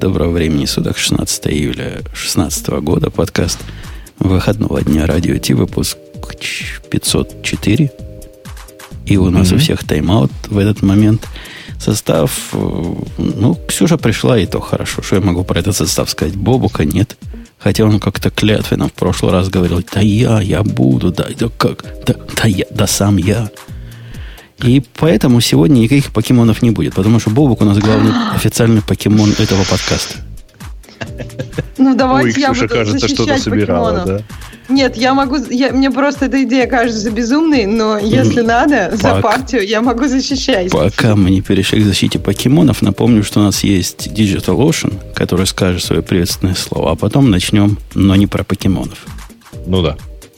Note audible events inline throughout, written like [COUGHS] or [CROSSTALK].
Доброго времени суток, 16 июля 2016 года, подкаст выходного дня радио Ти, выпуск 504. И у нас mm-hmm. у всех тайм-аут в этот момент. Состав, ну, Ксюша пришла, и то хорошо. Что я могу про этот состав сказать? Бобука нет. Хотя он как-то клятвенно в прошлый раз говорил, да я, я буду, да, да как, да, да я, да сам я. И поэтому сегодня никаких покемонов не будет, потому что Бобук у нас главный [GASPS] официальный покемон этого подкаста. Ну, давайте Ой, я буду кажется, защищать собирала, покемонов. Да? Нет, я могу... Я, мне просто эта идея кажется безумной, но если mm. надо, Пак. за партию я могу защищать. Пока мы не перешли к защите покемонов, напомню, что у нас есть Digital Ocean, который скажет свое приветственное слово, а потом начнем, но не про покемонов. Ну да.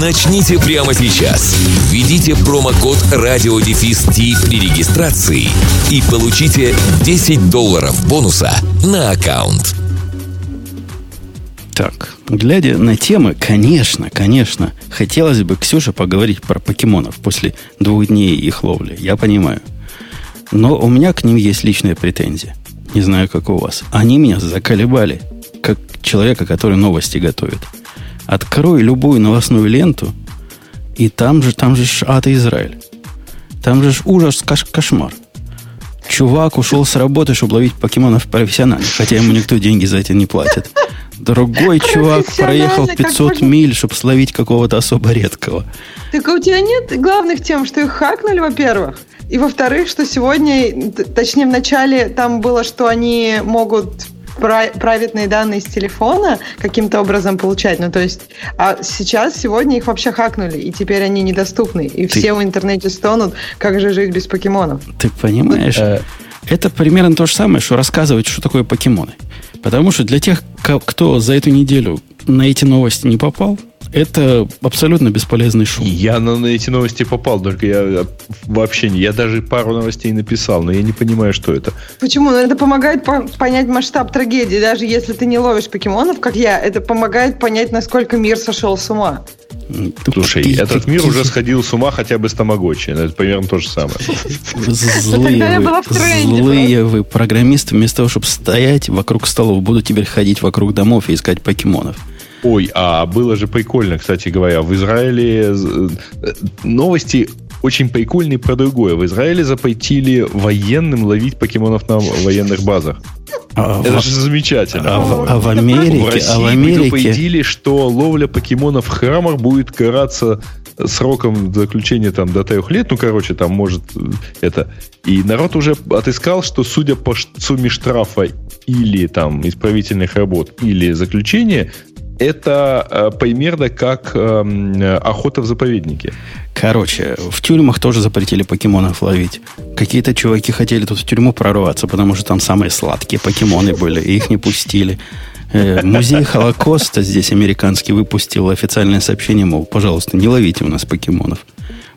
Начните прямо сейчас. Введите промокод радиодефис при регистрации и получите 10 долларов бонуса на аккаунт. Так, глядя на темы, конечно, конечно, хотелось бы, Ксюша, поговорить про покемонов после двух дней их ловли. Я понимаю. Но у меня к ним есть личная претензия. Не знаю, как у вас. Они меня заколебали, как человека, который новости готовит. Открой любую новостную ленту, и там же, там же ад Израиль. Там же ужас, кош, кошмар. Чувак ушел с работы, чтобы ловить покемонов профессионально, хотя ему никто деньги за это не платит. Другой [LAUGHS] чувак проехал 500 миль, чтобы словить какого-то особо редкого. Так а у тебя нет главных тем, что их хакнули, во-первых? И во-вторых, что сегодня, точнее в начале там было, что они могут праведные данные с телефона каким-то образом получать. Ну, то есть, а сейчас, сегодня их вообще хакнули, и теперь они недоступны. И Ты... все в интернете стонут, как же жить без покемонов. Ты понимаешь? Э, это примерно то же самое, что рассказывать, что такое покемоны. Потому что для тех, кто за эту неделю на эти новости не попал, это абсолютно бесполезный шум. Я на, на эти новости попал, только я вообще не. Я даже пару новостей написал, но я не понимаю, что это. Почему? Ну, это помогает по- понять масштаб трагедии. Даже если ты не ловишь покемонов, как я, это помогает понять, насколько мир сошел с ума. Слушай, ты, этот ты, мир ты, уже сходил с ума хотя бы с Тамагочи. Это примерно то же самое. Злые вы, злые вы программисты, вместо того, чтобы стоять вокруг столов, будут теперь ходить вокруг домов и искать покемонов. Ой, а было же прикольно, кстати говоря, в Израиле э, новости очень прикольные про другое. В Израиле запретили военным ловить покемонов на военных базах. А, Это в, же замечательно. А, в, а в Америке, в России а в Америке... предупредили, что ловля покемонов в храмах будет караться сроком заключения там до трех лет. Ну, короче, там может э, это... И народ уже отыскал, что судя по сумме штрафа или там исправительных работ, или заключения, это э, примерно как э, охота в заповеднике. Короче, в тюрьмах тоже запретили покемонов ловить. Какие-то чуваки хотели тут в тюрьму прорваться, потому что там самые сладкие покемоны были, и их не пустили. Э, музей Холокоста здесь американский выпустил официальное сообщение, мол, пожалуйста, не ловите у нас покемонов.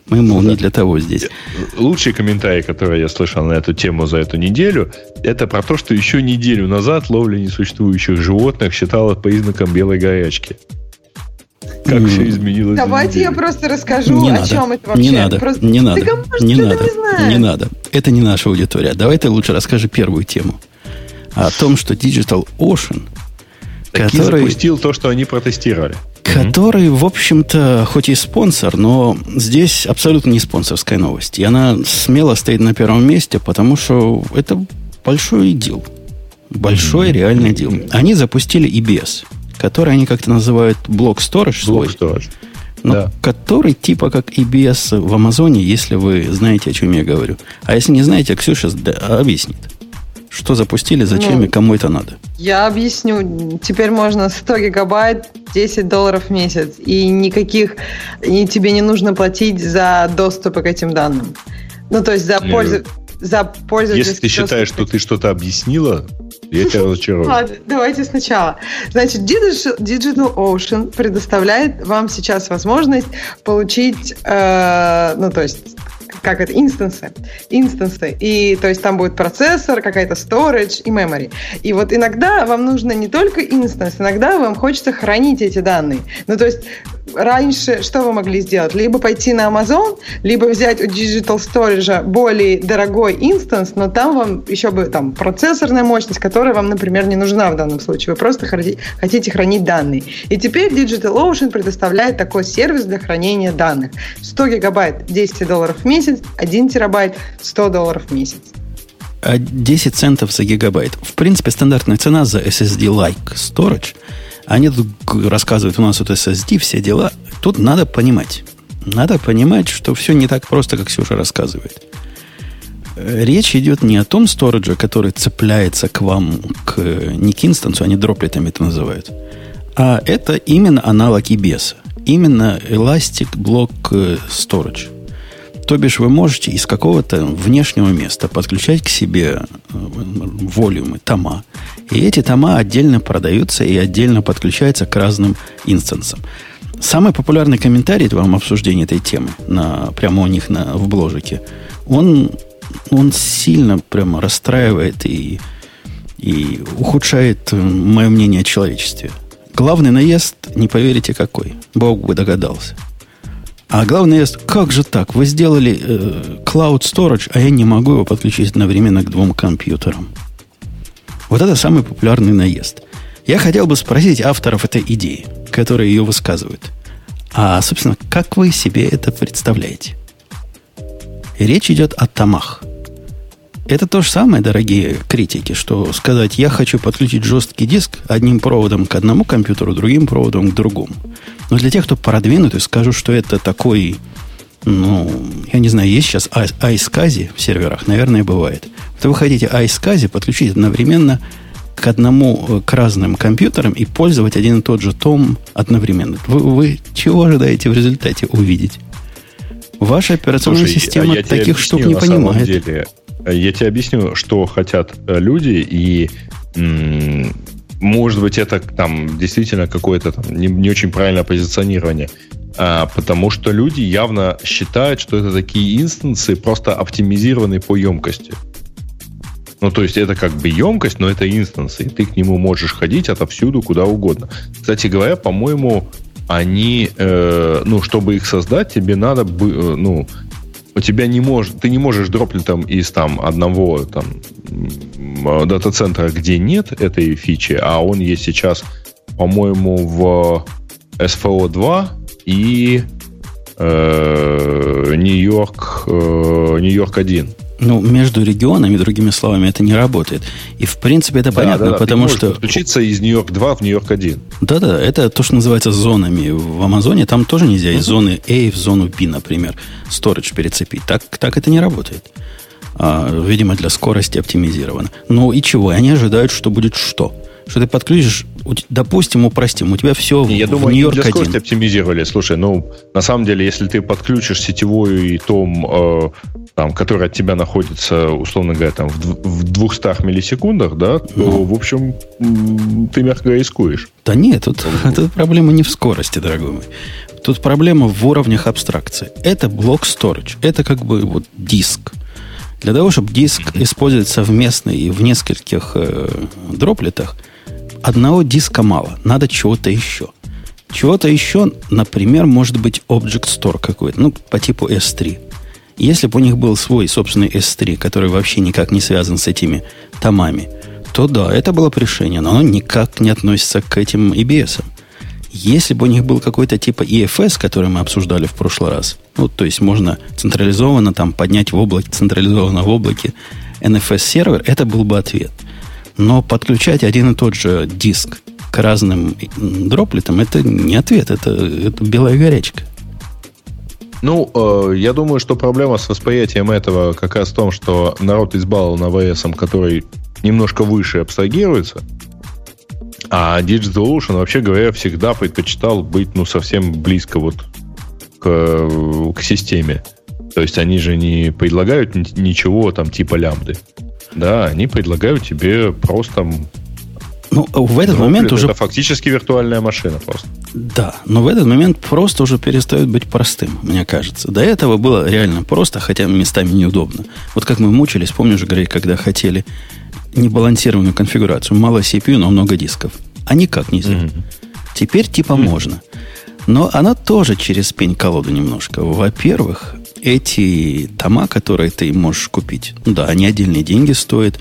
Мы, мол, да. не для того здесь. Лучший комментарий, который я слышал на эту тему за эту неделю, это про то, что еще неделю назад ловля несуществующих животных считалась признаком белой горячки. Как mm. все изменилось. Давайте я просто расскажу, не о надо. чем это вообще. Не надо. Просто... Не надо. Может, не надо. Не, не надо. Это не наша аудитория. Давай ты лучше расскажи первую тему. О том, что Digital Ocean, Таки который... запустил то, что они протестировали который, в общем-то, хоть и спонсор, но здесь абсолютно не спонсорская новость. И она смело стоит на первом месте, потому что это большой дел. Большой mm-hmm. реальный дел. Они запустили EBS, который они как-то называют блок storage свой. Storage. Но да. который типа как EBS в Амазоне, если вы знаете, о чем я говорю. А если не знаете, Ксюша объяснит. Что запустили, зачем ну, и кому это надо? Я объясню. Теперь можно 100 гигабайт, 10 долларов в месяц. И никаких... И тебе не нужно платить за доступ к этим данным. Ну, то есть за, пользу, за пользовательский Если ты считаешь, что ты что-то объяснила, Я тебя [LAUGHS] разочарую. Ладно, давайте сначала. Значит, Digital, Digital Ocean предоставляет вам сейчас возможность получить, э, ну, то есть как это, инстансы. Инстансы. И то есть там будет процессор, какая-то storage и memory. И вот иногда вам нужно не только инстанс, иногда вам хочется хранить эти данные. Ну, то есть раньше что вы могли сделать? Либо пойти на Amazon, либо взять у DigitalOcean более дорогой инстанс, но там вам еще бы там процессорная мощность, которая вам, например, не нужна в данном случае. Вы просто хотите хранить данные. И теперь DigitalOcean предоставляет такой сервис для хранения данных. 100 гигабайт 10 долларов в месяц, 1 терабайт 100 долларов в месяц. 10 а центов за гигабайт. В принципе, стандартная цена за SSD-like storage – они тут рассказывают, у нас вот SSD, все дела. Тут надо понимать. Надо понимать, что все не так просто, как Ксюша рассказывает. Речь идет не о том сторидже, который цепляется к вам, к, не к инстансу, они дроплетами это называют, а это именно аналог EBS. Именно Elastic Block э, Storage. То бишь вы можете из какого-то внешнего места подключать к себе э, волюмы, тома. И эти тома отдельно продаются и отдельно подключаются к разным инстансам. Самый популярный комментарий вам обсуждения этой темы, на, прямо у них на, в бложике, он, он сильно прямо расстраивает и, и ухудшает мое мнение о человечестве. Главный наезд, не поверите какой. Бог бы догадался – а главное, как же так? Вы сделали э, Cloud Storage, а я не могу его подключить одновременно к двум компьютерам. Вот это самый популярный наезд. Я хотел бы спросить авторов этой идеи, которые ее высказывают. А, собственно, как вы себе это представляете? Речь идет о томах. Это то же самое, дорогие критики, что сказать, я хочу подключить жесткий диск одним проводом к одному компьютеру, другим проводом к другому. Но для тех, кто продвинутый, скажу, что это такой, ну, я не знаю, есть сейчас iSCSI в серверах? Наверное, бывает. Вот вы хотите iSCSI подключить одновременно к одному, э, к разным компьютерам и пользовать один и тот же том одновременно. Вы, вы чего ожидаете в результате увидеть? Ваша операционная Слушай, система таких штук не понимает. Деле, я тебе объясню, что хотят э, люди, и может быть, это там действительно какое-то там, не, не очень правильное позиционирование. А, потому что люди явно считают, что это такие инстансы, просто оптимизированные по емкости. Ну, то есть это как бы емкость, но это инстансы, и ты к нему можешь ходить отовсюду, куда угодно. Кстати говоря, по-моему, они, э, ну, чтобы их создать, тебе надо, э, ну, у тебя не может, ты не можешь дроплетом из там одного там дата-центра, где нет этой фичи, а он есть сейчас, по-моему, в SFO 2 и э, Нью-Йорк э, Нью-Йорк 1. Ну, между регионами, другими словами, это не работает. И, в принципе, это да, понятно, да, да. потому что... подключиться из Нью-Йорк 2 в Нью-Йорк 1. Да-да, это то, что называется зонами. В Амазоне там тоже нельзя из зоны A в зону B, например, storage перецепить. Так, так это не работает. А, видимо, для скорости оптимизировано. Ну и чего? Они ожидают, что будет что? Что ты подключишь допустим, упростим, у тебя все Я в думаю, Нью-Йорк для скорости оптимизировали. Слушай, ну, на самом деле, если ты подключишь сетевую и том, э, там, который от тебя находится, условно говоря, там, в, в 200 миллисекундах, да, то, ну. в общем, ты мягко рискуешь. Да нет, тут, [LAUGHS] тут проблема не в скорости, дорогой мой. Тут проблема в уровнях абстракции. Это блок storage. Это как бы вот диск. Для того, чтобы диск использовать совместно и в нескольких э, дроплетах – одного диска мало, надо чего-то еще. Чего-то еще, например, может быть Object Store какой-то, ну, по типу S3. Если бы у них был свой собственный S3, который вообще никак не связан с этими томами, то да, это было бы решение, но оно никак не относится к этим EBS. Если бы у них был какой-то типа EFS, который мы обсуждали в прошлый раз, ну, то есть можно централизованно там поднять в облаке, централизованно в облаке NFS-сервер, это был бы ответ – но подключать один и тот же диск к разным дроплетам это не ответ, это, это белая горячка. Ну, э, я думаю, что проблема с восприятием этого как раз в том, что народ избалован АВС, который немножко выше абстрагируется, а Digital Ocean, вообще говоря, всегда предпочитал быть ну, совсем близко вот к, к системе. То есть они же не предлагают ничего там типа лямбды. Да, они предлагают тебе просто... Ну, в этот Droplet момент уже... Это фактически виртуальная машина просто. Да, но в этот момент просто уже перестает быть простым, мне кажется. До этого было реально просто, хотя местами неудобно. Вот как мы мучились, помнишь, Грей, когда хотели небалансированную конфигурацию. Мало CPU, но много дисков. А никак нельзя. Мгм. Теперь типа можно. Но она тоже через пень-колоду немножко. Во-первых, эти тома, которые ты можешь купить, ну да, они отдельные деньги стоят.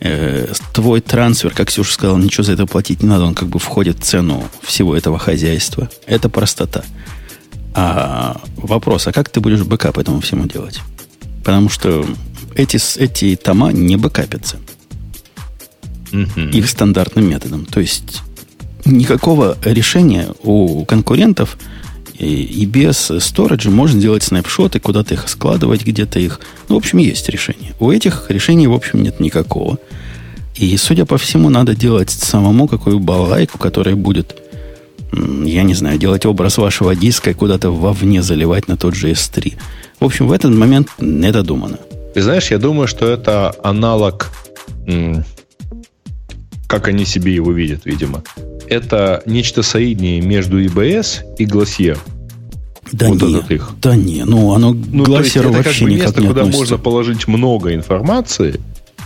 Э, твой трансфер, как Ксюша сказала, ничего за это платить не надо, он как бы входит в цену всего этого хозяйства. Это простота. А вопрос, а как ты будешь бэкап этому всему делать? Потому что эти, эти тома не бэкапятся Мгм. их стандартным методом. То есть никакого решения у конкурентов и, и без сториджа можно делать снапшоты, куда-то их складывать, где-то их. Ну, в общем, есть решение. У этих решений, в общем, нет никакого. И, судя по всему, надо делать самому какую балалайку, которая будет, я не знаю, делать образ вашего диска и куда-то вовне заливать на тот же S3. В общем, в этот момент не додумано. Ты знаешь, я думаю, что это аналог, как они себе его видят, видимо. Это нечто соединение между IBS и Glacier. Да Вот не, этот их. да не, ну оно Ну, то есть это вообще как бы никак место, не куда относится. можно положить много информации,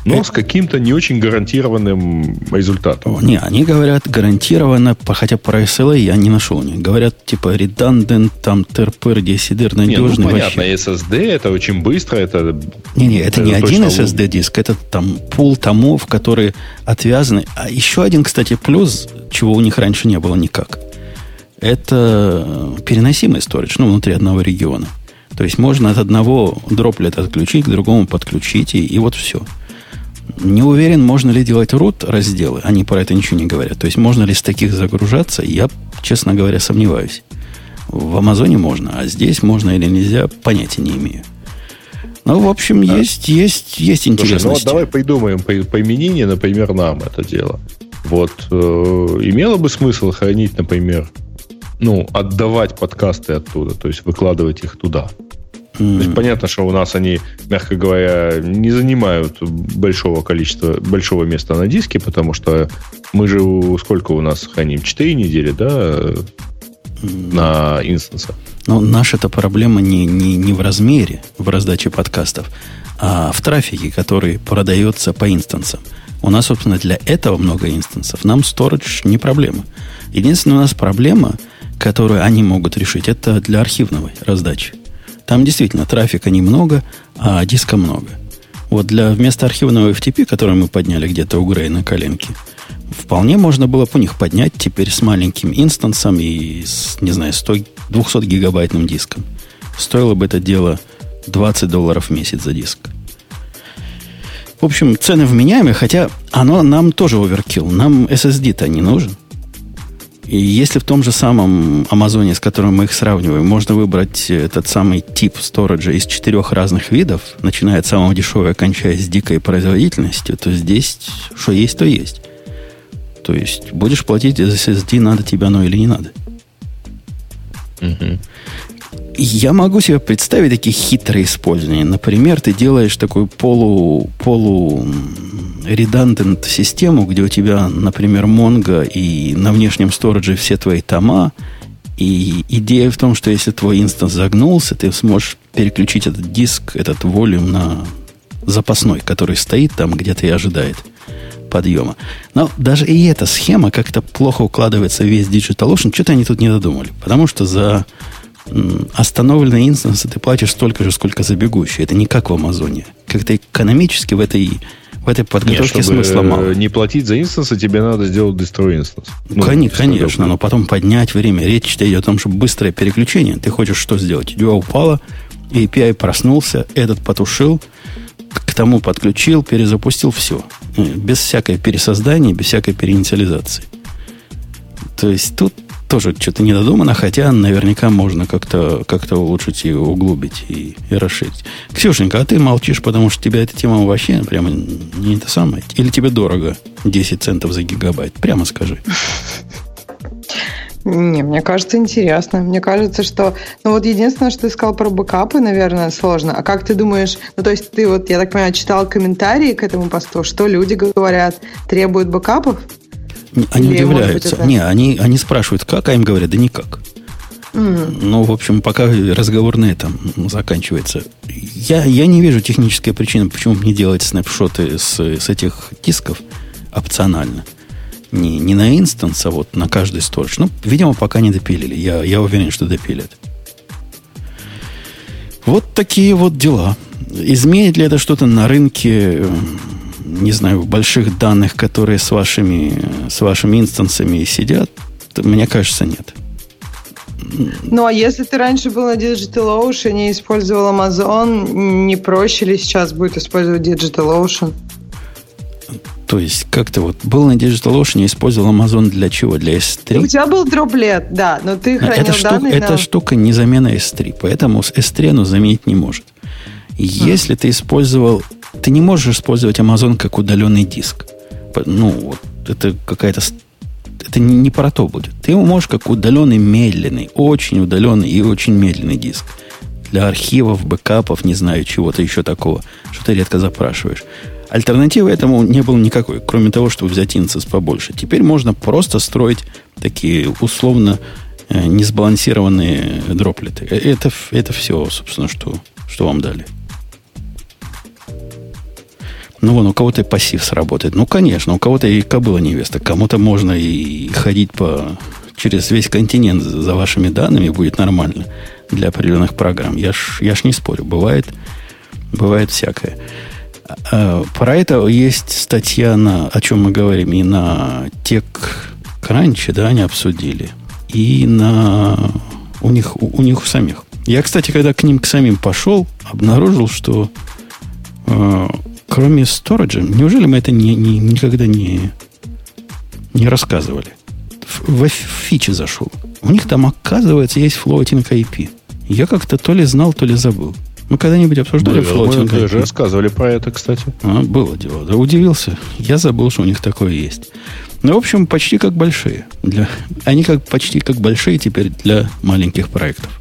но Э. с каким-то не очень гарантированным результатом. О, Не, они говорят гарантированно, хотя про SLA я не нашел у них. Говорят, типа, redundant, там, терпыр, десидыр, Не, ну надежный понятно, вообще. SSD это очень быстро, это Не-не, это, не это один точно SSD-диск, это там пул томов, которые отвязаны. А еще один, кстати, плюс, чего у них раньше не было никак. Это переносимый storage, ну, внутри одного региона. То есть можно от одного дроплета отключить, к другому подключить, и, и вот все. Не уверен, можно ли делать root разделы. Они про это ничего не говорят. То есть можно ли с таких загружаться, я, честно говоря, сомневаюсь. В Амазоне можно, а здесь можно или нельзя, понятия не имею. Ну, в общем, есть, есть, есть Слушай, ну вот интересность. давай придумаем по- применение, например, нам это дело. Вот э, имело бы смысл хранить, например, ну, отдавать подкасты оттуда, то есть выкладывать их туда. То есть понятно, что у нас они, мягко говоря, не занимают большого количества, большого места на диске, потому что мы же сколько у нас храним? Четыре недели, да, на инстансах. Но наша-то проблема не, не, не в размере, в раздаче подкастов, а в трафике, который продается по инстансам. У нас, собственно, для этого много инстансов. Нам storage не проблема. Единственная у нас проблема, которую они могут решить, это для архивной раздачи. Там действительно трафика немного, а диска много. Вот для вместо архивного FTP, который мы подняли где-то у Грея на коленке, вполне можно было бы у них поднять теперь с маленьким инстансом и с, не знаю, 100, 200-гигабайтным диском. Стоило бы это дело 20 долларов в месяц за диск. В общем, цены вменяемые, хотя оно нам тоже оверкилл. Нам SSD-то не нужен. И если в том же самом Амазоне, с которым мы их сравниваем, можно выбрать этот самый тип сториджа из четырех разных видов, начиная от самого дешевого, кончая с дикой производительностью, то здесь что есть, то есть. То есть будешь платить за SSD, надо тебе оно или не надо. Я могу себе представить такие хитрые использования. Например, ты делаешь такую полу, полу redundant систему, где у тебя, например, Mongo и на внешнем сторидже все твои тома. И идея в том, что если твой инстанс загнулся, ты сможешь переключить этот диск, этот волюм на запасной, который стоит там где-то и ожидает подъема. Но даже и эта схема как-то плохо укладывается в весь DigitalOcean. Что-то они тут не додумали. Потому что за остановленные инстансы ты платишь столько же, сколько за бегущие. Это не как в Амазоне. Как-то экономически в этой, в этой Нет, подготовке чтобы смысла мало. э, не платить за инстансы, тебе надо сделать destroy инстанс. Ну, кони- конечно, но потом поднять время. Речь идет о том, что быстрое переключение. Ты хочешь что сделать? Дюа упала, API проснулся, этот потушил, к тому подключил, перезапустил, все. Без всякой пересоздания, без всякой переинициализации. То есть тут тоже что-то недодумано, хотя наверняка можно как-то как улучшить и углубить, и, и расширить. Ксюшенька, а ты молчишь, потому что тебя эта тема вообще прямо не это самое? Или тебе дорого 10 центов за гигабайт? Прямо скажи. Не, мне кажется, интересно. Мне кажется, что... Ну вот единственное, что ты сказал про бэкапы, наверное, сложно. А как ты думаешь... Ну то есть ты вот, я так понимаю, читал комментарии к этому посту, что люди говорят, требуют бэкапов? Они Или, удивляются. Быть. Не, они, они спрашивают, как, а им говорят, да никак. Mm. Ну, в общем, пока разговор на этом заканчивается. Я, я не вижу технической причины, почему не делать снапшоты с, с этих дисков опционально. Не, не на инстанс, а вот на каждый сторож. Ну, видимо, пока не допилили. Я, я уверен, что допилят. Вот такие вот дела. Изменит ли это что-то на рынке, не знаю, больших данных, которые с вашими, с вашими инстансами сидят? Мне кажется, нет. Ну, а если ты раньше был на DigitalOcean и использовал Amazon, не проще ли сейчас будет использовать DigitalOcean? То есть, как ты вот был на DigitalOcean и использовал Amazon для чего? Для S3? У тебя был дроплет, да, но ты хранил эта штука, данные. Эта штука не замена S3, поэтому с S3 оно заменить не может. Если mm. ты использовал... Ты не можешь использовать Amazon как удаленный диск. Ну, вот это какая-то... Это не, не про то будет. Ты его можешь как удаленный медленный, очень удаленный и очень медленный диск. Для архивов, бэкапов, не знаю, чего-то еще такого, что ты редко запрашиваешь. Альтернативы этому не было никакой, кроме того, чтобы взять инцес побольше. Теперь можно просто строить такие условно э, несбалансированные дроплеты. Э, это, это все, собственно, что, что вам дали. Ну, вон, у кого-то и пассив сработает. Ну, конечно, у кого-то и кобыла невеста. Кому-то можно и ходить по, через весь континент за вашими данными, будет нормально для определенных программ. Я ж, я ж не спорю. Бывает, бывает всякое. А, про это есть статья, на, о чем мы говорим, и на TechCrunch, да, они обсудили, и на у них, у, у них самих. Я, кстати, когда к ним к самим пошел, обнаружил, что э, кроме сториджа, неужели мы это не, не, никогда не, не рассказывали? В, в фичи зашел. У них там, оказывается, есть floating IP. Я как-то то ли знал, то ли забыл. Мы когда-нибудь обсуждали было, floating? Мы даже рассказывали про это, кстати. А, было дело. Да удивился. Я забыл, что у них такое есть. Ну, в общем, почти как большие. Для... Они как, почти как большие теперь для маленьких проектов.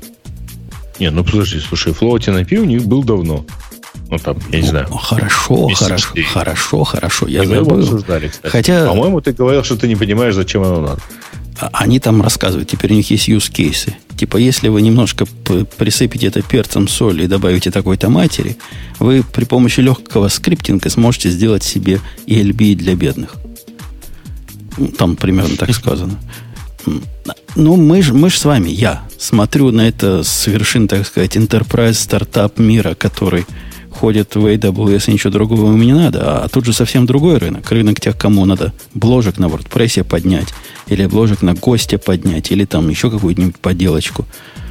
Не, ну подожди, слушай, floating IP у них был давно. Ну, там, я не знаю. Хорошо, хорошо, хорошо, хорошо. Я забыл. Хотя... По-моему, ты говорил, что ты не понимаешь, зачем оно надо. А, они там рассказывают, теперь у них есть use кейсы. Типа, если вы немножко присыпите это перцем, соль и добавите такой-то матери, вы при помощи легкого скриптинга сможете сделать себе ELB для бедных. Ну, там примерно так сказано. Ну, мы же мы ж с вами, я, смотрю на это с вершин, так сказать, enterprise стартап мира, который ходит в AWS и ничего другого им не надо, а тут же совсем другой рынок. Рынок тех, кому надо бложек на WordPress поднять, или бложек на гостя поднять, или там еще какую-нибудь поделочку.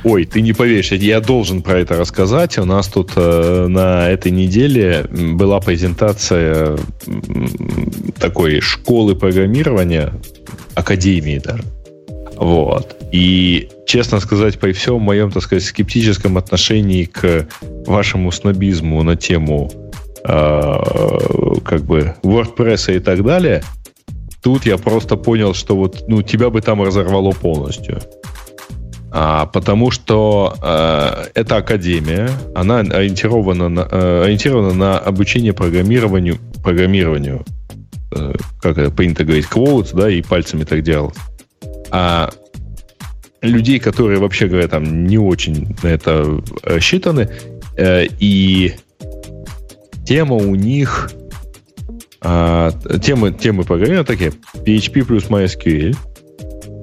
Ой, ты не поверишь, я должен про это рассказать. У нас тут э, на этой неделе была презентация такой школы программирования, академии даже. Вот. И, честно сказать, при всем моем, так сказать, скептическом отношении к вашему снобизму на тему э, как бы WordPress и так далее, тут я просто понял, что вот ну, тебя бы там разорвало полностью. А, потому что э, эта академия, она ориентирована на, э, ориентирована на обучение программированию, программированию, э, как это принято говорить, quotes, да, и пальцами так делать а людей, которые, вообще говоря, там не очень на это рассчитаны, э, и тема у них а, темы, темы программирования такие PHP плюс MySQL.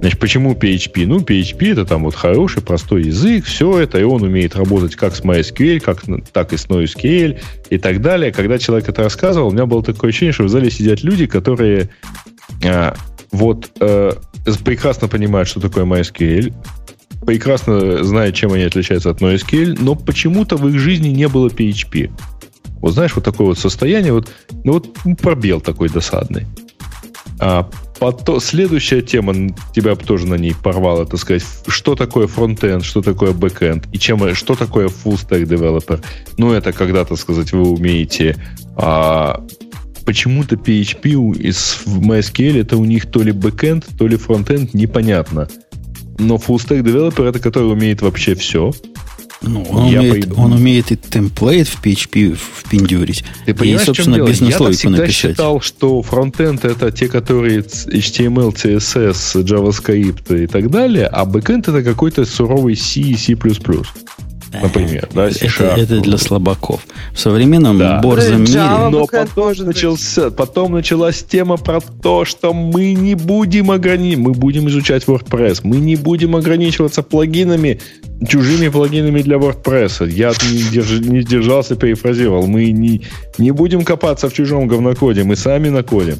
Значит, почему PHP? Ну, PHP это там вот хороший, простой язык, все это, и он умеет работать как с MySQL, как, так и с NoSQL и так далее. Когда человек это рассказывал, у меня было такое ощущение, что в зале сидят люди, которые а, вот э, прекрасно понимают, что такое MySQL, прекрасно знают, чем они отличаются от NoSQL, но почему-то в их жизни не было PHP. Вот знаешь, вот такое вот состояние, вот, ну вот пробел такой досадный. А потом, следующая тема, тебя тоже на ней порвала, так сказать, что такое frontend, что такое backend, и чем, что такое full stack developer. Ну, это когда, то сказать, вы умеете а, почему-то PHP из, в MySQL это у них то ли backend, то ли frontend, непонятно. но full stack developer это который умеет вообще все. Ну, он, Я умеет, пойду. он умеет и template в PHP впендюрить. Ты понимаешь, и, в чем собственно, дело? Я всегда написать. считал, что frontend это те, которые HTML, CSS, JavaScript и так далее, а backend это какой-то суровый C и C++. Например, да, это, это для слабаков. В современном Да. борзом мире... Но потом, начался, потом началась тема про то, что мы не будем ограничивать, мы будем изучать WordPress, мы не будем ограничиваться плагинами, чужими плагинами для WordPress. Я не, держ- не сдержался, перефразировал. Мы не, не будем копаться в чужом говнокоде, мы сами накодим.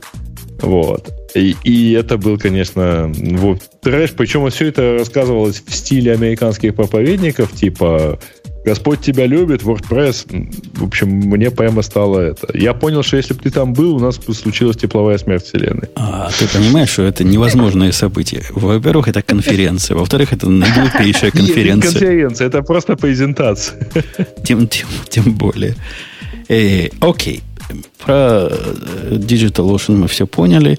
Вот. И, и это был, конечно, вот, трэш. Причем все это рассказывалось в стиле американских проповедников, типа Господь тебя любит, WordPress. В общем, мне прямо стало это. Я понял, что если бы ты там был, у нас бы случилась тепловая смерть Вселенной. А ты понимаешь, что это невозможное событие. Во-первых, это конференция. Во-вторых, это наиглупейшая [LAUGHS] Нет, не конференция. конференция, это просто презентация. Тем, тем, тем более. Э, окей. Про э, Digital Ocean мы все поняли.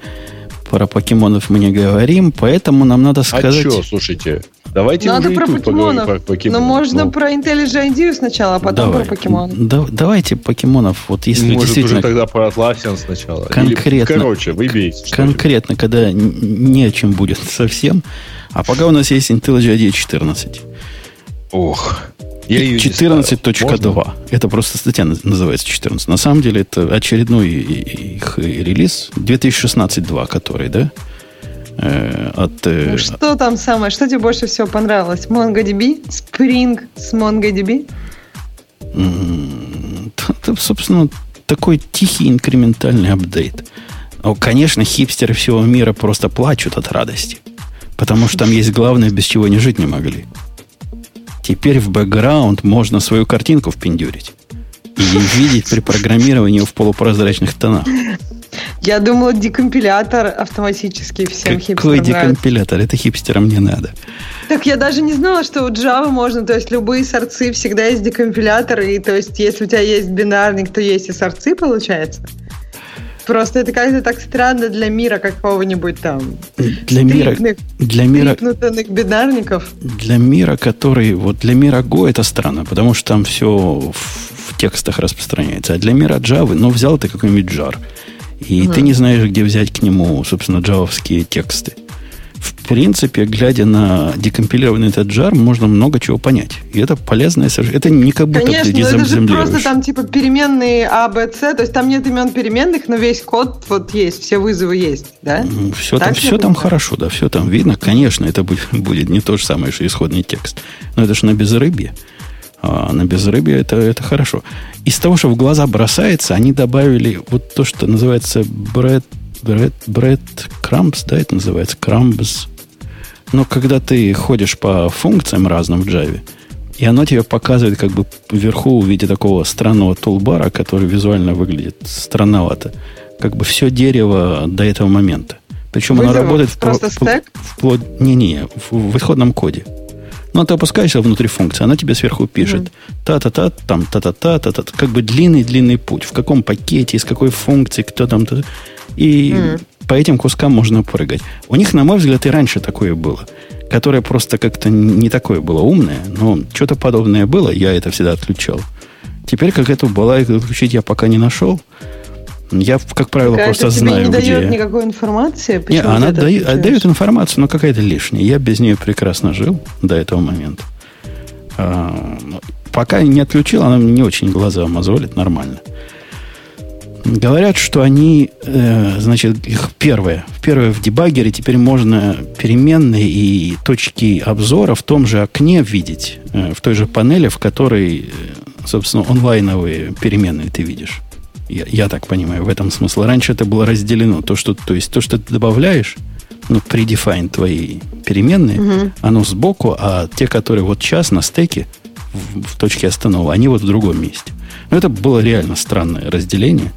Про покемонов мы не говорим, поэтому нам надо А сказать... что, слушайте, давайте Надо уже и про поговорим покемонов. про покемонов. Но можно Ну, про IntelliJ IDEA сначала, а потом Давай. про покемонов. Да- давайте покемонов, вот если Может, действительно уже тогда про Atlassian сначала. Конкретно. Или, короче, что конкретно, когда не о чем будет [LAUGHS] совсем. А пока у нас есть IntelliJ IDEA 14. Ох. Я ее не ставил. 14.2. Это просто статья наз- называется 14. На самом деле это очередной их релиз 2016.2, который, да? Э, от, э, Ну, что там самое? Что тебе больше всего понравилось? MongoDB? Spring с MongoDB? т- собственно, такой тихий инкрементальный апдейт. О, конечно, хипстеры всего мира просто плачут от радости. Потому что там есть главное, без чего они жить не могли. Теперь в бэкграунд можно свою картинку впендюрить. И видеть при программировании в полупрозрачных тонах. Я думала, декомпилятор автоматически всем Какой хипстерам нравится. декомпилятор? Это хипстерам не надо. Так я даже не знала, что у Java можно, то есть любые сорцы всегда есть декомпилятор, и то есть если у тебя есть бинарник, то есть и сорцы, получается. Просто это как-то так странно для мира какого-нибудь там Для мира, для мира, бинарников. для мира, который... Вот для мира Go это странно, потому что там все в, в текстах распространяется. А для мира Java, ну, взял ты какой-нибудь jar, и ты не знаешь, где взять к нему, собственно, джавовские тексты. В принципе, глядя на декомпилированный этот jar, можно много чего понять. И это полезное совершенно. Это не как будто Конечно, ты это же просто там типа переменные А, Б, С, то есть там нет имен переменных, но весь код вот есть, все вызовы есть, да? Все Так там, все там хорошо, да, все там видно. Конечно, это будет, будет не то же самое, что исходный текст. Но это же на безрыбье. А на безрыбье это, это хорошо. Из того, что в глаза бросается, они добавили вот то, что называется bread, bread, bread crumbs, да, это называется crumbs. Но когда ты ходишь по функциям разным в Java, и оно тебе показывает как бы вверху в виде такого странного тулбара, который визуально выглядит странновато. Как бы все дерево до этого момента. Причем оно Вызовов? работает в, Просто в- стек? вплоть... Не-не, в, в исходном коде. Ну, ты опускаешься внутри функции, она тебе сверху пишет. Та-та-та, там, та-та-та, та-та. Как бы длинный-длинный путь. В каком пакете, из какой функции, кто там. та- И Мгм. по этим кускам можно прыгать. У них, на мой взгляд, и раньше такое было. Которое просто как-то не такое было умное. Но что-то подобное было, я это всегда отключал. Теперь, как эту балайку отключить, я пока не нашел. Я, как правило, Какая-то просто тебе знаю, не где... дает никакой информации. Почему она ты это дает, дает информацию, но какая-то лишняя. Я без нее прекрасно жил до этого момента. А, ну, пока не отключил, она мне не очень глаза мозолит нормально. Говорят, что они, э, значит, их первое, первое в дебаггере теперь можно переменные и точки обзора в том же окне видеть, э, в той же панели, в которой, э, собственно, онлайновые переменные ты видишь. Я, я так понимаю, в этом смысл. Раньше это было разделено. То, что, то есть то, что ты добавляешь, ну, предефайн твои переменные, Мгм. оно сбоку, а те, которые вот сейчас на стеке, в, в точке остановы, они вот в другом месте. Но это было реально странное разделение.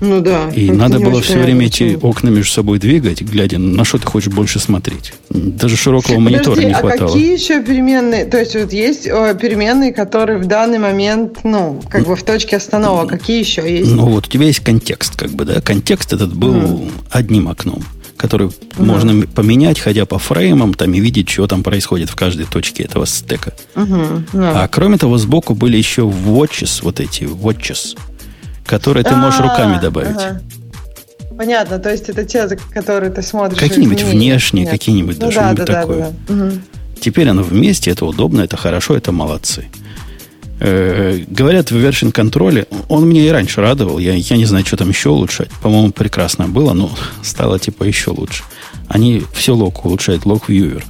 Ну да. И надо не было все время эти окна между собой двигать, глядя, на что ты хочешь больше смотреть. Даже широкого монитора Подожди, не а хватало. какие еще переменные? То есть вот есть переменные, которые в данный момент, ну, как бы в точке остановок. Какие еще есть? Ну вот у тебя есть контекст, как бы, да? Контекст этот был одним окном. который угу. можно поменять, ходя по фреймам, там и видеть, что там происходит в каждой точке этого стека. Угу. А кроме того, сбоку были еще watches, вот эти watches, которые ты можешь руками добавить. Понятно, то есть это те, которые ты смотришь. Какие-нибудь внешние, какие-нибудь, ну, да, что-нибудь такое. Теперь оно вместе, это удобно, это хорошо, это молодцы. Э, говорят, в version контроле, он меня и раньше радовал, я, я не знаю, что там еще улучшать. По-моему, прекрасно было, но стало типа еще лучше. Они все лог улучшают, лог viewer,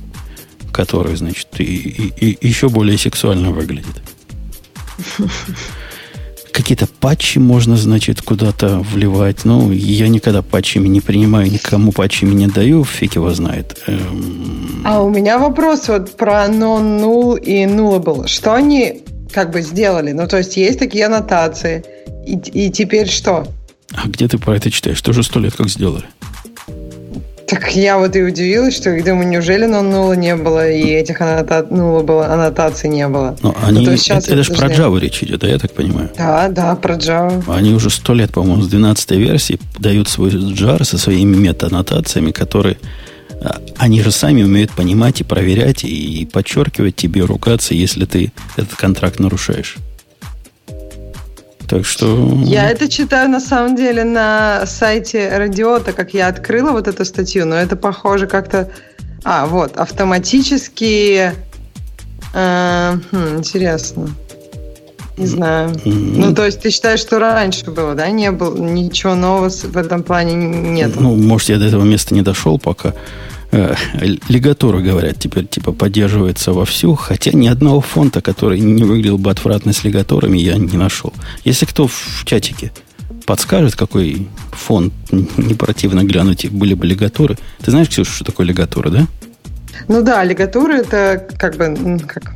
который, значит, и, и, и еще более сексуально выглядит. [LAUGHS] Какие-то патчи можно, значит, куда-то вливать. Ну, я никогда патчами не принимаю, никому патчами не даю, фиг его знает. Эм... А у меня вопрос вот про non-null и nullable. Что они как бы сделали. Ну, то есть есть такие аннотации. И, и теперь что? А где ты про это читаешь? Тоже сто лет как сделали? Так я вот и удивилась, что думаю, неужели на нула не было и этих аннота... нула было, аннотаций не было. Но ну, они, ну, сейчас это, это же про Java речь идет, да, я так понимаю? Да, да, про Java. Они уже сто лет, по-моему, с 12 версии дают свой jar со своими мета-аннотациями, которые они же сами умеют понимать и проверять, и подчеркивать тебе, ругаться, если ты этот контракт нарушаешь. Так что... Я это читаю на самом деле на сайте Радиота, как я открыла вот эту статью, но это похоже как-то... А, вот, автоматически... Э, хм, интересно. Не знаю. Mm-hmm. Ну, то есть ты считаешь, что раньше было, да? Не было ничего нового в этом плане нет. Ну, может, я до этого места не дошел пока. Э, лигатура, говорят, теперь типа поддерживается вовсю, хотя ни одного фонта, который не выглядел бы отвратно с лигаторами, я не нашел. Если кто в чатике подскажет, какой фонд не противно глянуть, были бы лигаторы. Ты знаешь, Ксюша, что такое лигатура, да? Ну да, лигатура это как бы как,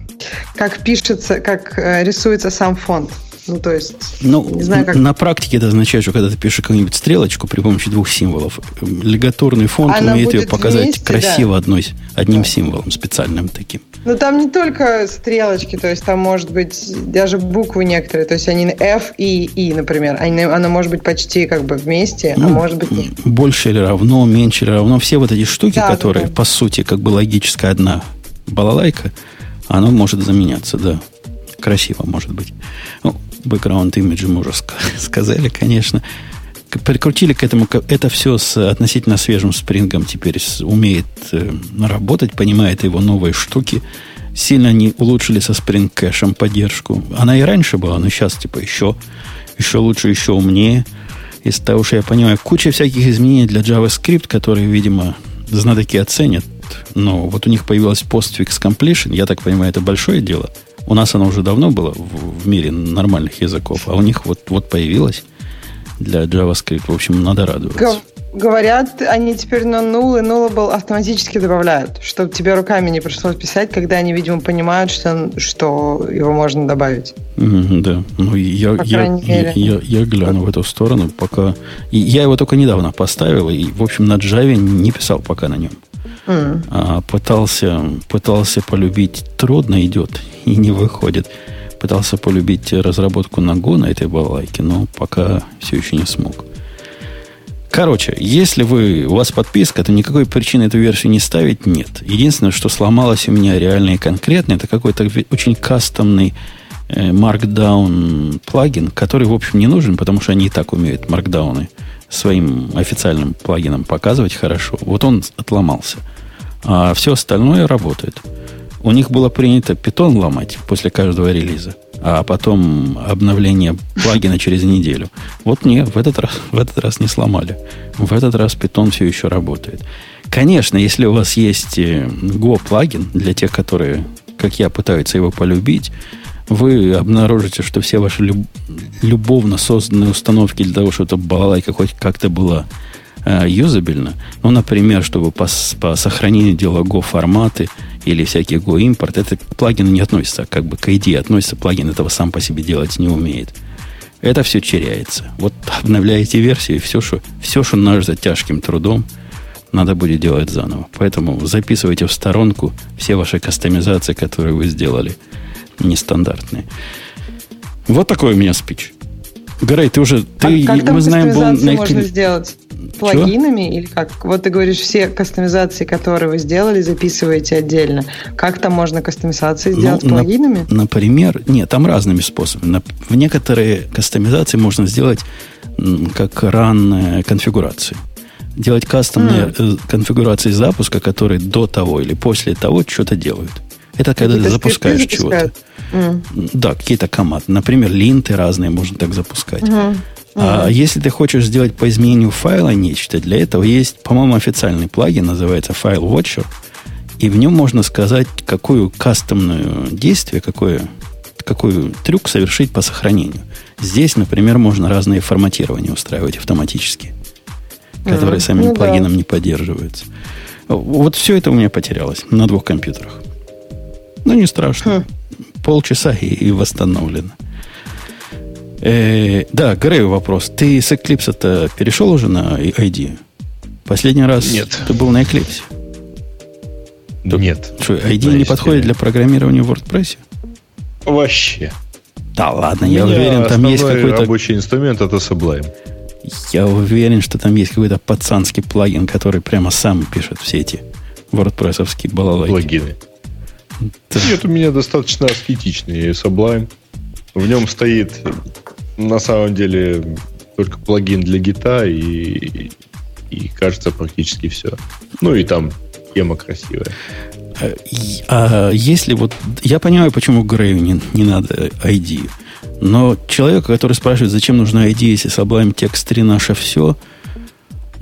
как пишется, как э, рисуется сам фонд. Ну, то есть, ну, не знаю, как... На практике это означает, что когда ты пишешь какую-нибудь стрелочку при помощи двух символов, лигаторный фонд Она умеет ее показать вместе, красиво да. одной, одним да. символом специальным таким. Ну, там не только стрелочки, то есть там может быть даже буквы некоторые, то есть они F и I, например, они, она может быть почти как бы вместе, а ну, а может быть нет. Больше или равно, меньше или равно. Все вот эти штуки, да, которые, да. по сути, как бы логическая одна балалайка, оно может заменяться, да. Красиво, может быть. Ну, бэкграунд имиджи мы уже сказали, конечно. Прикрутили к этому, это все с относительно свежим спрингом теперь умеет э, работать, понимает его новые штуки. Сильно они улучшили со Spring кэшем поддержку. Она и раньше была, но сейчас типа еще, еще лучше, еще умнее. Из того, что я понимаю, куча всяких изменений для JavaScript, которые, видимо, знатоки оценят. Но вот у них появилась postfix completion. Я так понимаю, это большое дело – у нас оно уже давно было в, в мире нормальных языков, а у них вот, вот появилось для JavaScript. В общем, надо радоваться. Говорят, они теперь на null и nullable автоматически добавляют, чтобы тебе руками не пришлось писать, когда они, видимо, понимают, что, что его можно добавить. Mm, да, ну я, я, я, я, я гляну в эту сторону, пока... И я его только недавно поставил, и, в общем, на Java не писал пока на нем. А, пытался, пытался полюбить, трудно идет и не выходит. Пытался полюбить разработку на Go на этой балалайке, но пока все еще не смог. Короче, если вы, у вас подписка, то никакой причины эту версию не ставить нет. Единственное, что сломалось у меня реально и конкретно, это какой-то очень кастомный э, Markdown плагин, который, в общем, не нужен, потому что они и так умеют маркдауны своим официальным плагином показывать хорошо. Вот он отломался. А все остальное работает. У них было принято питон ломать после каждого релиза, а потом обновление плагина через неделю. Вот не, в этот раз, в этот раз не сломали. В этот раз питон все еще работает. Конечно, если у вас есть э, Go плагин для тех, которые, как я, пытаются его полюбить, вы обнаружите, что все ваши люб- любовно созданные установки для того, чтобы эта балалайка хоть как-то была э, юзабельно, ну, например, чтобы по, по сохранению дела Go форматы или всякие Go импорт, это к плагину не относится, как бы к ID относится, плагин этого сам по себе делать не умеет. Это все теряется. Вот обновляете версию, и все, что, все, что наш за тяжким трудом, надо будет делать заново. Поэтому записывайте в сторонку все ваши кастомизации, которые вы сделали, нестандартные. Вот такой у меня спич. Грей, ты уже... Ты, а как мы знаем, был на... можно сделать? плагинами Чего? или как? Вот ты говоришь, все кастомизации, которые вы сделали, записываете отдельно. Как там можно кастомизации ну, сделать ну, плагинами? На, например, нет, там разными способами. В некоторые кастомизации можно сделать как ран конфигурации. Делать кастомные mm. конфигурации запуска, которые до того или после того что-то делают. Это когда ты запускаешь чего-то. Mm. Да, какие-то команды. Например, линты разные можно так запускать. Mm-hmm. А если ты хочешь сделать по изменению файла нечто, для этого есть, по-моему, официальный плагин, называется File Watcher, и в нем можно сказать, какую кастомную действие, какое, какой трюк совершить по сохранению. Здесь, например, можно разные форматирования устраивать автоматически, которые mm самим ну, плагином да. не поддерживаются. Вот все это у меня потерялось на двух компьютерах. Ну, не страшно. Хм. Полчаса и, и восстановлено. Э, да, Грею вопрос. Ты с Eclipse-то перешел уже на ID? Последний раз Нет. ты был на Eclipse? Нет. Что, ID не подходит для программирования в WordPress? Вообще. Да ладно, я уверен, там есть какой-то... рабочий инструмент это Sublime. Я уверен, что там есть какой-то пацанский плагин, который прямо сам пишет все эти wordpress балалайки. Плагины. Нет, у меня достаточно аскетичный Sublime. В нем стоит на самом деле только плагин для гита и, и кажется практически все. Ну и там тема красивая. А, а если вот... Я понимаю, почему Грею не, не надо ID. Но человек, который спрашивает, зачем нужна ID, если Sublime текст 3 наше все,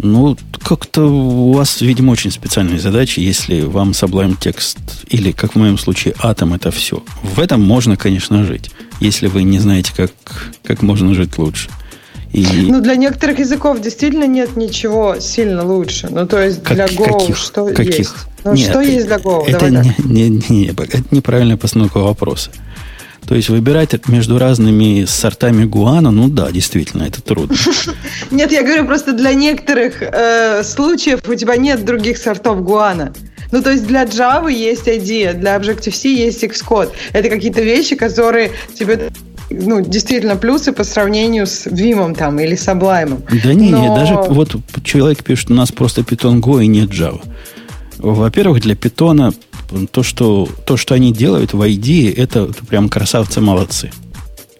ну, как-то у вас, видимо, очень специальные задачи, если вам Sublime текст или, как в моем случае, атом это все. В этом можно, конечно, жить, если вы не знаете, как, как можно жить лучше. И... Ну, для некоторых языков действительно нет ничего сильно лучше. Ну, то есть как, для Go каких? что каких? есть? Ну, нет, что есть для Go? Это, не, не, не, это неправильная постановка вопроса. То есть выбирать между разными сортами гуана, ну да, действительно, это трудно. [LAUGHS] Нет, я говорю просто для некоторых э, случаев у тебя нет других сортов гуана. Ну, то есть для Java есть IDEA, для Objective-C есть Xcode. Это какие-то вещи, которые тебе ну, действительно плюсы по сравнению с Vim там или Sublime. Да не, Но... даже вот человек пишет, у нас просто Python Go и нет Java. Во-первых, для Python то, что, то, что они делают в ID, это, прям красавцы молодцы.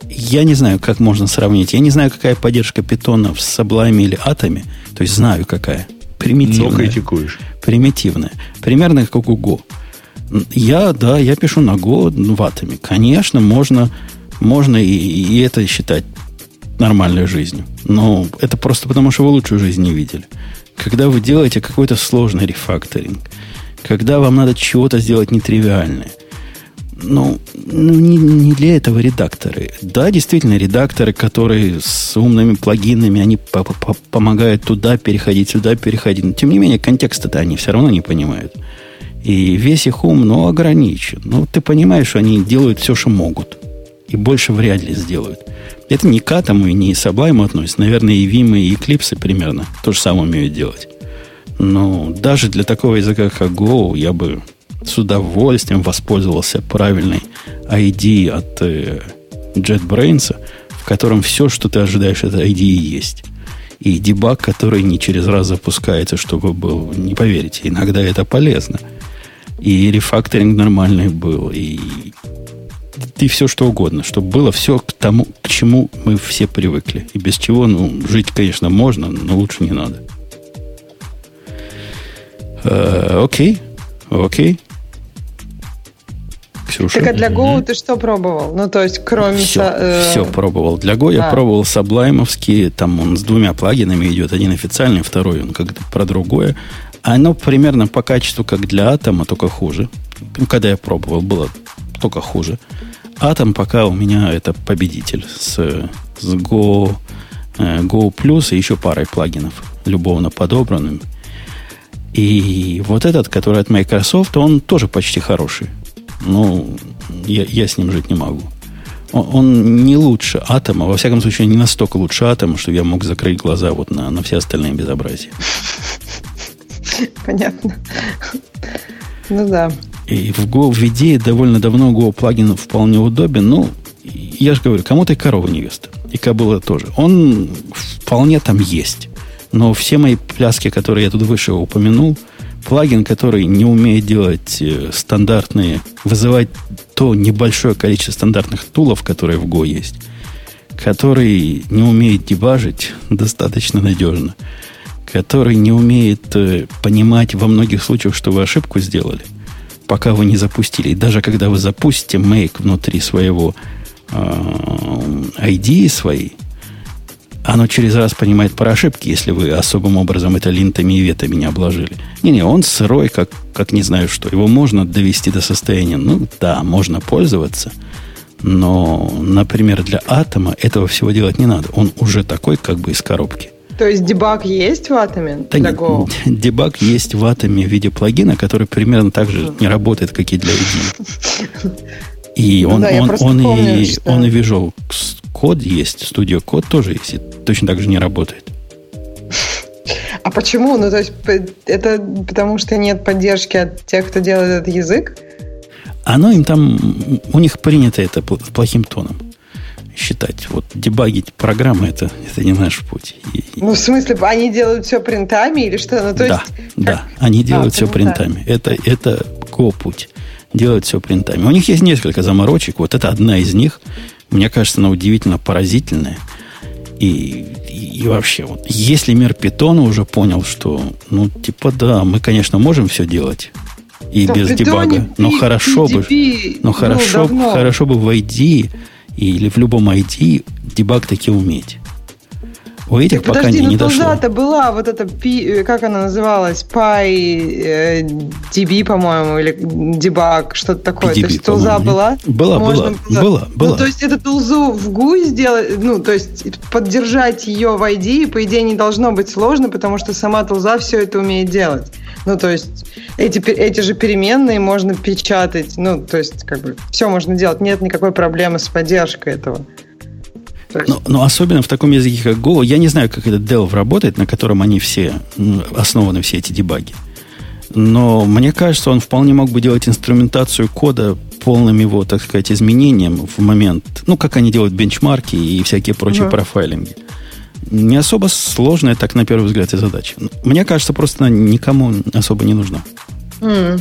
Я не знаю, как можно сравнить. Я не знаю, какая поддержка питона в Sublime или Атоме. То есть знаю, какая. Примитивная. Но критикуешь. Примитивная. Примерно как у Go. Я, да, я пишу на Go в Атоме. Конечно, можно, можно и, и это считать нормальной жизнью. Но это просто потому, что вы лучшую жизнь не видели. Когда вы делаете какой-то сложный рефакторинг – когда вам надо чего-то сделать нетривиальное. Ну, ну не, не для этого редакторы. Да, действительно, редакторы, которые с умными плагинами, они по -по помогают туда переходить, сюда переходить. Но, тем не менее, контекста-то они все равно не понимают. И весь их ум, ну, ограничен. Ну, ты понимаешь, что они делают все, что могут. И больше вряд ли сделают. Это не к атому и не Sublime относится. Наверное, и Vim, и Eclipse примерно то же самое умеют делать. Но даже для такого языка, как Go, я бы с удовольствием воспользовался правильной ID от э, JetBrains, в котором все, что ты ожидаешь от ID, есть. И дебаг, который не через раз запускается, чтобы был, не поверите, иногда это полезно. И рефакторинг нормальный был, и, и все что угодно, чтобы было все к тому, к чему мы все привыкли. И без чего, ну, жить, конечно, можно, но лучше не надо. Э, окей, окей. Ксюша. Так а для Go ты что пробовал? Ну, то есть, кроме... Все, со, э... все пробовал. Для Go а. я пробовал саблаймовский, там он с двумя плагинами идет. Один официальный, второй он как-то про другое. Оно примерно по качеству, как для Атома, только хуже. Ну, когда я пробовал, было только хуже. Атом пока у меня это победитель с, с Go, э, Go Plus и еще парой плагинов, любовно подобранным. И вот этот, который от Microsoft, он тоже почти хороший. Ну, я, я с ним жить не могу. Он, он не лучше атома, во всяком случае, не настолько лучше атома, что я мог закрыть глаза вот на, на все остальные безобразия. Понятно. Ну да. И в Go в идее довольно давно Go плагин вполне удобен. Ну, я же говорю, кому-то и корова невеста. И кобыла тоже. Он вполне там есть. Но все мои пляски, которые я тут выше упомянул, плагин, который не умеет делать э, стандартные, вызывать то небольшое количество стандартных тулов, которые в Go есть, который не умеет дебажить достаточно надежно, который не умеет э, понимать во многих случаях, что вы ошибку сделали, пока вы не запустили. И даже когда вы запустите make внутри своего э, ID своей, оно через раз понимает про ошибки, если вы особым образом это линтами и ветами не обложили. Не-не, он сырой, как, как не знаю что. Его можно довести до состояния, ну да, можно пользоваться, но, например, для атома этого всего делать не надо. Он уже такой, как бы из коробки. То есть дебаг есть в атоме да для Go? [LAUGHS] Дебаг есть в атоме в виде плагина, который примерно так же не работает, как и для ID. [LAUGHS] И он, да, он, он, помню, и, что... он и Visual код есть, Studio код тоже есть, и точно так же не работает. А почему? Ну, то есть, это потому что нет поддержки от тех, кто делает этот язык? Оно им там, у них принято это плохим тоном считать. Вот дебагить программы это, это не наш путь. Ну, в смысле, они делают все принтами или что? Ну, то да, есть, да, как... они делают а, все принтами. Это, это Go-путь. Делают все принтами. У них есть несколько заморочек. Вот это одна из них. Мне кажется, она удивительно поразительная. И, и, и вообще, вот, если мир питона уже понял, что, ну, типа, да, мы, конечно, можем все делать и да, без дебага, но пи, хорошо PDP, бы, но ну, хорошо, хорошо бы в ID или в любом ID дебаг таки уметь. У этих так, пока подожди, не, не ну, дошло. то была вот эта, э, как она называлась, PyDB, э, по-моему, или дебаг, что-то такое. PDB, то есть тулза была? Была, была, было. была, была. Ну, то есть эту тулзу в GUI сделать, ну, то есть поддержать ее в ID, по идее, не должно быть сложно, потому что сама тулза все это умеет делать. Ну, то есть эти, эти же переменные можно печатать, ну, то есть как бы все можно делать, нет никакой проблемы с поддержкой этого. Но, но особенно в таком языке, как Go, я не знаю, как этот Delve работает, на котором они все, основаны все эти дебаги. Но мне кажется, он вполне мог бы делать инструментацию кода полным его, так сказать, изменением в момент, ну, как они делают бенчмарки и всякие прочие uh-huh. профайлинги. Не особо сложная, так на первый взгляд, и задача. Мне кажется, просто она никому особо не нужна. Mm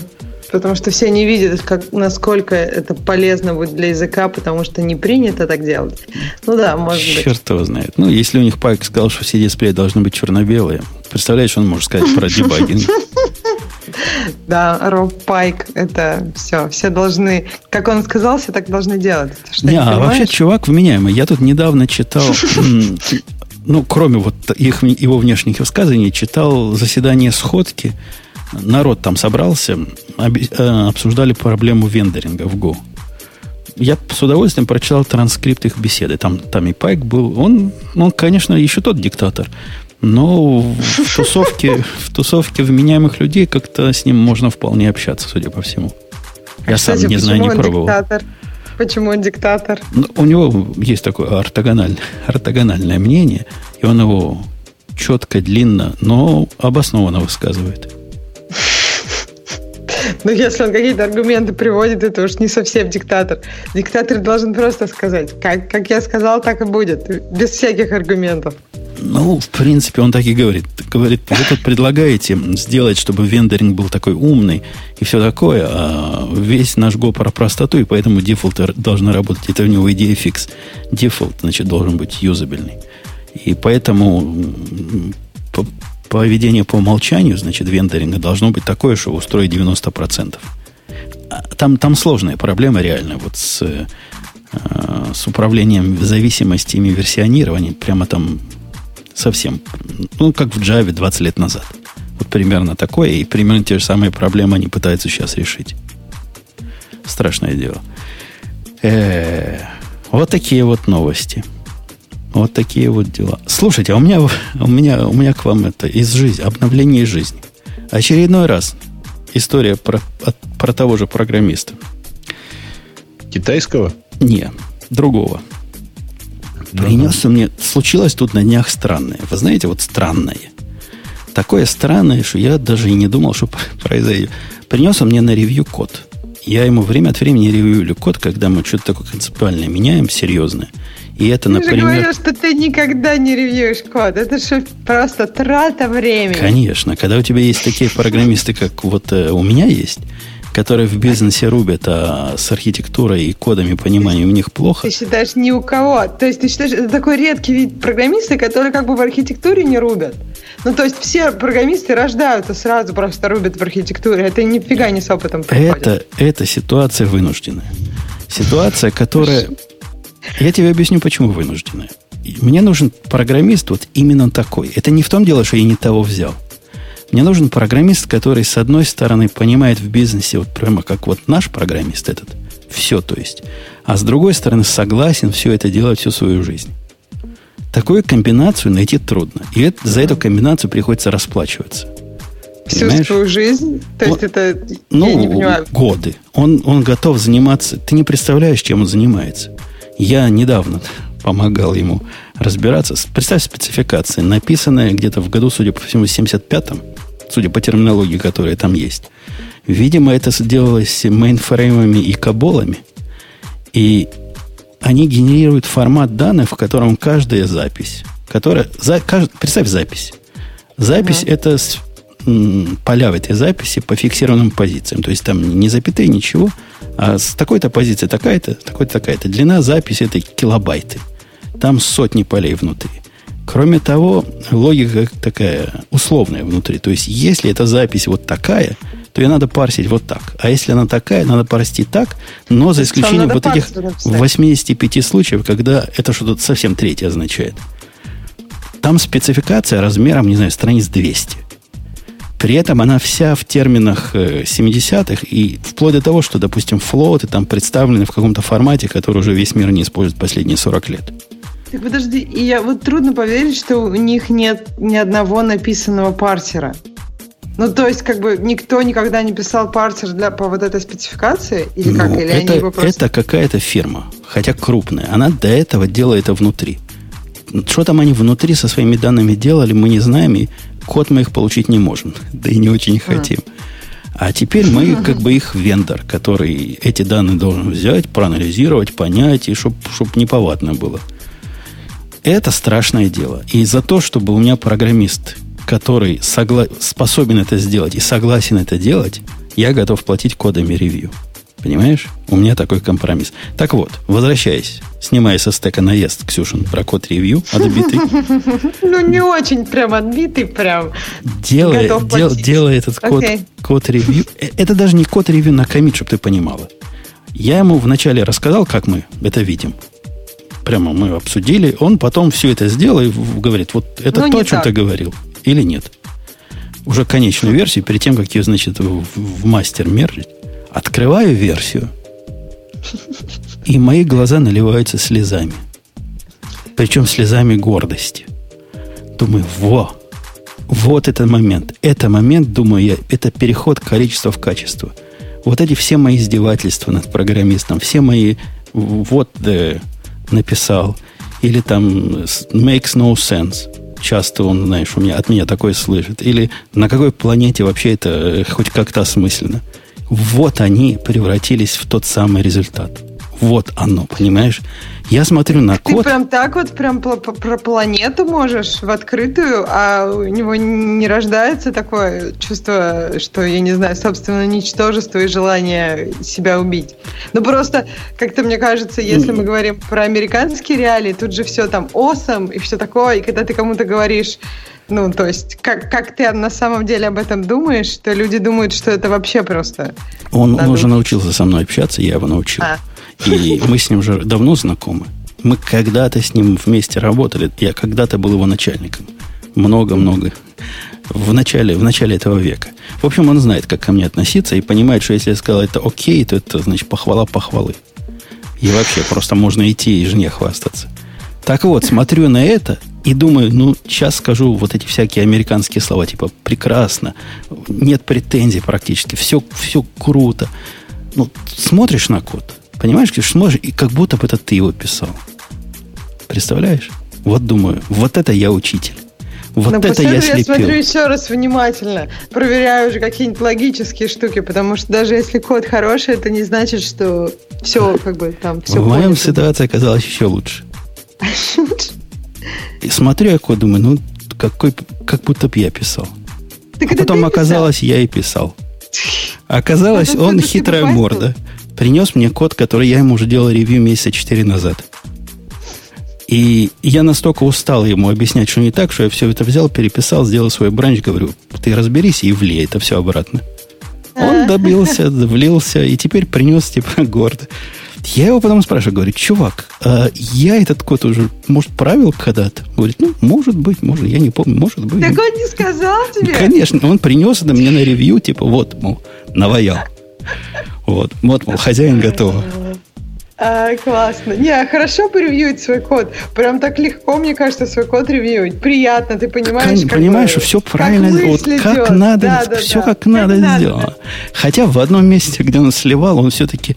потому что все не видят, как, насколько это полезно будет для языка, потому что не принято так делать. Ну да, может Черт быть. Черт его знает. Ну, если у них Пайк сказал, что все дисплеи должны быть черно-белые, представляешь, он может сказать про дебагинг. [LAUGHS] Да, Роб Пайк, это все. Все должны, как он сказал, все так должны делать. Не, а вообще чувак вменяемый. Я тут недавно читал, [LAUGHS] ну, кроме вот их, его внешних высказываний, читал заседание сходки народ там собрался, э, обсуждали проблему вендоринга в Go. Я с удовольствием прочитал транскрипт их беседы. Там, там и Пайк был. Он, он, конечно, еще тот диктатор. Но в тусовке, в тусовке вменяемых людей как-то с ним можно вполне общаться, судя по всему. Я Кстати, сам не знаю, не пробовал. Диктатор? Почему он диктатор? Ну, у него есть такое ортогональное, ортогональное мнение, и он его четко, длинно, но обоснованно высказывает. [LAUGHS] Ну, если он какие-то аргументы приводит, это уж не совсем диктатор. Диктатор должен просто сказать, как, как я сказал, так и будет, без всяких аргументов. Ну, в принципе, он так и говорит. Говорит, вы тут предлагаете сделать, чтобы вендоринг был такой умный и все такое, а весь наш Go про простоту, и поэтому дефолты должны работать. Это у него идея фикс. Дефолт, значит, должен быть юзабельный. И поэтому поведение по умолчанию, значит, вендоринга должно быть такое, что устроить 90%. А там, там сложная проблема реально вот с, э, с управлением зависимостями версионирования. Прямо там совсем, ну, как в Java 20 лет назад. Вот примерно такое, и примерно те же самые проблемы они пытаются сейчас решить. Страшное дело. Э-э-э. Вот такие вот новости. Вот такие вот дела. Слушайте, а у меня, у меня, у меня к вам это из жизни, обновление жизни. Очередной раз история про, от, про того же программиста. Китайского? Не, другого. Принес он мне... Случилось тут на днях странное. Вы знаете, вот странное. Такое странное, что я даже и не думал, что [LAUGHS] произойдет. Принес он мне на ревью код. Я ему время от времени ревью код, когда мы что-то такое концептуальное меняем, серьезное – И это, Ты например... же говорил, что ты никогда не ревьюешь код. Это же просто трата времени. Конечно. Когда у тебя есть такие программисты, как вот э, у меня есть, которые в бизнесе рубят, а с архитектурой и кодами пониманием у них плохо. Ты считаешь ни у кого. То есть ты считаешь, это такой редкий вид программиста, которые как бы в архитектуре не рубят. Ну, то есть все программисты рождаются сразу, просто рубят в архитектуре. Это нифига не с опытом приходит. Это, это ситуация вынужденная. Ситуация, которая... Я тебе объясню, почему вынужденная. И Мне нужен программист вот именно такой. Это не в том дело, что я не того взял. Мне нужен программист, который, с одной стороны, понимает в бизнесе, вот прямо как вот наш программист этот, все то есть, а с другой стороны, согласен все это делать всю свою жизнь. Такую комбинацию найти трудно. И это- за эту комбинацию приходится расплачиваться. Всю Понимаешь? свою жизнь. То есть Ну, это... Ну, я не понимаю. годы. Он, он готов заниматься. Ты не представляешь, чем он занимается. Я недавно помогал ему разбираться. Представь спецификации, написанная где-то в году, судя по всему, 75-м, судя по терминологии, которая там есть. Видимо, это сделалось мейнфреймами и каболами. И они генерируют формат данных, в котором каждая запись, которая... За, кажд- представь запись. Запись это с- м, поля в этой записи по фиксированным позициям. То есть там не запятые, ничего, а с такой-то позиции такая-то, такой-то такая-то. Длина записи это килобайты. Там сотни полей внутри. Кроме того, логика такая условная внутри. То есть, если эта запись вот такая, то ее надо парсить вот так. А если она такая, надо парсить так, но за исключением вот этих парсер написать. 85 случаев, когда это что-то совсем третье означает. Там спецификация размером, не знаю, страниц 200. При этом она вся в терминах э, 70-х и вплоть до того, что, допустим, флоты там представлены в каком-то формате, который уже весь мир не использует последние 40 лет. Так подожди, и я вот трудно поверить, что у них нет ни одного написанного парсера. Ну, то есть, как бы никто никогда не писал парсер для, по вот этой спецификации? Или как? Ну, Или это, они его просто... это какая-то фирма, хотя крупная. Она до этого делает это внутри. Что там они внутри со своими данными делали, мы не знаем, и код мы их получить не можем. Да и не очень хотим. А теперь мы как бы их вендор, который эти данные должен взять, проанализировать, понять, и чтобы чтоб неповадно было. Это страшное дело. И за то, чтобы у меня программист, который согла- способен это сделать и согласен это делать, я готов платить кодами ревью. Понимаешь? У меня такой компромисс. Так вот, возвращаясь, снимая со стека наезд Ксюшин про код ревью, отбитый, [LAUGHS] Ну, не очень прям отбитый, прям. Готов дел- делая этот код, ревью, э, это даже не код ревью на комит, чтобы ты понимала. Я ему вначале рассказал, как мы это видим. Прямо мы обсудили. Он потом все это сделал и говорит, вот это Ну, то, о чем так. ты говорил. Или нет. Уже конечную версию, перед тем, как ее, значит, в, в мастер мержить, открываю версию, и мои глаза наливаются слезами. Причем слезами гордости. Думаю, во, вот этот момент. Это момент, думаю я, это переход количества в качество. Вот эти все мои издевательства над программистом, все мои вот э, написал, или там makes no sense. Часто он, знаешь, у меня, от меня такое слышит. Или на какой планете вообще это э, хоть как-то осмысленно. Вот они превратились в тот самый результат. Вот оно, понимаешь? Я смотрю на Ты код. прям так вот прям про планету можешь в открытую, а у него не рождается такое чувство, что, я не знаю, собственно, ничтожество и желание себя убить. Ну просто, как-то мне кажется, если мы говорим про американские реалии, тут же все там awesome и все такое, и когда ты кому-то говоришь, ну, то есть, как, как ты на самом деле об этом думаешь, то люди думают, что это вообще просто... Он, он уже научился со мной общаться, я его научил. А. И мы с ним уже давно знакомы. Мы когда-то с ним вместе работали. Я когда-то был его начальником. Много-много. В начале, в начале этого века. В общем, он знает, как ко мне относиться, и понимает, что если я сказал это окей, то это значит похвала похвалы. И вообще просто можно идти и жене хвастаться. Так вот, смотрю на это и думаю, ну, сейчас скажу вот эти всякие американские слова, типа прекрасно, нет претензий практически, все, все круто. Ну, смотришь на код, понимаешь, Ксюш, смотришь, и как будто бы это ты его писал. Представляешь? Вот думаю, вот это я учитель. Вот Но это после я этого я смотрю слепил. еще раз внимательно, проверяю уже какие-нибудь логические штуки, потому что даже если код хороший, это не значит, что все как бы там все В моем ситуации оказалось еще лучше. [LAUGHS] И смотрю я код, думаю, ну, какой, как будто бы я писал. Так А потом оказалось, я и писал. Оказалось, он хитрая морда. Принес мне код, который я ему уже делал ревью месяца четыре назад. И я настолько устал ему объяснять, что не так, что я все это взял, переписал, сделал свой бранч, говорю, ты разберись и влей это все обратно. Он добился, влился, и теперь принес, типа, гордо. Я его потом спрашиваю, говорю, чувак, а я этот код уже, может, правил когда-то? Говорит, ну, может быть, может, я не помню, может быть. Так он не сказал тебе? Конечно, он принес это мне на ревью, типа, вот, мол, наваял. Вот, вот, мол, хозяин готов. А, классно. Не, хорошо поревьюить свой код. Прям так легко, мне кажется, свой код ревьюить. Приятно, ты понимаешь, как понимаешь, что все как правильно, вот мысль как идет. надо, Да, да, все да. как надо да. сделано. Хотя в одном месте, где он сливал, он все-таки...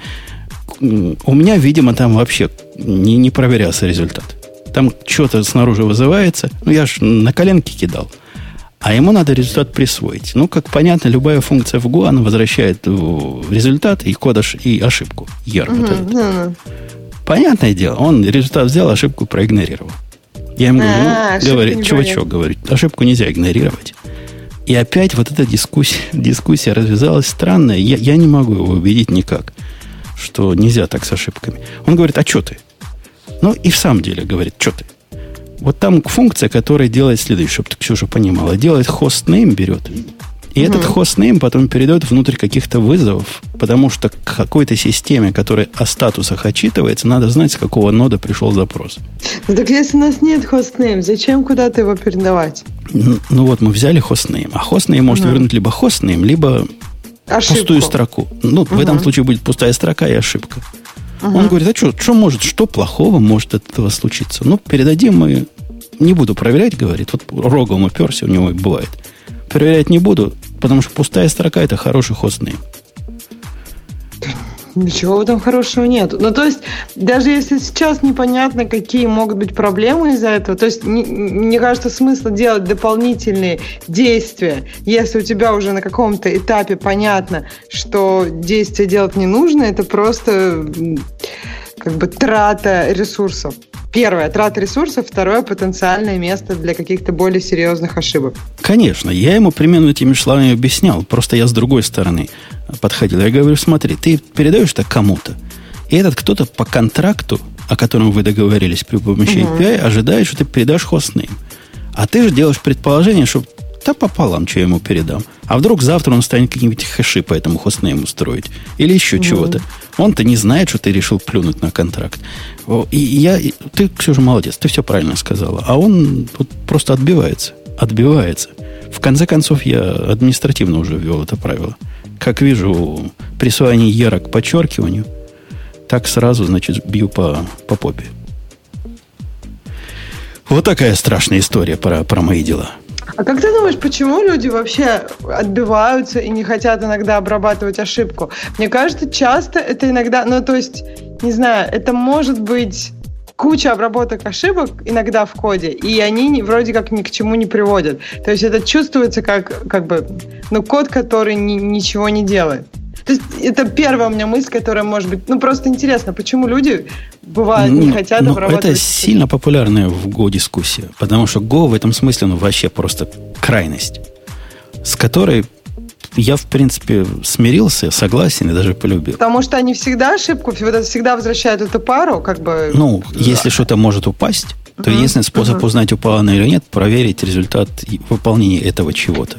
У меня, видимо, там вообще не, не проверялся результат. Там что-то снаружи вызывается. Ну, я ж на коленке кидал. А ему надо результат присвоить. Ну, как понятно, любая функция в Go, она возвращает результат и код ош- и ошибку. ER вот этот. Ну, Понятное дело, он результат взял, ошибку проигнорировал. Я ему говорю, А, ну, не чувачок, говорит, ошибку нельзя игнорировать. И опять вот эта дискуссия, [LAUGHS] дискуссия развязалась странная. Я, я не могу его убедить никак, что нельзя так с ошибками. Он говорит, а что ты? Ну, и в самом деле говорит, что ты? Вот там функция, которая делает следующее, чтобы ты, Ксюша, понимала. Делает хостнейм, берет. И этот хостнейм потом передает внутрь каких-то вызовов, потому что к какой-то системе, которая о статусах отчитывается, надо знать, с какого нода пришел запрос. Ну так если у нас нет hostname, зачем куда-то его передавать? Ну, ну вот мы взяли hostname, а hostname может вернуть либо hostname, либо Ошибку. пустую строку. Ну, в этом случае будет пустая строка и ошибка. Он говорит, а что, что может, что плохого может от этого случиться? Ну, передадим мы, не буду проверять, говорит, вот рогом уперся, у него и бывает. Проверять не буду, потому что пустая строка это хороший hostname. Ничего в этом хорошего нет. Ну, то есть, даже если сейчас непонятно, какие могут быть проблемы из-за этого, то есть, не- мне кажется, смысла делать дополнительные действия, если у тебя уже на каком-то этапе понятно, что действия делать не нужно, это просто как бы трата ресурсов. Первое, трата ресурсов, второе, потенциальное место для каких-то более серьезных ошибок. Конечно, я ему примерно этими словами объяснял, просто я с другой стороны подходил. Я говорю, смотри, ты передаешь это кому-то, и этот кто-то по контракту, о котором вы договорились при помощи API, ожидает, что ты передашь хостнейм. А ты же делаешь предположение, что да пополам, что я ему передам. А вдруг завтра он станет какие-нибудь хэши по этому хостнейму строить. Или еще чего-то. Он-то не знает, что ты решил плюнуть на контракт. И я... и Ты, Ксюша, молодец, ты все правильно сказала. А он вот просто отбивается. Отбивается. В конце концов, я административно уже ввел это правило. Как вижу присвоение ера к подчеркиванию, так сразу, значит, бью по, по попе. Вот такая страшная история про, про мои дела. А как ты думаешь, почему люди вообще отбиваются и не хотят иногда обрабатывать ошибку? Мне кажется, часто это иногда, ну то есть, не знаю, это может быть куча обработок ошибок иногда в коде, и они не- вроде как ни к чему не приводят. То есть это чувствуется как, как бы, ну, код, который ни- ничего не делает. То есть это первая у меня мысль, которая может быть... Ну, просто интересно, почему люди, бывает, не Ну, хотят ну, обрабатывать... Это сильно популярная в Go дискуссия, потому что Go в этом смысле ну, вообще просто крайность, с которой я, в принципе, смирился, согласен и даже полюбил. Потому что они всегда ошибку, всегда возвращают эту пару, как бы... Ну, если что-то может упасть, то единственный способ узнать, упало оно или нет, проверить результат выполнения этого чего-то.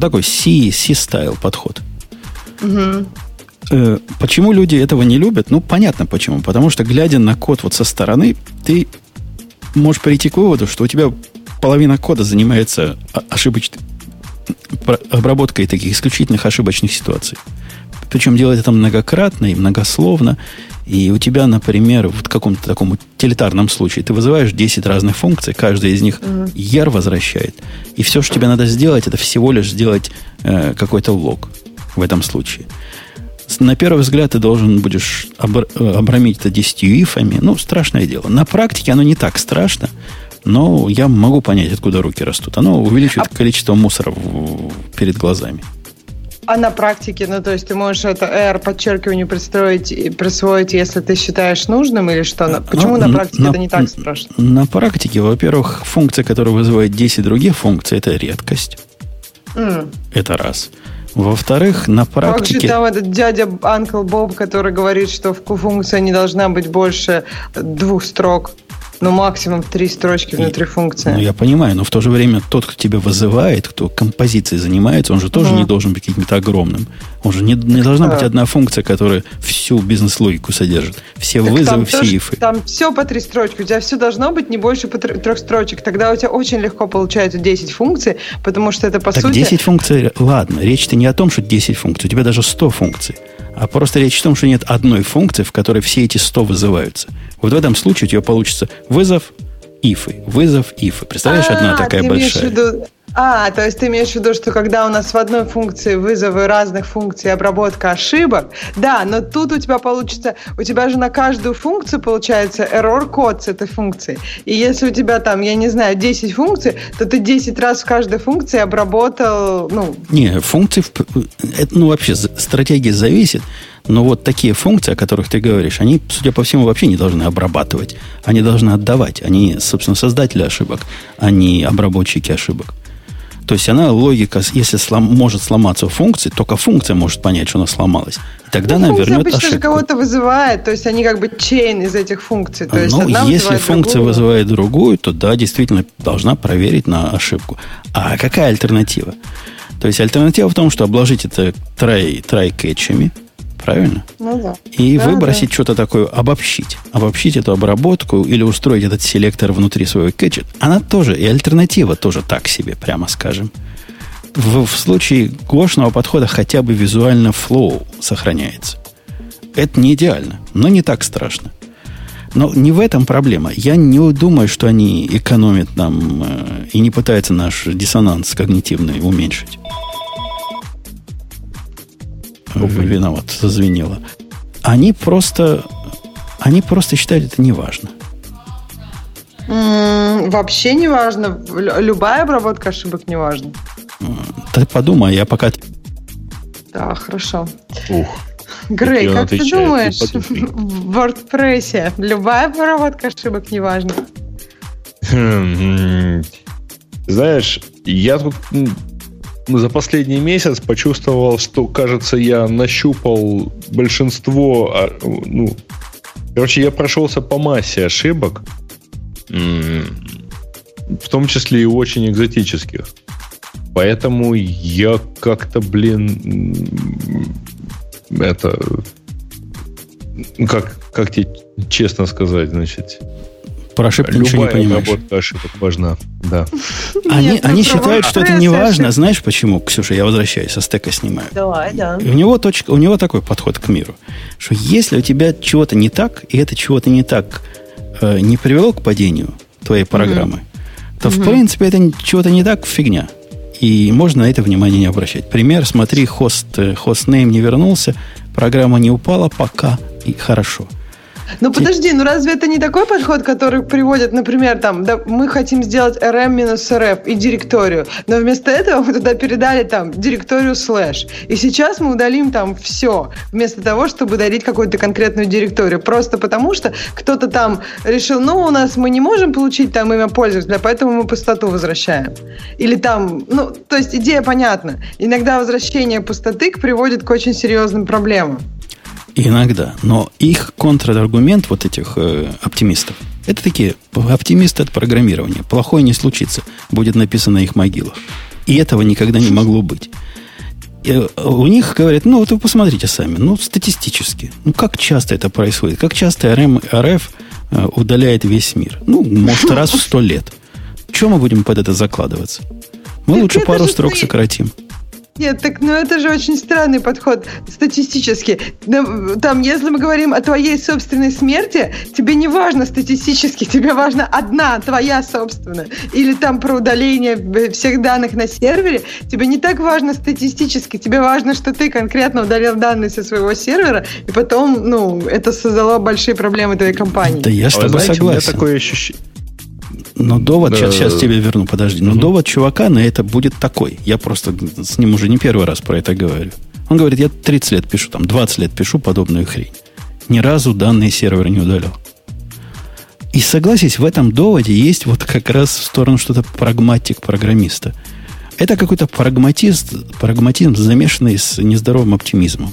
Такой C, C-стайл подход. Э, Почему люди этого не любят? Ну, понятно почему. Потому что, глядя на код вот со стороны, ты можешь прийти к выводу, что у тебя половина кода занимается ошибочной обработкой таких исключительных ошибочных ситуаций. Причем делать это многократно и многословно. И у тебя, например, в каком-то таком утилитарном случае ты вызываешь 10 разных функций, каждая из них ER возвращает. И все, что тебе надо сделать, это всего лишь сделать э, какой-то лог в этом случае. На первый взгляд ты должен будешь обр- э, обрамить это 10 ифами. Ну, страшное дело. На практике оно не так страшно, но я могу понять, откуда руки растут. Оно увеличивает количество мусора в- перед глазами. А на практике, ну то есть ты можешь это R подчеркивание пристроить присвоить, если ты считаешь нужным или что? Почему ну, на практике на, это не так страшно? На практике, во-первых, функция, которая вызывает 10 других функций, это редкость. Mm. Это раз. Во-вторых, на практике... Как же там этот дядя Анкл Боб, который говорит, что функция не должна быть больше двух строк? Ну, максимум три строчки внутри функции. Ну, я понимаю, но в то же время тот, кто тебя вызывает, кто композицией занимается, он же тоже mm. не должен быть каким-то огромным. Он же не, не должна быть одна функция, которая всю бизнес-логику содержит. Все так вызовы, все тоже, ифы. Там все по три строчки. У тебя все должно быть не больше по трех строчек. Тогда у тебя очень легко получается 10 функций, потому что это по так сути... 10 функций, ладно, речь-то не о том, что 10 функций, у тебя даже 100 функций. А просто речь о том, что нет одной функции, в которой все эти 100 вызываются. Вот в этом случае у тебя получится вызов ифы, вызов ифы. Представляешь, а, одна такая большая. Виду, а, то есть ты имеешь в виду, что когда у нас в одной функции вызовы разных функций обработка ошибок, да, но тут у тебя получится, у тебя же на каждую функцию получается error-код с этой функцией. И если у тебя там, я не знаю, 10 функций, то ты 10 раз в каждой функции обработал, ну... Не, функции, ну вообще стратегия зависит, но вот такие функции, о которых ты говоришь, они, судя по всему, вообще не должны обрабатывать. Они должны отдавать. Они, собственно, создатели ошибок, а не обработчики ошибок. То есть она логика, если слом, может сломаться функция, только функция может понять, что она сломалась. И тогда ну, она вернет обычно ошибку. кого-то вызывает, то есть они как бы чейн из этих функций. То есть ну, если функция другую. вызывает другую, то да, действительно должна проверить на ошибку. А какая альтернатива? То есть альтернатива в том, что обложить это трай, трай кэтчами, Правильно? Ну да. И да, выбросить да. что-то такое, обобщить. Обобщить эту обработку или устроить этот селектор внутри своего кэча. Она тоже, и альтернатива тоже так себе, прямо скажем. В, в случае гошного подхода хотя бы визуально флоу сохраняется. Это не идеально, но не так страшно. Но не в этом проблема. Я не думаю, что они экономят нам э, и не пытаются наш диссонанс когнитивный уменьшить. Виноват, зазвенело. Они просто, они просто считают это неважно. Вообще не важно. Любая обработка ошибок не важна. Ты подумай, я пока... Да, хорошо. Ух. Грей, как ты думаешь, [LAUGHS] в WordPress любая обработка ошибок не важна? Хм, знаешь, я тут за последний месяц почувствовал, что, кажется, я нащупал большинство... А, ну, короче, я прошелся по массе ошибок, в том числе и очень экзотических. Поэтому я как-то, блин, это... Как, как тебе честно сказать, значит, про ошибки Любая ничего не понимаешь. обработка ошибок важна, да. Они, Нет, они считают, что это не важно. Знаешь почему, Ксюша, я возвращаюсь, со стека снимаю. Давай, да. У него, точка, у него такой подход к миру, что если у тебя чего-то не так, и это чего-то не так э, не привело к падению твоей программы, mm-hmm. то, mm-hmm. в принципе, это чего-то не так, фигня. И можно на это внимание не обращать. Пример, смотри, хост, э, хостнейм не вернулся, программа не упала пока, и хорошо. Ну подожди, ну разве это не такой подход, который приводит, например, там, да, мы хотим сделать rm минус rf и директорию, но вместо этого мы туда передали там директорию слэш. И сейчас мы удалим там все, вместо того, чтобы удалить какую-то конкретную директорию. Просто потому что кто-то там решил, ну, у нас мы не можем получить там имя пользователя, поэтому мы пустоту возвращаем. Или там, ну, то есть идея понятна. Иногда возвращение пустоты приводит к очень серьезным проблемам. Иногда. Но их контраргумент вот этих э, оптимистов, это такие оптимисты от программирования. Плохое не случится. Будет написано на их могилах. И этого никогда не могло быть. И э, у них говорят, ну вот вы посмотрите сами, ну статистически, ну как часто это происходит, как часто РМ, РФ э, удаляет весь мир. Ну, может, раз в сто лет. Чем мы будем под это закладываться? Мы лучше пару строк сократим. Нет, так ну это же очень странный подход статистически. Там, если мы говорим о твоей собственной смерти, тебе не важно статистически, тебе важно одна твоя собственная. Или там про удаление всех данных на сервере, тебе не так важно статистически, тебе важно, что ты конкретно удалил данные со своего сервера, и потом, ну, это создало большие проблемы твоей компании. Да я с тобой а согласен. У меня такое ощущение Но довод, да. сейчас, сейчас тебе верну, подожди. Но угу. довод чувака на это будет такой. Я просто с ним уже не первый раз про это говорю. Он говорит, я 30 лет пишу, там 20 лет пишу подобную хрень. Ни разу данные сервера не удалял. И согласись, в этом доводе есть вот как раз в сторону что-то прагматик программиста. Это какой-то прагматизм, прагматизм, замешанный с нездоровым оптимизмом.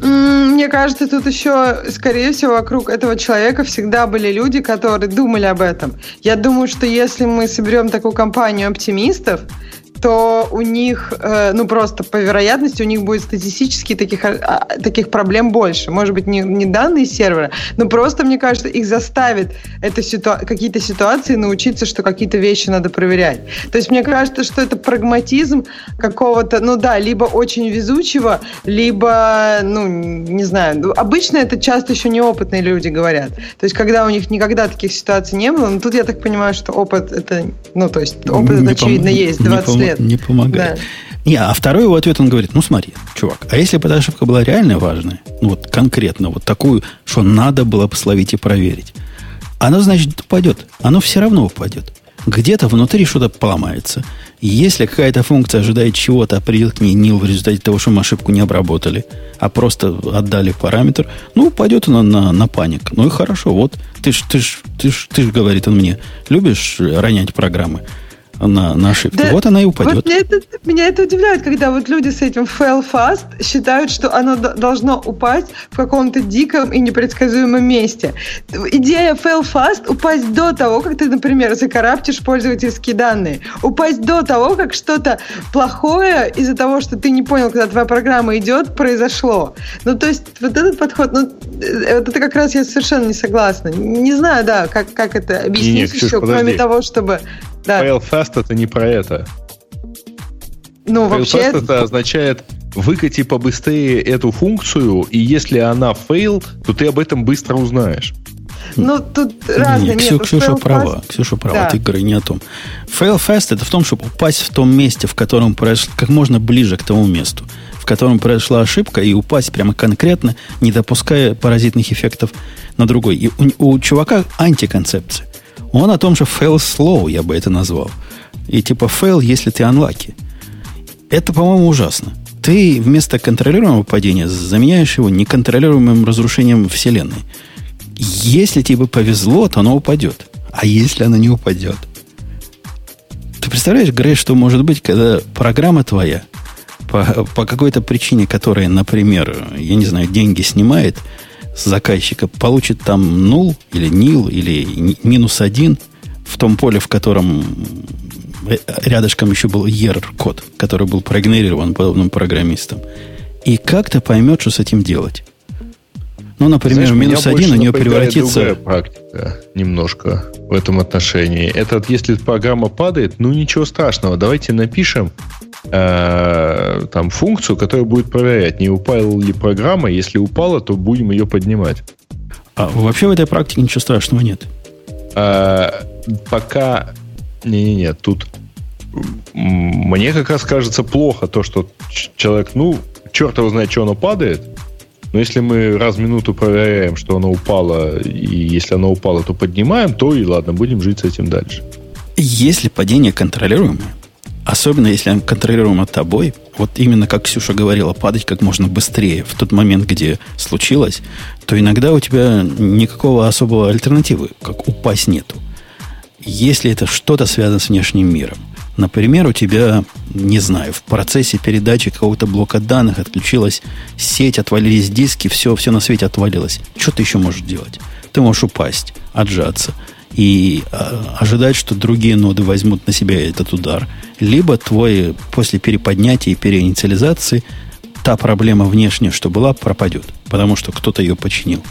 Мне кажется, тут еще, скорее всего, вокруг этого человека всегда были люди, которые думали об этом. Я думаю, что если мы соберем такую компанию оптимистов, то у них, э, ну просто по вероятности, у них будет статистически таких, а, таких проблем больше. Может быть, не, не данные сервера, но просто, мне кажется, их заставит это ситу... какие-то ситуации научиться, что какие-то вещи надо проверять. То есть мне кажется, что это прагматизм какого-то, ну да, либо очень везучего, либо, ну, не знаю, ну, обычно это часто еще неопытные люди говорят. То есть когда у них никогда таких ситуаций не было, но тут я так понимаю, что опыт это, ну, то есть опыт, это, очевидно, есть, 20 лет. Не помогает. Да. Не, а второй его ответ, он говорит, ну смотри, чувак, а если бы эта ошибка была реально важная, ну вот конкретно, вот такую, что надо было бы словить и проверить, оно, значит, упадет. Оно все равно упадет. Где-то внутри что-то поломается. Если какая-то функция ожидает чего-то, а придет к ней нил в результате того, что мы ошибку не обработали, а просто отдали параметр, ну, упадет она на, на паник. Ну и хорошо, вот, ты ж, ты ж, ты ж, ты ж, говорит он мне, любишь ронять программы? На, на ошибку. Да, вот она и упадет. Вот меня, это, меня это удивляет, когда вот люди с этим fail fast считают, что оно должно упасть в каком-то диком и непредсказуемом месте. Идея fail fast упасть до того, как ты, например, закараптишь пользовательские данные. Упасть до того, как что-то плохое из-за того, что ты не понял, когда твоя программа идет, произошло. Ну, то есть вот этот подход, ну, э, вот это как раз я совершенно не согласна. Не знаю, да, как, как это объяснить не, не, Ксюш, еще, подожди. кроме того, чтобы да. Fail fast это не про это. Ну, Fail fast вообще... это означает выкати побыстрее эту функцию, и если она fail, то ты об этом быстро узнаешь. Ну, тут разные не, Ксю, Ксюша права, Ксюша права, да. ты говори не о том. Fail fast это в том, чтобы упасть в том месте, в котором произошло, как можно ближе к тому месту, в котором произошла ошибка, и упасть прямо конкретно, не допуская паразитных эффектов на другой. И у, у чувака антиконцепция. Он о том же fail slow, я бы это назвал. И типа fail, если ты unlucky. Это, по-моему, ужасно. Ты вместо контролируемого падения заменяешь его неконтролируемым разрушением Вселенной. Если тебе повезло, то оно упадет. А если оно не упадет? Ты представляешь, Грей, что может быть, когда программа твоя по, по какой-то причине, которая, например, я не знаю, деньги снимает – с заказчика получит там нул или нил или минус один в том поле, в котором э, рядышком еще был error код, который был проигнорирован подобным программистом. И как то поймет, что с этим делать. Ну, например, Знаешь, минус один у нее превратится... практика немножко в этом отношении. Это если программа падает, ну ничего страшного, давайте напишем э, там функцию, которая будет проверять, не упала ли программа. Если упала, то будем ее поднимать. А вообще в этой практике ничего страшного нет. А, пока... Не-не-не, тут мне как раз кажется плохо то, что человек, ну, черт его знает, что оно падает, но если мы раз в минуту проверяем, что оно упало, и если оно упало, то поднимаем, то и ладно, будем жить с этим дальше. Если падение контролируемое, особенно если оно контролируемо тобой, вот именно как Ксюша говорила, падать как можно быстрее в тот момент, где случилось, то иногда у тебя никакого особого альтернативы, как упасть нету. Если это что-то связано с внешним миром – Например, у тебя, не знаю, в процессе передачи какого-то блока данных отключилась сеть, отвалились диски, все, все на свете отвалилось. Что ты еще можешь делать? Ты можешь упасть, отжаться и а, ожидать, что другие ноды возьмут на себя этот удар. Либо твой после переподнятия и переинициализации та проблема внешняя, что была, пропадет, потому что кто-то ее починил.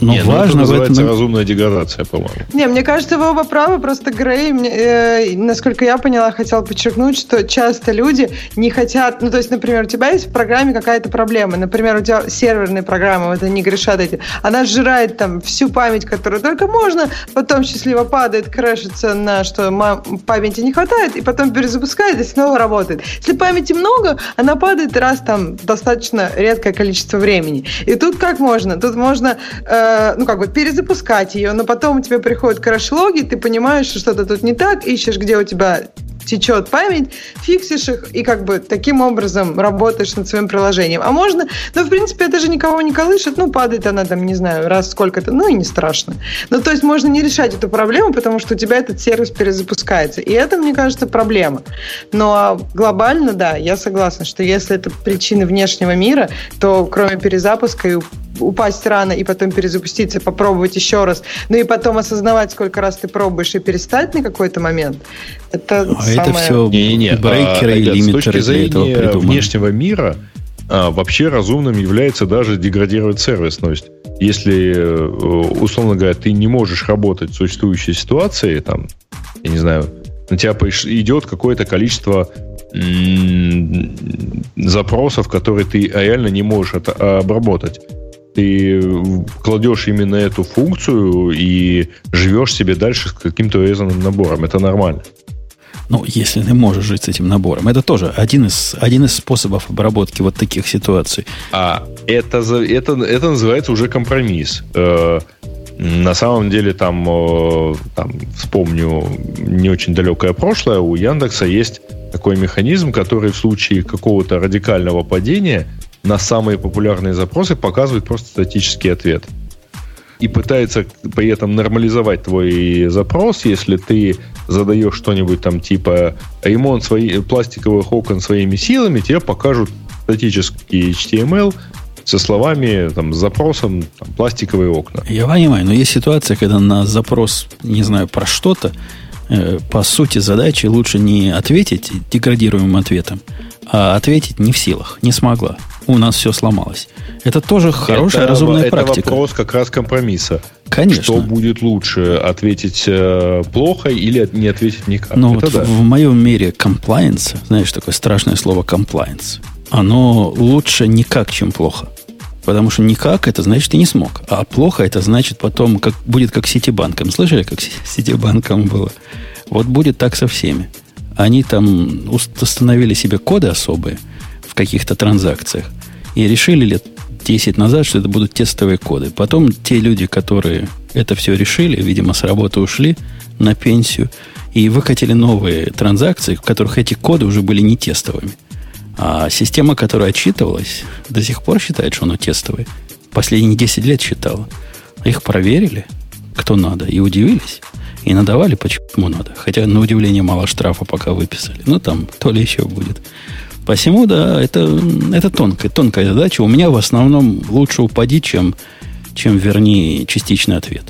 Но Не, важно ну, это в этом... разумная деградация, по-моему. Не, мне кажется, вы оба правы, просто Грей, мне, э, насколько я поняла, хотел подчеркнуть, что часто люди не хотят, ну, то есть, например, у тебя есть в программе какая-то проблема, например, у тебя серверная программа, это не грешат эти, она сжирает там всю память, которую только можно, потом счастливо падает, крэшится на что памяти не хватает, и потом перезапускает и снова работает. Если памяти много, она падает раз там достаточно редкое количество времени. И тут как можно? Тут можно э, ну, как бы перезапускать ее, но потом тебе приходят краш-логи, ты понимаешь, что что-то тут не так, ищешь, где у тебя течет память, фиксишь их и как бы таким образом работаешь над своим приложением. А можно, ну, в принципе, это же никого не колышет, ну, падает она там, не знаю, раз сколько-то, ну, и не страшно. Ну, то есть можно не решать эту проблему, потому что у тебя этот сервис перезапускается. И это, мне кажется, проблема. Но глобально, да, я согласна, что если это причины внешнего мира, то кроме перезапуска и упасть рано и потом перезапуститься, попробовать еще раз, ну и потом осознавать, сколько раз ты пробуешь и перестать на какой-то момент, это а самое... это все не, не, брейкеры а, и лимитеры с точки зрения внешнего мира а, вообще разумным является даже деградировать сервисность. Если, э, условно говоря, ты не можешь работать в существующей ситуации, там, я не знаю, на тебя идет какое-то количество запросов, которые ты реально не можешь обработать ты кладешь именно эту функцию и живешь себе дальше с каким-то урезанным набором. Это нормально. Ну, если ты можешь жить с этим набором. Это тоже один из, один из способов обработки вот таких ситуаций. А это, это, это называется уже компромисс. Э, на самом деле, там, э, там, вспомню не очень далекое прошлое, у Яндекса есть такой механизм, который в случае какого-то радикального падения – на самые популярные запросы показывает просто статический ответ. И пытается при этом нормализовать твой запрос, если ты задаешь что-нибудь там типа ремонт свои, пластиковых окон своими силами, тебе покажут статический HTML со словами, там, с запросом там, пластиковые окна. Я понимаю, но есть ситуация, когда на запрос, не знаю, про что-то, э, по сути задачи лучше не ответить деградируемым ответом, а ответить не в силах, не смогла у нас все сломалось. Это тоже хорошая, это, разумная это практика. Это вопрос как раз компромисса. Конечно. Что будет лучше, ответить э, плохо или не ответить никак? Ну, вот да. в, моем мире compliance, знаешь, такое страшное слово compliance, оно лучше никак, чем плохо. Потому что никак это значит ты не смог. А плохо это значит потом как, будет как с Ситибанком. Слышали, как [LAUGHS] Ситибанком было? Вот будет так со всеми. Они там установили себе коды особые – в каких-то транзакциях. И решили лет 10 назад, что это будут тестовые коды. Потом те люди, которые это все решили, видимо, с работы ушли на пенсию и выкатили новые транзакции, в которых эти коды уже были не тестовыми. А система, которая отчитывалась, до сих пор считает, что оно тестовое. Последние 10 лет считала. Их проверили, кто надо, и удивились. И надавали, почему надо. Хотя, на удивление, мало штрафа пока выписали. Ну, там то ли еще будет. Посему, да, это, это тонкая, тонкая задача. У меня в основном лучше упади, чем, чем верни частичный ответ.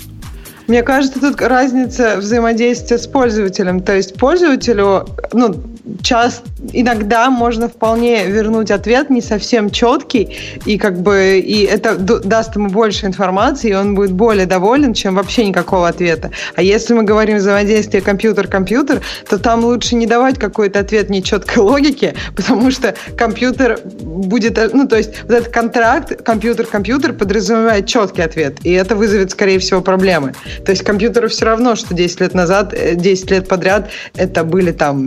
Мне кажется, тут разница взаимодействия с пользователем. То есть пользователю, ну, час иногда можно вполне вернуть ответ не совсем четкий, и как бы и это даст ему больше информации, и он будет более доволен, чем вообще никакого ответа. А если мы говорим взаимодействие компьютер-компьютер, то там лучше не давать какой-то ответ нечеткой [LAUGHS] логики, потому что компьютер будет, ну то есть вот этот контракт компьютер-компьютер подразумевает четкий ответ, и это вызовет, скорее всего, проблемы. То есть компьютеру все равно, что 10 лет назад, 10 э, лет подряд это были там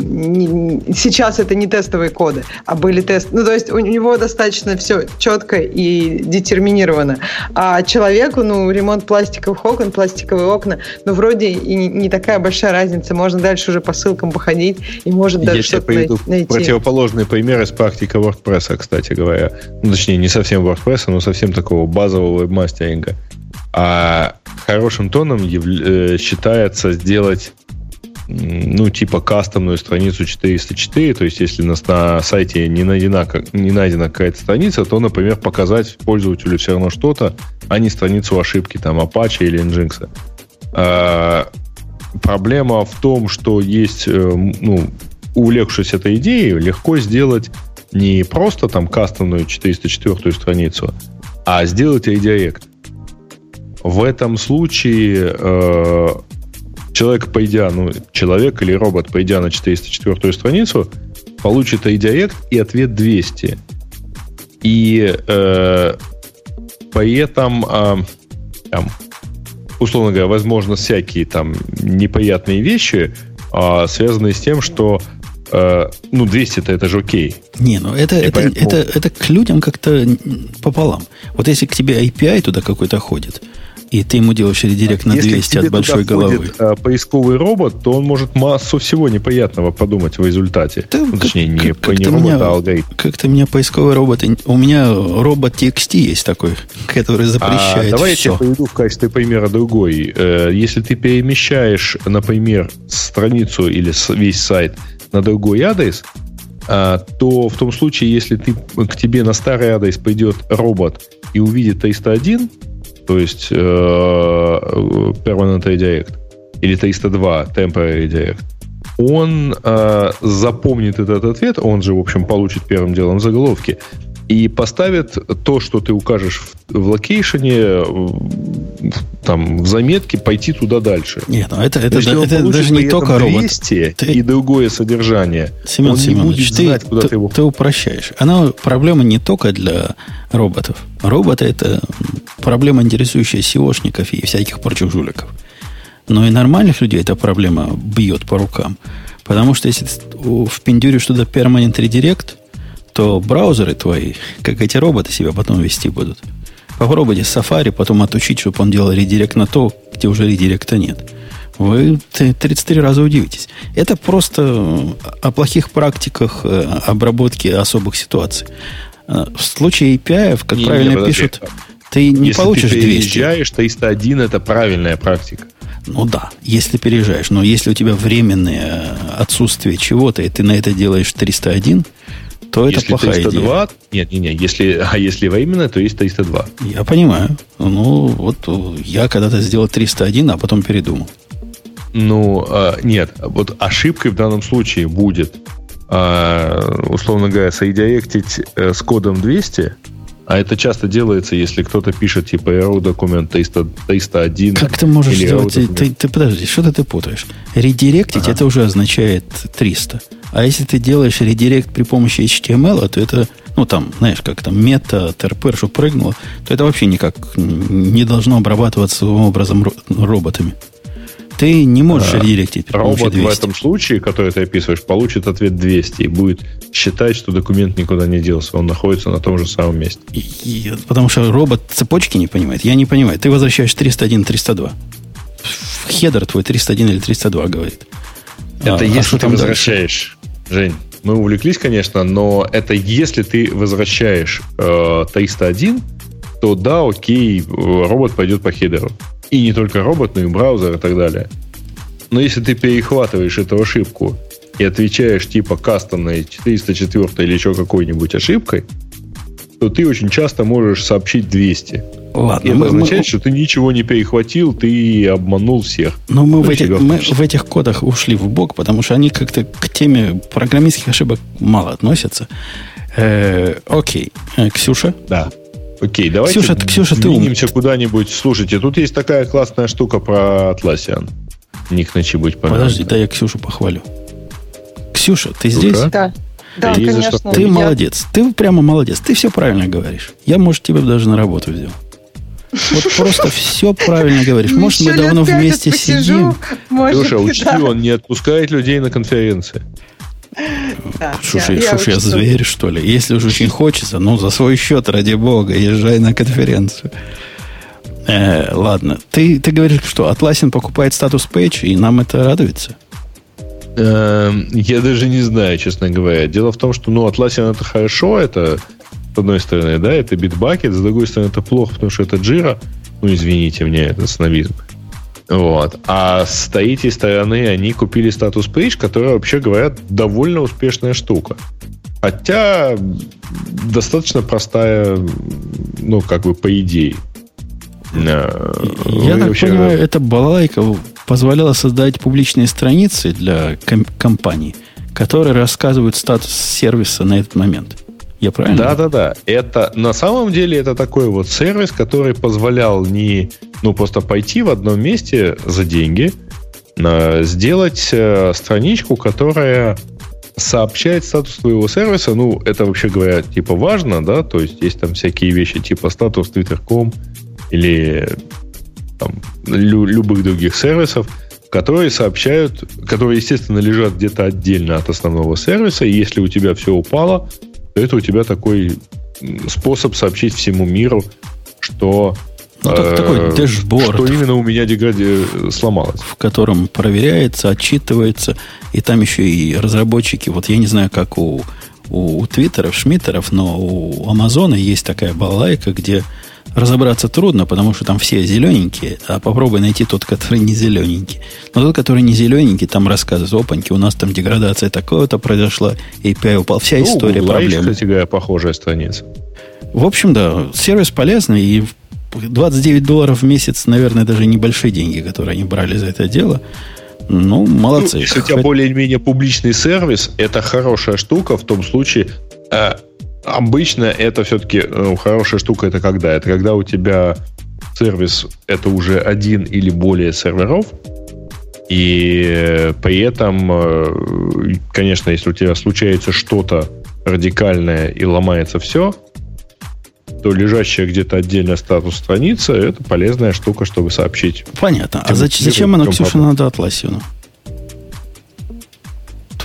сейчас это не тестовые коды, а были тесты. Ну, то есть у него достаточно все четко и детерминировано. А человеку, ну, ремонт пластиковых окон, пластиковые окна, ну, вроде и не такая большая разница. Можно дальше уже по ссылкам походить и может даже что-то найти. противоположный пример из практики WordPress, кстати говоря. Ну, точнее, не совсем WordPress, но совсем такого базового веб-мастеринга. А хорошим тоном яв- э, считается сделать ну, типа кастомную страницу 404, то есть если у нас на сайте не найдена, не найдена какая-то страница, то, например, показать пользователю все равно что-то, а не страницу ошибки, там, Apache или Nginx. А, проблема в том, что есть, э, ну, увлекшись этой идеей, легко сделать не просто там кастомную 404 страницу, а сделать редирект. В этом случае э, человек, пойдя, ну, человек или робот, пойдя на 404 страницу, получит редирект и ответ 200. И э, при этом, э, там, условно говоря, возможно, всякие там неприятные вещи, э, связанные с тем, что э, ну, 200-то это же окей. Не, ну это, это, поэтому... это, это к людям как-то пополам. Вот если к тебе API туда какой-то ходит, и ты ему делаешь редирект на Если 200 к тебе от большой туда головы. входит, а, поисковый робот, то он может массу всего непонятного подумать в результате. Да, Ну, как- точнее, не, как- по- не робот, меня- а алгоритм. Как-то у меня поисковый робот... У меня робот TXT есть такой, который А, запрещает давай я все. тебе приведу в качестве примера другой. Э, Если ты перемещаешь, например, страницу или весь сайт на другой адрес, а, то в том случае, если ты, к тебе на старый адрес придет робот и увидит 301, то есть э, Permanent Redirect, или 302 Temporary Redirect, он э, запомнит этот ответ, он же, в общем, получит первым делом заголовки, и поставит то, что ты укажешь в, в location -е, в- там, в заметке, пойти туда дальше. Нет, ну это, это, Если да- это даже не только робот. 200 Ты- и другое содержание, Семен он не Семенович, будет ты, знать, куда ты, ты его... ты упрощаешь. Она проблема не только для роботов. Роботы это проблема, интересующая SEOшников и всяких прочих жуликов. Но и нормальных людей эта проблема бьет по рукам. Потому что если ты впендюришь туда Permanent Redirect, то браузеры твои, как эти роботы, себя потом вести будут. Попробуйте Safari потом отучить, чтобы он делал редирект на то, где уже редиректа нет. Вы т- 33 раза удивитесь. Это просто о плохих практиках э, обработки особых ситуаций. Э, В случае API, как Не, не, правильно подожди. пишут, ты не Если получишь ты 200. переезжаешь, 301 это правильная практика. Ну да, если переезжаешь. Но если у тебя временное отсутствие чего-то, и ты на это делаешь 301, то это если плохая 302, нет, не, не, если, [LAUGHS] а если временно, то есть 302. идея. Я понимаю. Ну, вот э, я когда-то сделал 301, а потом передумал. Ну, а, нет, вот ошибкой в данном случае будет, а, условно говоря, соедиректить э, с кодом 200, а это часто делается, если кто-то пишет типа error документ 300, 301. Как ты можешь сделать... Ты, ты, подожди, что-то ты путаешь. Редиректить это уже означает 300. А если ты делаешь редирект при помощи HTML, то это, ну там, знаешь, как там мета, ТРП, что прыгнуло, то это вообще никак не должно обрабатываться таким образом ро- роботами. Ты не можешь А, редиректить при помощи Робот 200. в этом случае, который ты описываешь, получит ответ 200 и будет считать, что документ никуда не делся. Он находится на том же самом месте. И- и- потому что робот цепочки не понимает. Я не понимаю. Ты возвращаешь 301, 302. В Хедер твой 301 или 302 говорит. Это А- а если что ты возвращаешь. Жень, мы увлеклись, конечно, но это если ты возвращаешь э, 301, то да, окей, робот пойдет по хедеру. И не только робот, но и браузер и так далее. Но если ты перехватываешь эту ошибку и отвечаешь типа кастомной 404 или еще какой-нибудь ошибкой, то ты очень часто можешь сообщить 200. Ладно, И это мы- мы- означает, что ты ничего не перехватил, ты обманул всех. Но мы в, Ну, этих, мы в этих кодах ушли в бок, потому что они как-то к теме программистских ошибок мало относятся. Э, окей. Э, Ксюша? Да. Окей, давайте Ксюша, ты- Ксюша, ты двинемся куда-нибудь. Слушайте, тут есть такая классная штука про Atlassian. Не к ночи быть Подожди, да я Ксюшу похвалю. Ксюша, ты здесь? Да. Да, Есть конечно. что Ты Я- молодец. Ты прямо молодец. Ты все правильно говоришь. Я, может, тебя даже на работу взял. Вот [LAUGHS] просто все правильно говоришь. Может, мы давно вместе сидим. Леша, учти, он не отпускает людей на конференции. Да, Слушай, я- я, зверь, что ли? Если уж очень хочется, ну, за свой счет, ради бога, езжай на конференцию. Э, ладно. Ты, ты говоришь, что Atlassian покупает статус пейдж, и нам это радуется? Эм, Я даже не знаю, честно говоря. Дело в том, что, ну, Atlassian это хорошо, это, с одной стороны, да, это Bitbucket, с другой стороны, это плохо, потому что это Jira. Ну, извините мне, это снобизм. Вот. А с третьей стороны они купили статус Page, которая, вообще говоря, довольно успешная штука. Хотя достаточно простая, ну, как бы по идее. Э, Я вы так вообще- понимаю, эта балалайка позволяла создать публичные страницы для ком- компаний, которые рассказывают статус сервиса на этот момент. Я правильно? Да, да, да. Это на самом деле это такой вот сервис, который позволял не ну просто пойти в одном месте за деньги, а, сделать э, страничку, которая сообщает статус твоего сервиса. Ну, это вообще говоря, типа важно, да, то есть есть там всякие вещи типа статус Twitter.com или там, лю- любых других сервисов, которые сообщают, которые, естественно, лежат где-то отдельно от основного сервиса, и если у тебя все упало, то это у тебя такой способ сообщить всему миру, что Ну, так, такой э, дэшборд. Что именно у меня деграде сломалось. В котором проверяется, отчитывается, и там еще и разработчики, вот я не знаю, как у, у, у Твиттеров, Шмиттеров, но у Амазона есть такая балайка, где разобраться трудно, потому что там все зелененькие, а попробуй найти тот, который не зелененький. Но тот, который не зелененький, там рассказывает, опаньки, у нас там деградация такого-то произошла, API упал. Вся Ну, история у Гугла есть, проблемы. кстати говоря, похожая страница. В общем, да, сервис полезный, и 29 долларов в месяц, наверное, даже небольшие деньги, которые они брали за это дело. Ну, молодцы. Ну, если у тебя более-менее публичный сервис, это хорошая штука в том случае. Э, обычно это все-таки ну, хорошая штука это когда? Это когда у тебя сервис это уже один или более серверов, и э, при этом, э, конечно, если у тебя случается что-то радикальное и ломается все, то лежащая где-то отдельно статус страница это полезная штука, чтобы сообщить. Понятно. А Тем- тем- зачем она, тем Ксюша, надо Атласину?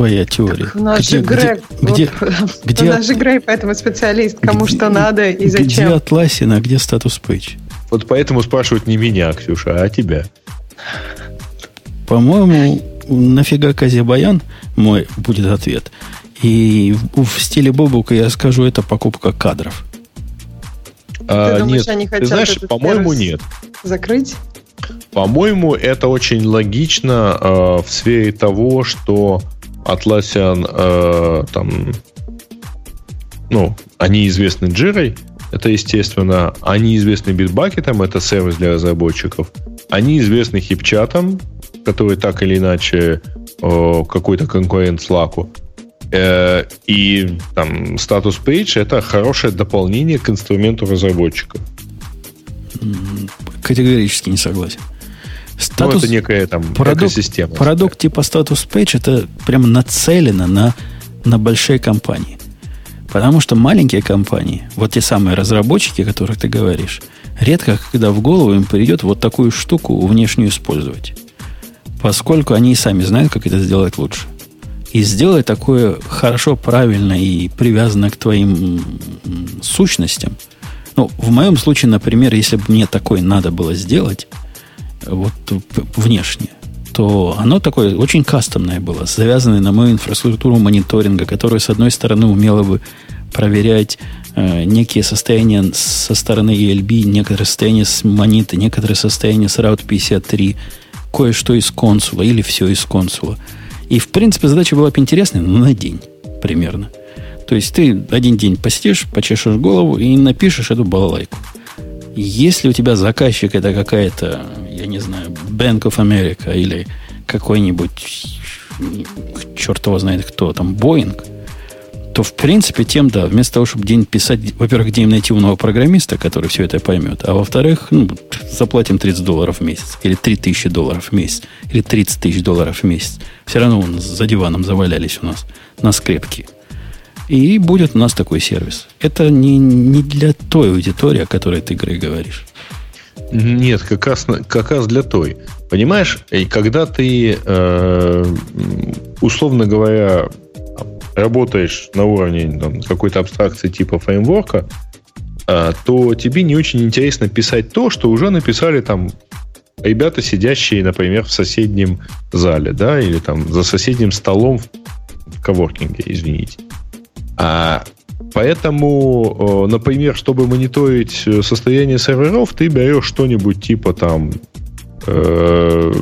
Твоя теория. У нас Где- же Грег. где- вот, где- У нас же Грег, поэтому специалист, кому Где- что надо и Где зачем. Атласина, а где статус пейдж? Вот поэтому спрашивают не меня, Ксюша, а тебя. По-моему, нафига Казибаян, мой будет ответ. И в, в стиле Бобука я скажу, это покупка кадров. А, думаешь, нет, они ты хотят знаешь, этот по-моему, нет. Закрыть? По-моему, это очень логично э, в сфере того, что Atlassian э, там, ну, они известны Jira, это естественно, они известны Bitbucket, это сервис для разработчиков, они известны хипчатом, который так или иначе э, какой-то конкурент Slack. Э, и там статус page это хорошее дополнение к инструменту разработчика. Категорически не согласен. Ну, Статус, это некая там продукт, экосистема. продукт типа статус page это прямо нацелено на, на большие компании. Потому что маленькие компании, вот те самые разработчики, о которых ты говоришь, редко когда в голову им придет вот такую штуку внешнюю использовать. Поскольку они и сами знают, как это сделать лучше. И сделать такое хорошо, правильно и привязано к твоим сущностям. Ну, в моем случае, например, если бы мне такое надо было сделать, вот внешне, то оно такое очень кастомное было, завязанное на мою инфраструктуру мониторинга, которая, с одной стороны, умела бы проверять э, некие состояния со стороны ELB, некоторые состояния с монита, некоторые состояния с Route 53, кое-что из консула или все из консула. И, в принципе, задача была бы интересная, но на день примерно. То есть ты один день посидишь, почешешь голову и напишешь эту балалайку. Если у тебя заказчик это какая-то, я не знаю, Bank of America или какой-нибудь, черт его знает кто, там, Boeing, то, в принципе, тем, да, вместо того, чтобы день писать, во-первых, где им найти умного программиста, который все это поймет, а во-вторых, ну, заплатим 30 долларов в месяц, или 3000 долларов в месяц, или 30 тысяч долларов в месяц. Все равно вон за диваном завалялись у нас на скрепке. И будет у нас такой сервис. Это не, не для той аудитории, о которой ты, Грей, говоришь. Нет, как раз, как раз для той. Понимаешь, и когда ты, э, условно говоря, работаешь на уровне какой-то абстракции типа фреймворка, э, то тебе не очень интересно писать то, что уже написали там ребята, сидящие, например, в соседнем зале, да, или там за соседним столом в коворкинге, извините. А Поэтому, например, чтобы мониторить э, состояние серверов, ты берешь что-нибудь типа там э,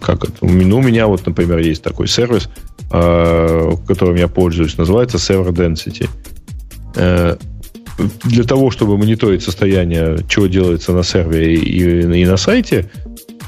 как это? Ну, у меня вот, например, есть такой сервис, э, которым я пользуюсь, называется Server Density. Э, для того, чтобы мониторить состояние, что делается на сервере и на сайте,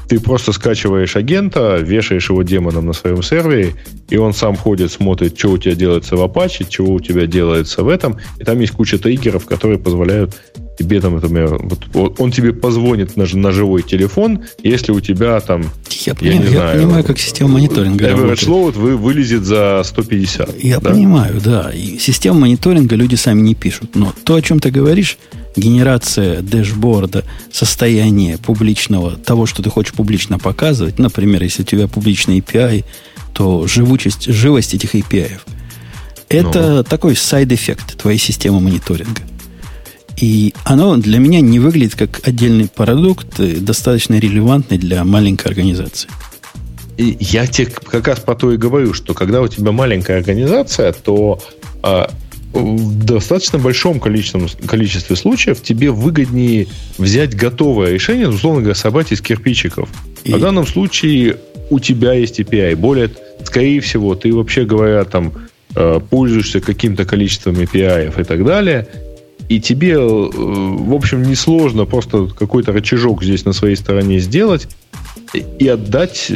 ты просто скачиваешь агента, вешаешь его демоном на своем сервере, и он сам ходит, смотрит, что у тебя делается в Apache, чего у тебя делается в этом, и там есть куча триггеров, которые позволяют тебе там, например, вот, он тебе позвонит на, на живой телефон, если у тебя там Я, Я понимаю, не я знаю. понимаю, как система мониторинга average работает. load вы, вылезет за 150. Я да? понимаю, да. И систему мониторинга люди сами не пишут. Но то, о чем ты говоришь, генерация дэшборда, состояние публичного, того, что ты хочешь публично показывать, например, если у тебя публичный API, то живучесть, живость этих API. Это такой side effect твоей системы мониторинга. И оно для меня не выглядит как отдельный продукт, э, достаточно релевантный для маленькой организации. И я тебе как раз по то и говорю, что когда у тебя маленькая организация, то а, в достаточно большом количестве, количестве случаев тебе выгоднее взять готовое решение, условно говоря, собрать из кирпичиков. И... В данном случае у тебя есть API. Более, скорее всего, ты вообще говоря, там, э, пользуешься каким-то количеством API и так далее, и тебе, э, в общем, несложно просто какой-то рычажок здесь на своей стороне сделать и отдать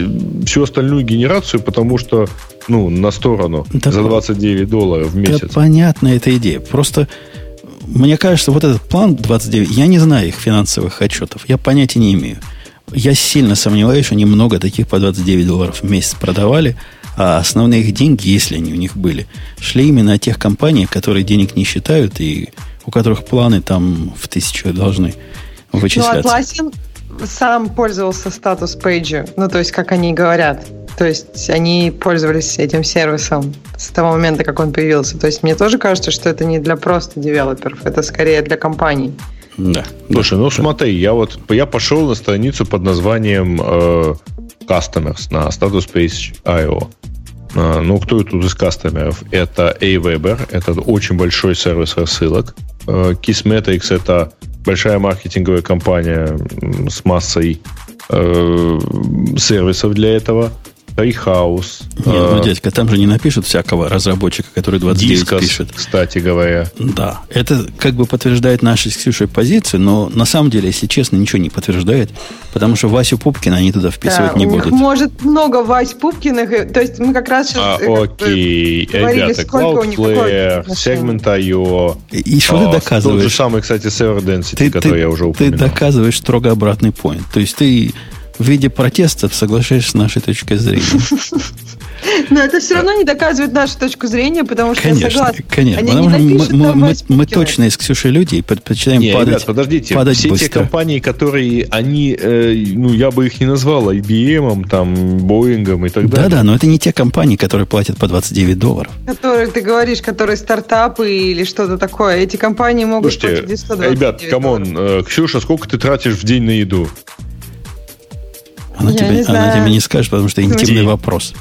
всю остальную генерацию, потому что, ну, на сторону да, за 29 долларов в месяц. Да, понятна эта идея. Просто мне кажется, вот этот план 29, я не знаю их финансовых отчетов, я понятия не имею. Я сильно сомневаюсь, что они много таких по 29 долларов в месяц продавали, а основные их деньги, если они у них были, шли именно от тех компаний, которые денег не считают и у которых планы там в тысячу должны вычисляться. Ну, Atlassian сам пользовался статус пейджи, ну, то есть, как они говорят. То есть, они пользовались этим сервисом с того момента, как он появился. То есть, мне тоже кажется, что это не для просто девелоперов, это скорее для компаний. Да. Слушай, ну смотри, я вот я пошел на страницу под названием э, Customers на Status Page IO. Э, ну, кто тут из кастомеров? Это Aweber, это очень большой сервис рассылок. Kissmetrics это большая маркетинговая компания с массой э, сервисов для этого. Treehouse. Нет, ну, а, дядька, там же не напишут всякого разработчика, который 29 Discos, пишет. кстати говоря. Да, это как бы подтверждает наши с Ксюшей позицию, но на самом деле, если честно, ничего не подтверждает, потому что Васю Пупкина они туда вписывать да, не у будут. Них может много Вась Пупкиных, то есть мы как раз сейчас а, окей, говорили, ребята, сколько Cloudflare, Segment.io. И, и что а, ты доказываешь? Тот же самый, кстати, Server Density, ты, который ты, я уже упомянул. Ты доказываешь строго обратный point. То есть ты в виде протестов соглашаешься с нашей точкой зрения. [LAUGHS] Но это все равно не доказывает нашу точку зрения, потому что конечно, я согласна. Конечно, Они потому что мы, мы, мы, мы точно из Ксюши люди и предпочитаем не, падать, ребят, подождите, падать все быстро. те компании, которые, они, э, ну, я бы их не назвал IBM, там, Боингом и так далее. Да-да, но это не те компании, которые платят по 29 долларов. Которые, ты говоришь, которые стартапы или что-то такое. Эти компании могут Слушайте, платить 129 ребят, come on, э, Ксюша, сколько ты тратишь в день на еду? Она, тебе, она тебе не скажет, потому что интимный вопрос.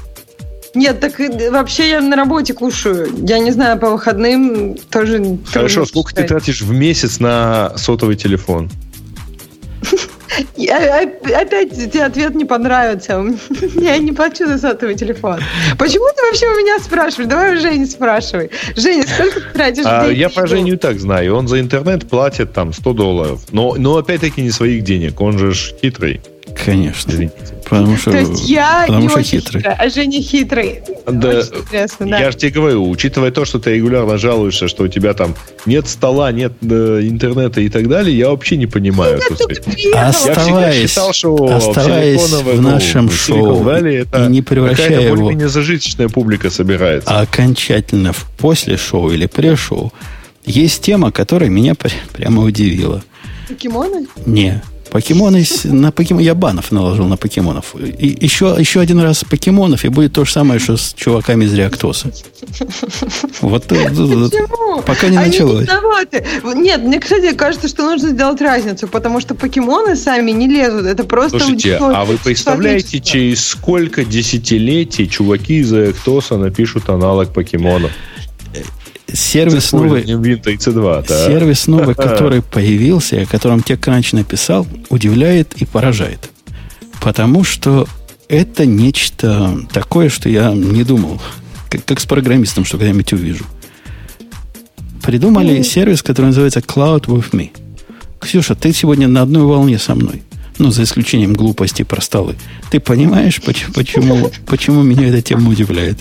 Нет, так вообще я на работе кушаю. Я не знаю, по выходным тоже... Хорошо, сколько ты тратишь в месяц на сотовый телефон? Я, опять тебе ответ не понравится. [LAUGHS] Я не плачу за сотовый телефон. Почему ты вообще у меня спрашиваешь? Давай у Жени спрашивай. Женя, сколько ты тратишь а, Я про Женю и так знаю. Он за интернет платит там 100 долларов. Но, но опять-таки не своих денег. Он же хитрый. Конечно. Потому что, То есть я потому не что очень хитрый. хитрая, а Женя хитрый. Да, да. Я же тебе говорю, учитывая то, что ты регулярно жалуешься, что у тебя там нет стола, нет э, интернета и так далее, я вообще не понимаю. Оставаясь, я считал, что оставаясь в нашем шоу Valley, это и не превращая его... более-менее зажиточная публика собирается. Окончательно в после шоу или пре-шоу есть тема, которая меня прямо удивила. Покемоны? Не, Покемоны на покемон, я банов наложил на покемонов. И еще, еще один раз покемонов, и будет то же самое, что с чуваками из реактоса. Вот Почему? пока не началось. Нет, мне, кстати, кажется, что нужно сделать разницу, потому что покемоны сами не лезут. Это просто Слушайте, а вы представляете, через сколько десятилетий чуваки из реактоса напишут аналог покемонов? Сервис новый, C2, да. сервис новый, который появился, о котором TechCrunch написал, удивляет и поражает. Потому что это нечто такое, что я не думал, как, как с программистом, что когда-нибудь увижу. Придумали mm. сервис, который называется Cloud with Me. Ксюша, ты сегодня на одной волне со мной. Ну, за исключением глупости про столы. Ты понимаешь, почему, почему, почему меня эта тема удивляет?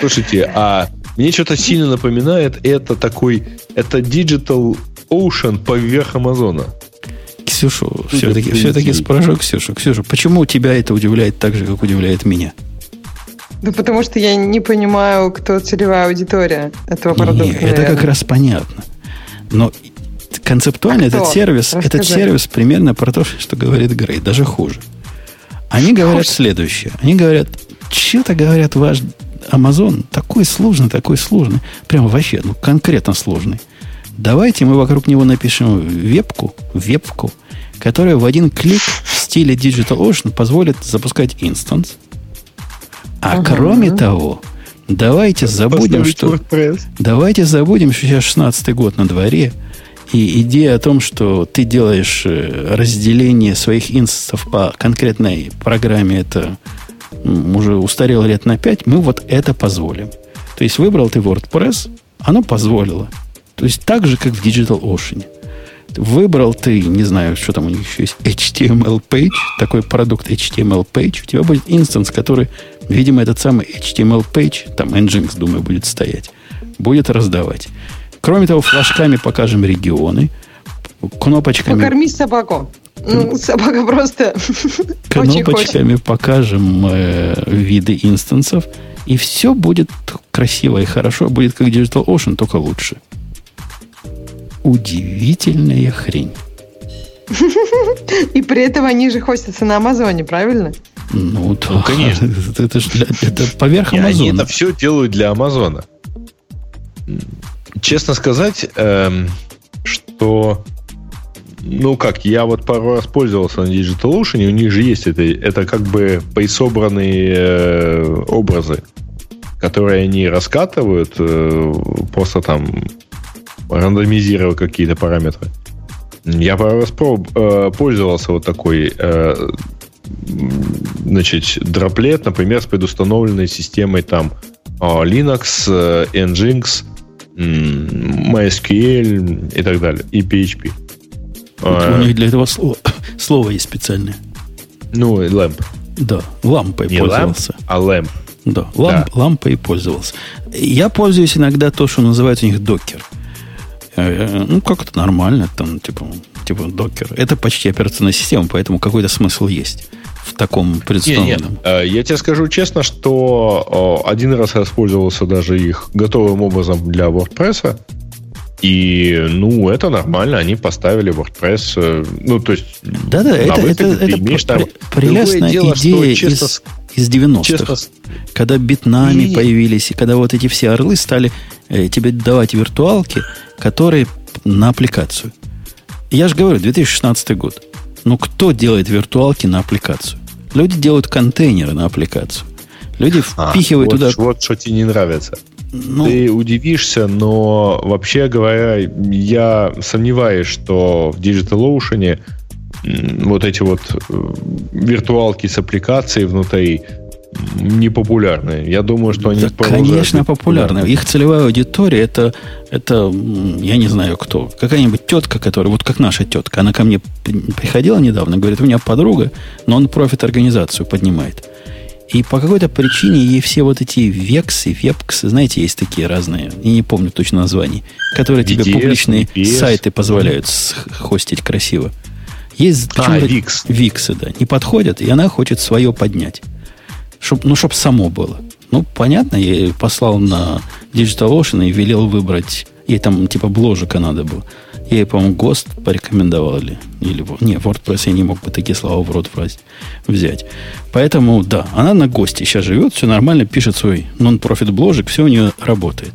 Слушайте, а мне что-то сильно напоминает, это такой, это Digital Ocean поверх Амазона. Ксюшу, все-таки, все-таки спрошу Ксюшу. Ксюша, почему тебя это удивляет так же, как удивляет меня? Да потому что я не понимаю, кто целевая аудитория этого продукта. Нет, это как раз понятно. Но концептуально а этот сервис, Расскажи. этот сервис примерно про то, что говорит Грей, даже хуже. Они говорят хуже. следующее. Они говорят, что-то говорят ваш Amazon такой сложный, такой сложный. Прямо вообще, ну, конкретно сложный. Давайте мы вокруг него напишем вебку, вебку, которая в один клик в стиле DigitalOcean позволит запускать инстанс. А ага. кроме того, давайте забудем, что... Давайте забудем, что сейчас 16 год на дворе, и идея о том, что ты делаешь э, разделение своих инстансов по конкретной программе, это уже устарело лет на 5, мы вот это позволим. То есть выбрал ты WordPress, оно позволило. То есть так же, как в DigitalOcean. Выбрал ты, не знаю, что там у них еще есть, HTML page, такой продукт HTML page, у тебя будет инстанс, который, видимо, этот самый HTML page, там Nginx, думаю, будет стоять, будет раздавать. Кроме того, флажками покажем регионы, кнопочками... Покорми собаку. Ну, собака просто [LAUGHS] Кнопочками покажем э, виды инстансов, и все будет красиво и хорошо, будет как Digital Ocean, только лучше. Удивительная хрень. [LAUGHS] И при этом они же хостятся на Амазоне, правильно? Ну, да. ну конечно. [LAUGHS] Это, же для, это поверх Амазона. Они это все делают для Амазона. Честно сказать, эм, что ну как, я вот пару раз пользовался на DigitalOcean, и у них же есть это, это как бы присобранные э, образы, которые они раскатывают, э, просто там рандомизируя какие-то параметры. Я пару раз проб, э, пользовался вот такой э, значит, дроплет, например, с предустановленной системой там э, Linux, э, Nginx, MySQL и так далее, и PHP. А, у них для этого слова, [COUGHS] слово есть специальное. Ну, ламп. Да, лампой Не пользовался. Ламп, а ламп. Да, ламп, да. лампой пользовался. Я пользуюсь иногда то, что называется у них докер. Э, э, ну, как это нормально, там, типа, типа докер. Это почти операционная система, поэтому какой-то смысл есть в таком нет. Э, я тебе скажу честно, что один раз я воспользовался даже их готовым образом для WordPress. И, ну, это нормально, они поставили WordPress, ну, то есть... Да-да, это, это, это имеешь, там, прелестная дело, идея честно, из, из 90-х, честно... когда битнами и... появились, и когда вот эти все орлы стали э, тебе давать виртуалки, которые на аппликацию. Я же говорю, 2016 год. Ну, кто делает виртуалки на аппликацию? Люди делают контейнеры на аппликацию. Люди а, впихивают вот, туда... Вот что тебе не нравится. Ну, Ты удивишься, но вообще говоря, я сомневаюсь, что в DigitalOcean вот эти вот э, виртуалки с аппликацией внутри не популярны. Я думаю, что они... Да, конечно, популярны. Их целевая аудитория это, это, я не знаю кто, какая-нибудь тетка, которая, вот как наша тетка, она ко мне приходила недавно, говорит, у меня подруга, но он профит организацию поднимает. И по какой-то причине ей все вот эти вексы, вебксы, знаете, есть такие разные, я не помню точно названий, которые BDS, тебе публичные BS. сайты позволяют хостить красиво. Есть а, Викс. Виксы, да, не подходят, и она хочет свое поднять. Чтоб, ну, чтобы само было. Ну, понятно, я послал на DigitalOcean и велел выбрать, ей там типа бложика надо было. Ей, по-моему, ГОСТ порекомендовал или, или... Не, WordPress я не мог бы такие слова в рот взять. Поэтому, да, она на ГОСТе сейчас живет, все нормально, пишет свой нон-профит бложик, все у нее работает.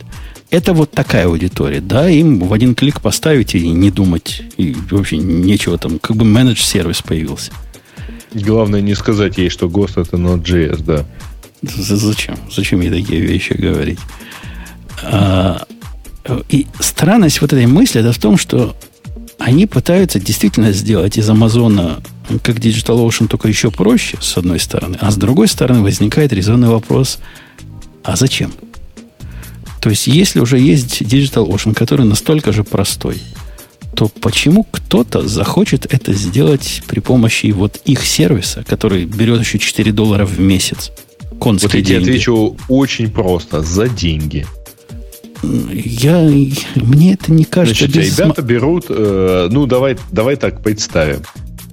Это вот такая аудитория. Да, им в один клик поставить и не думать. И вообще нечего там, как бы менедж-сервис появился. Главное не сказать ей, что ГОСТ это Node.js, да. Зачем? Зачем ей такие вещи говорить? А, и странность вот этой мысли это в том, что они пытаются действительно сделать из Амазона как DigitalOcean только еще проще, с одной стороны, а с другой стороны возникает резонный вопрос, а зачем? То есть, если уже есть DigitalOcean, который настолько же простой, то почему кто-то захочет это сделать при помощи вот их сервиса, который берет еще 4 доллара в месяц? Конские вот я тебе отвечу очень просто. За деньги. Я, мне это не кажется. Значит, без... ребята берут, э, ну давай, давай так представим.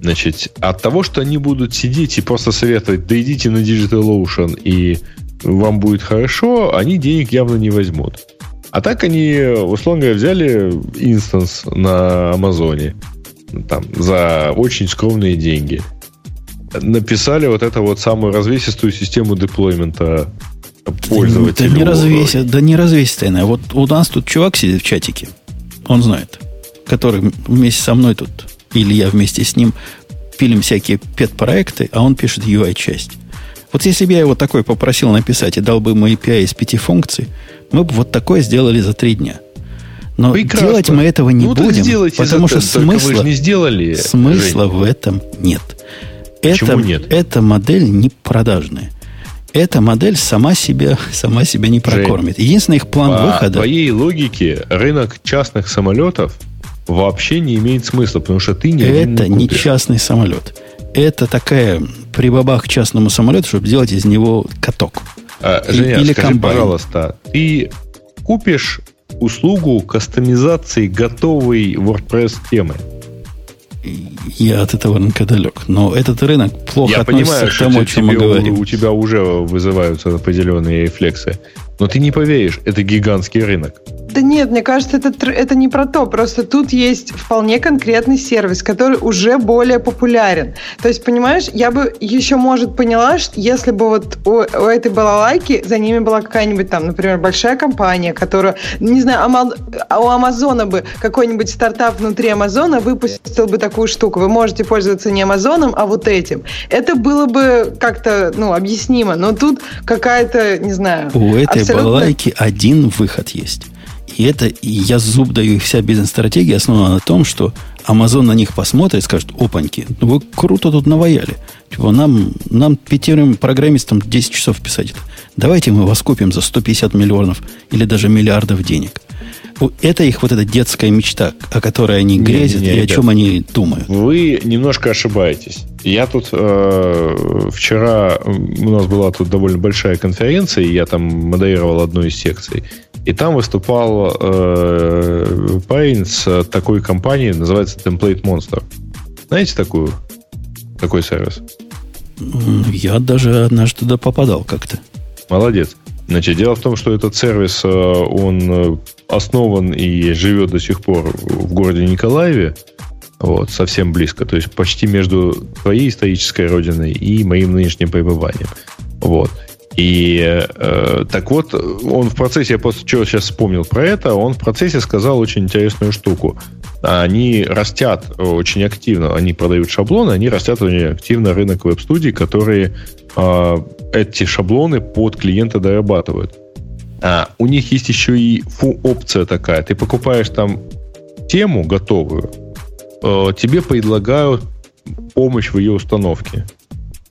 Значит, от того, что они будут сидеть и просто советовать, да идите на DigitalOcean и вам будет хорошо, они денег явно не возьмут. А так они, условно говоря, взяли инстанс на Амазоне там, за очень скромные деньги. Написали вот эту вот самую развесистую систему деплоймента пользователю. Да, не развесит, да не развесистая. Вот у нас тут чувак сидит в чатике. Он знает. Который вместе со мной тут, или я вместе с ним, пилим всякие пет-проекты, а он пишет UI-часть. Вот если бы я его такой попросил написать и дал бы ему API из пяти функций, мы бы вот такое сделали за три дня. Но Прекрасно. делать мы этого не ну, будем, потому что смысла, не сделали, смысла в этом нет. Почему это, нет? Эта модель не продажная. Эта модель сама себя, сама себя не прокормит. Единственный их план по выхода... По твоей логике, рынок частных самолетов вообще не имеет смысла, потому что ты не Это не, частный самолет. Это такая прибабах к частному самолету, чтобы сделать из него каток. А, Женя, Или скажи, комбайн. пожалуйста, ты купишь услугу кастомизации готовой WordPress темы? Я от этого рынка далек. Но этот рынок плохо Я относится понимаю, к тому, о чем мы говорим. У тебя уже вызываются определенные рефлексы. Но ты не поверишь, это гигантский рынок. Да нет, мне кажется, это, это не про то. Просто тут есть вполне конкретный сервис, который уже более популярен. То есть, понимаешь, я бы еще, может, поняла, что если бы вот у, у этой балалайки за ними была какая-нибудь там, например, большая компания, которая, не знаю, Ама, у Амазона бы какой-нибудь стартап внутри Амазона выпустил бы такую штуку. Вы можете пользоваться не Амазоном, а вот этим. Это было бы как-то, ну, объяснимо. Но тут какая-то, не знаю... У этой абсолютно... балалайки один выход есть. И это, и я зуб даю, их вся бизнес-стратегия основана на том, что Amazon на них посмотрит и скажет, опаньки, ну вы круто тут наваяли. Типа, нам, нам пятерым программистам 10 часов писать это. Давайте мы вас купим за 150 миллионов или даже миллиардов денег. Это их вот эта детская мечта, о которой они грезят не, не, не, и о чем они думают. Вы немножко ошибаетесь. Я тут э, вчера у нас была тут довольно большая конференция, и я там модерировал одну из секций. И там выступал э, парень с такой компанией, называется Template Monster. Знаете такую? Такой сервис? Я даже однажды туда попадал как-то. Молодец. Значит, дело в том, что этот сервис, э, он э, основан и живет до сих пор в городе Николаеве, вот, совсем близко, то есть почти между твоей исторической родиной и моим нынешним пребыванием. Вот. И э, так вот, он в процессе, я после чего сейчас вспомнил про это, он в процессе сказал очень интересную штуку. Они растят очень активно, они продают шаблоны, они растят очень активно рынок веб-студий, которые э, эти шаблоны под клиента дорабатывают. А, у них есть еще и фу опция такая. Ты покупаешь там тему готовую, э, тебе предлагают помощь в ее установке.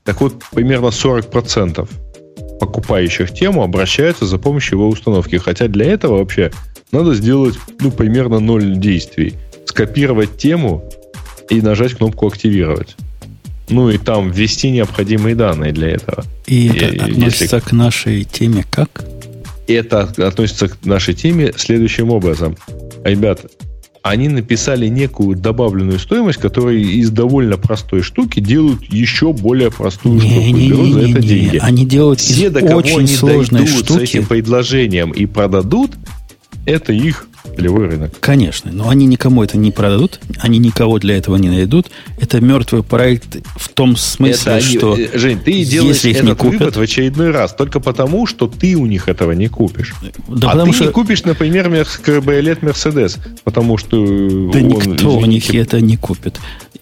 Так вот, примерно 40% покупающих тему обращаются за помощью его установки. Хотя для этого вообще надо сделать ну, примерно ноль действий. Скопировать тему и нажать кнопку «Активировать». Ну и там ввести необходимые данные для этого. И это и, относится если... к нашей теме как? Это относится к нашей теме следующим образом. Ребят, они написали некую добавленную стоимость, которая из довольно простой штуки делают еще более простую не, штуку. Не, Берут не, за это не, деньги. Они делают Все, до кого очень они сложной штуки. с этим предложением и продадут, это их Полевой рынок. Конечно, но они никому это не продадут, они никого для этого не найдут. Это мертвый проект в том смысле, это что они, э, Жень, ты делаешь если их этот не купят, вывод в очередной раз только потому, что ты у них этого не купишь. Да а ты что... не купишь, например, кабриолет Мерседес, потому что да он, никто извините, у них это не купит.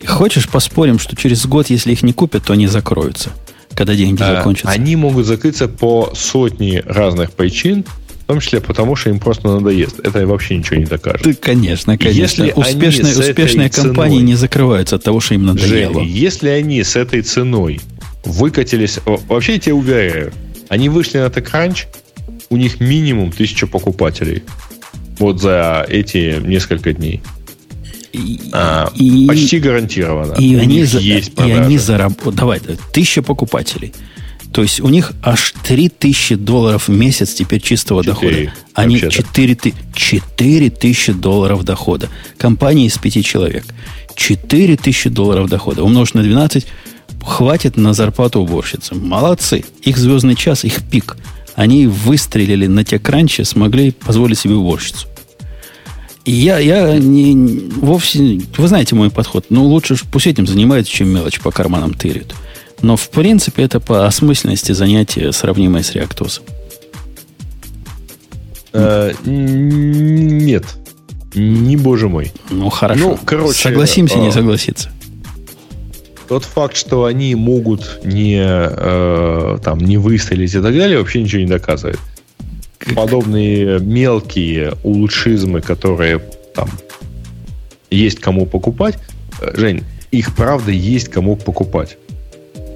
Хочешь поспорим, что через год, если их не купят, то они закроются, когда деньги а, закончатся? Они могут закрыться по сотни разных причин, в том числе потому, что им просто надоест. Это вообще ничего не докажет. Да, конечно, конечно. Если успешные успешные компании ценой, не закрываются от того, что им надоело. Жень, если они с этой ценой выкатились... Вообще, я тебе уверяю, они вышли на TechCrunch, у них минимум тысяча покупателей. Вот за эти несколько дней. И, а, и, почти гарантированно. И, они, за, есть и они заработают. Давай, тысяча покупателей. То есть у них аж 3000 долларов в месяц теперь чистого 4, дохода. Они 4, 4 тысячи долларов дохода. Компания из 5 человек. 4 тысячи долларов дохода. Умножить на 12 хватит на зарплату уборщицы. Молодцы. Их звездный час, их пик. Они выстрелили на те кранче, смогли позволить себе уборщицу. И я, я не, вовсе... Вы знаете мой подход. Ну, лучше пусть этим занимаются, чем мелочь по карманам тырят. Но, в принципе, это по осмысленности занятие, сравнимое с реактосом. Э, нет. Не боже мой. Ну, хорошо. Ну, короче, Согласимся, не а, согласиться. Тот факт, что они могут не, э, там, не выстрелить и так далее, вообще ничего не доказывает. Подобные мелкие улучшизмы, которые там есть кому покупать, э, Жень, их правда есть кому покупать.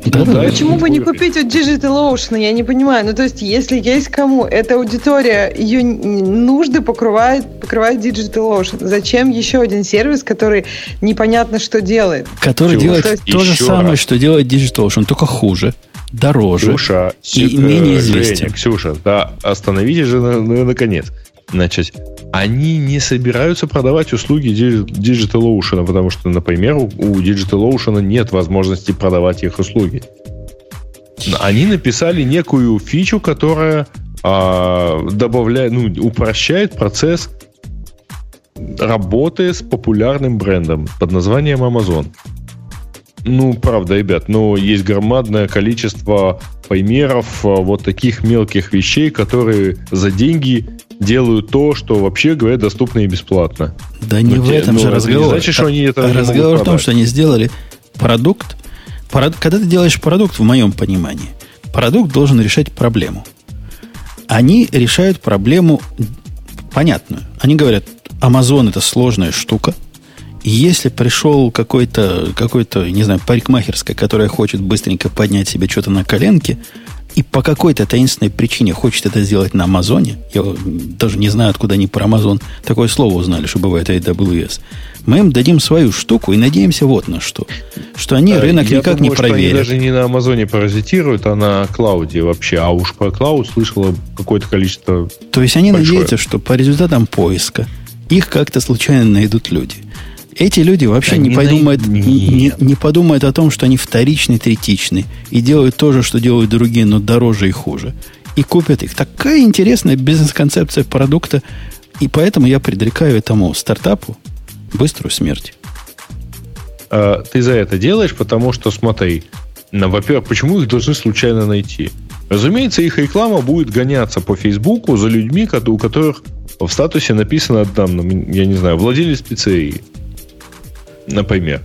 Да, Ну, да. Почему бы не купить у Digital Ocean? Я не понимаю. Ну, то есть, если есть кому, эта аудитория, ее нужды покрывает, покрывает Digital Ocean. Зачем еще один сервис, который непонятно что делает? Который Чего? делает То есть то же еще самое, раз. что делает DigitalOcean, только хуже, дороже. Ксюша, и менее известен. Женя, Ксюша, да, остановитесь же на- наконец. Значит, они не собираются продавать услуги Ди- DigitalOcean, потому что, например, у у DigitalOcean нет возможности продавать их услуги. Они написали некую фичу, которая а, добавляет, ну, упрощает процесс работы с популярным брендом под названием Amazon. Ну, правда, ребят, но есть громадное количество примеров а, вот таких мелких вещей, которые за деньги делают то, что вообще, говорят, доступно и бесплатно. Да не Ну, в те- этом ну, же не разговор. значит, что они это разговор в том, что они сделали продукт. Прод- Когда ты делаешь продукт, в моем понимании, продукт должен решать проблему. Они решают проблему понятную. Они говорят, Amazon это сложная штука. И если пришел какой-то, какой-то, не знаю, парикмахерская, которая хочет быстренько поднять себе что-то на коленке, и по какой-то таинственной причине хочет это сделать на Амазоне, я даже не знаю, откуда они про Амазон такое слово узнали, что бывает AWS, мы им дадим свою штуку и надеемся вот на что. Что они рынок я никак думаю, не что они проверят. даже не на Амазоне паразитируют, а на клауде вообще. А уж про клауд слышало какое-то количество... То есть они большое. надеются, что по результатам поиска их как-то случайно найдут люди. Эти люди вообще Да не, не подумают, не, не- подумают о том, что они вторичный, третичный, и делают то же, что делают другие, но дороже и хуже. И купят их. Такая интересная бизнес-концепция продукта, и поэтому я предрекаю этому стартапу быструю смерть. Э, ты за это делаешь, потому что, смотри, ну, во-первых, почему их должны случайно найти? Разумеется, их реклама будет гоняться по Фейсбуку за людьми, у которых в статусе написано, там, ну, я не знаю, владелец пиццерии, например.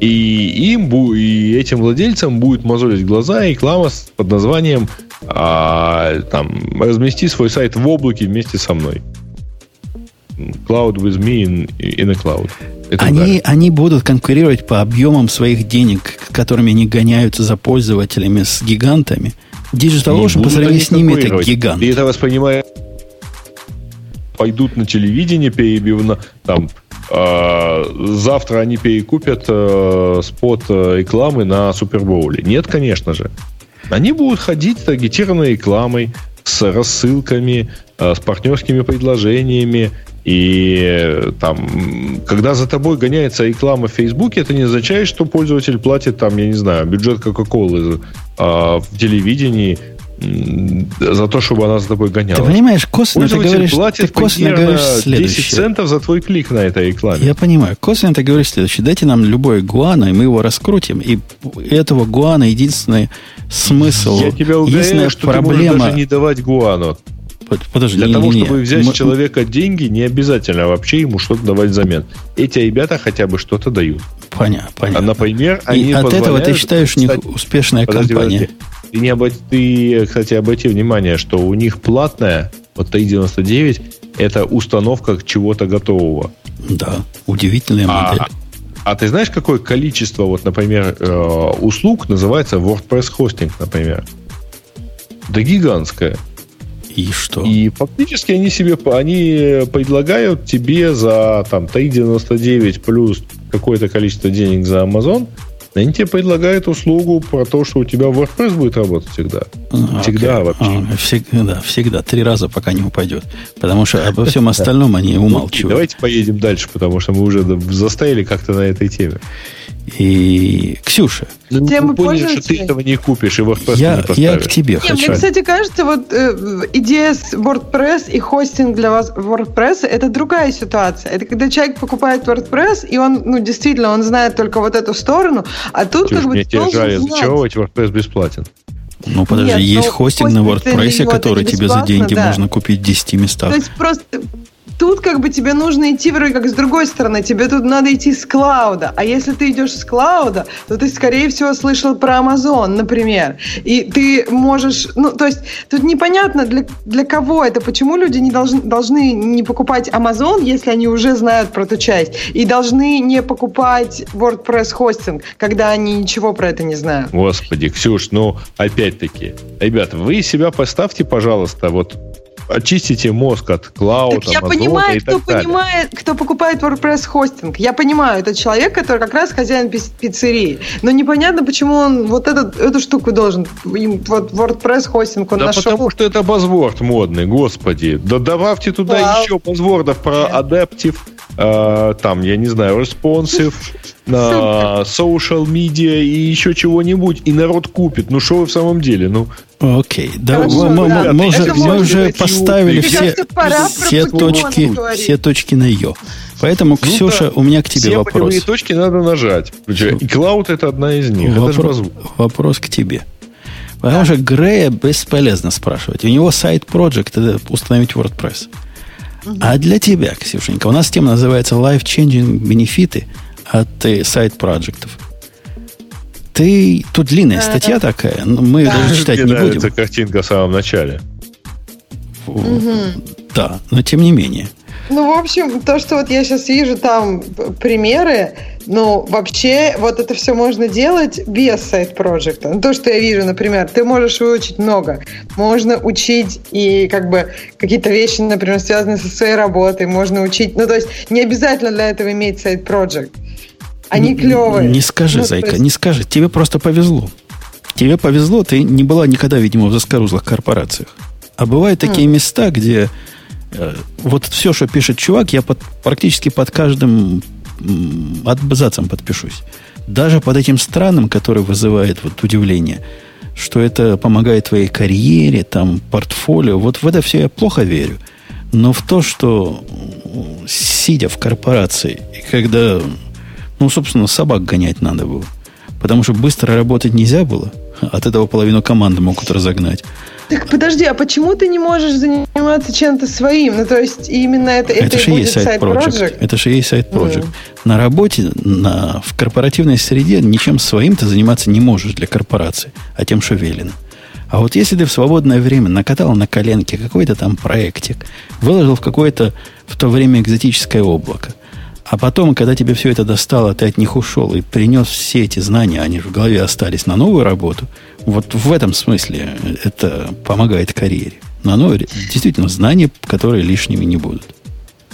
И им и этим владельцам будет мозолить глаза реклама с- под названием а, там, размести свой сайт в облаке вместе со мной. Cloud with me in, in a cloud. И Они, далее. они будут конкурировать по объемам своих денег, которыми они гоняются за пользователями с гигантами. DigitalOcean по будут сравнению с ними это гигант. Ты это воспринимаешь пойдут на телевидение перебивно там завтра они перекупят э, спот э, рекламы на Супербоуле. Нет, конечно же. Они будут ходить с таргетированной рекламой, с рассылками, э, с партнерскими предложениями. И там, когда за тобой гоняется реклама в Фейсбуке, это не означает, что пользователь платит там, я не знаю, бюджет Кока-Колы э, в телевидении за то, чтобы она за тобой гоняла. Ты понимаешь, косвенно ты говоришь, ты платит косвенно примерно говоришь 10 следующее. центов за твой клик на этой рекламе. Я понимаю. Косвенно ты говоришь следующее. Дайте нам любой гуана, и мы его раскрутим. И этого гуана единственный смысл, Я тебя уверяю, что ты проблема... можешь даже не давать гуану. Под- Подожди, Для не- того, не- не. чтобы взять Мы- с человека деньги, не обязательно вообще ему что-то давать взамен. Эти ребята хотя бы что-то дают. Понятно, А, понятно. например, И они от этого ты считаешь у них Кстати, успешная подожди, компания. подожди. Ты, не обо- ты, кстати, обрати внимание, что у них платная, вот T99, это установка чего-то готового. Да, удивительная А, модель. а ты знаешь, какое количество, вот, например, э, услуг называется WordPress хостинг, например? Да гигантское. И что? И фактически они себе они предлагают тебе за там 3,99 плюс какое-то количество денег за Amazon, они тебе предлагают услугу про то, что у тебя WordPress будет работать всегда. А, всегда вообще. А, всегда, да, всегда. Три раза, пока не упадет. Потому что обо всем [LAUGHS] остальном они Окей, умалчивают. давайте поедем дальше, потому что мы уже застояли как-то на этой теме. И, Ксюша, Ну, Тема мы поняли, что ты этого не купишь и WordPress я, не я поставишь. к тебе Не, хочу. мне, кстати, кажется, вот э, идея с WordPress и хостинг для вас WordPress это другая ситуация. Это когда человек покупает WordPress, и он, ну, действительно, он знает только вот эту сторону, а тут Ксюш, как бы мне тебе жаль знать. разочаровывать, WordPress бесплатен. Ну, подожди, Нет, есть ну, хостинг на WordPress, который тебе за деньги да. можно купить в 10 местах. То есть просто тут как бы тебе нужно идти вроде как с другой стороны. Тебе тут надо идти с клауда. А если ты идешь с клауда, то ты, скорее всего, слышал про Amazon, например. И ты можешь... Ну, то есть тут непонятно для, для кого это. Почему люди не должны, должны не покупать Amazon, если они уже знают про эту часть. И должны не покупать WordPress хостинг, когда они ничего про это не знают. Господи, Ксюш, ну, опять-таки, ребята, вы себя поставьте, пожалуйста, вот очистите мозг от клауда, так я Amazon понимаю, кто понимает, кто покупает WordPress хостинг. Я понимаю, это человек, который как раз хозяин пиццерии. Но непонятно, почему он вот этот, эту штуку должен. Вот WordPress хостинг он да нашел. потому что это базворд модный, господи. Да добавьте туда Вау. еще базвордов про э, там, я не знаю, responsive, на social media и еще чего-нибудь, и народ купит. Ну, что вы в самом деле? Ну, Окей, да, Хорошо, мы, да. мы, уже, мы уже поставили все, все, точки, все точки на «ё». Поэтому, ну, Ксюша, да. у меня к тебе все вопрос. Все точки надо нажать. И клауд это одна из них. Вопрос, вопрос к тебе. Потому да. что Грея бесполезно спрашивать. У него сайт Project это установить WordPress. А для тебя, Ксюшенька, у нас тема называется Life Changing бенефиты от э, сайт проектов. Ты тут длинная да, статья да. такая, но мы да. даже читать Мне не будем. картинка в самом начале. Угу. Да, но тем не менее. Ну, в общем, то, что вот я сейчас вижу там примеры, ну, вообще, вот это все можно делать без сайт-проекта. Ну, то, что я вижу, например, ты можешь выучить много. Можно учить и как бы какие-то вещи, например, связанные со своей работой, можно учить. Ну, то есть не обязательно для этого иметь сайт-проект. Они клевые. Не скажи, ну, зайка, есть... не скажи. Тебе просто повезло. Тебе повезло, ты не была никогда, видимо, в заскорузлых корпорациях. А бывают mm. такие места, где вот все, что пишет чувак, я под, практически под каждым абзацем подпишусь. Даже под этим странным, который вызывает вот удивление, что это помогает твоей карьере, там, портфолио. Вот в это все я плохо верю. Но в то, что сидя в корпорации, и когда ну, собственно, собак гонять надо было. Потому что быстро работать нельзя было. От этого половину команды могут разогнать. Так подожди, а почему ты не можешь заниматься чем-то своим? Ну, то есть именно это, это, это же и есть сайт project. Это же есть сайт project. Mm. На работе, на, в корпоративной среде ничем своим ты заниматься не можешь для корпорации, а тем, что велено. А вот если ты в свободное время накатал на коленке какой-то там проектик, выложил в какое-то в то время экзотическое облако, а потом, когда тебе все это достало, ты от них ушел и принес все эти знания, они в голове остались на новую работу, вот в этом смысле это помогает карьере. На новые, действительно, знания, которые лишними не будут.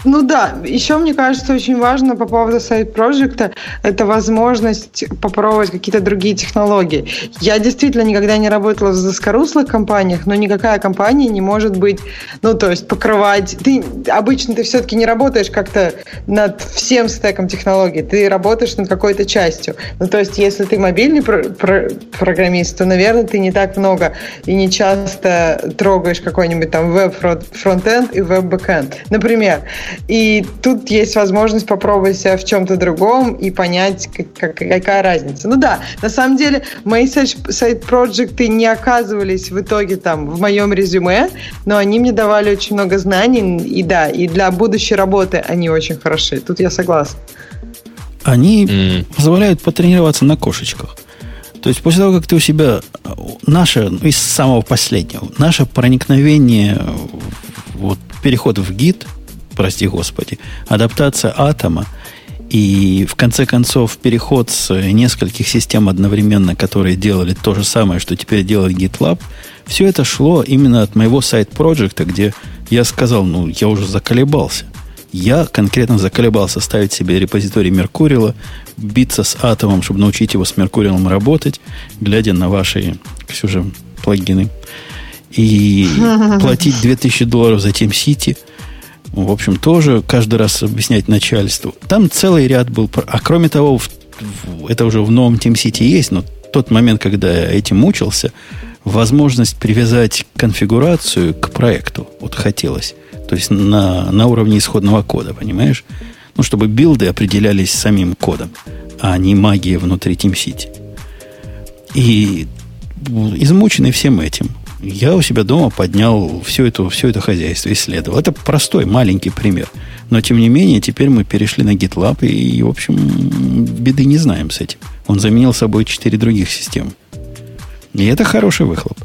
Ну да, еще мне кажется очень важно по поводу сайт-проекта это возможность попробовать какие-то другие технологии. Я действительно никогда не работала в заскоруслых компаниях, но никакая компания не может быть, ну то есть покрывать... Ты обычно ты все-таки не работаешь как-то над всем стеком технологий, ты работаешь над какой-то частью. Ну то есть если ты мобильный про- про- программист, то, наверное, ты не так много и не часто трогаешь какой-нибудь там web frontend и web backend. Например, и тут есть возможность попробовать себя в чем-то другом и понять, как, какая разница. Ну да, на самом деле мои сайт-проекты не оказывались в итоге там в моем резюме, но они мне давали очень много знаний, и да, и для будущей работы они очень хороши. Тут я согласна. Они mm. позволяют потренироваться на кошечках. То есть после того, как ты у себя наше, из самого последнего, наше проникновение, вот переход в гид – прости господи, адаптация атома и в конце концов переход с нескольких систем одновременно, которые делали то же самое, что теперь делает GitLab, все это шло именно от моего сайт-проекта, где я сказал, ну, я уже заколебался. Я конкретно заколебался ставить себе репозиторий Меркурила, биться с атомом, чтобы научить его с Меркурилом работать, глядя на ваши, Ксюша, плагины. И [LAUGHS] платить 2000 долларов за Team City – в общем, тоже каждый раз объяснять начальству. Там целый ряд был. А кроме того, это уже в новом TeamCity есть, но тот момент, когда я этим мучился, возможность привязать конфигурацию к проекту. Вот хотелось. То есть на, на уровне исходного кода, понимаешь? Ну, чтобы билды определялись самим кодом, а не магией внутри TeamCity. И измученный всем этим, Я у себя дома поднял все это, все это хозяйство, исследовал. Это простой, маленький пример. Но, тем не менее, теперь мы перешли на GitLab и, в общем, беды не знаем с этим. Он заменил собой четыре других системы. И это хороший выхлоп.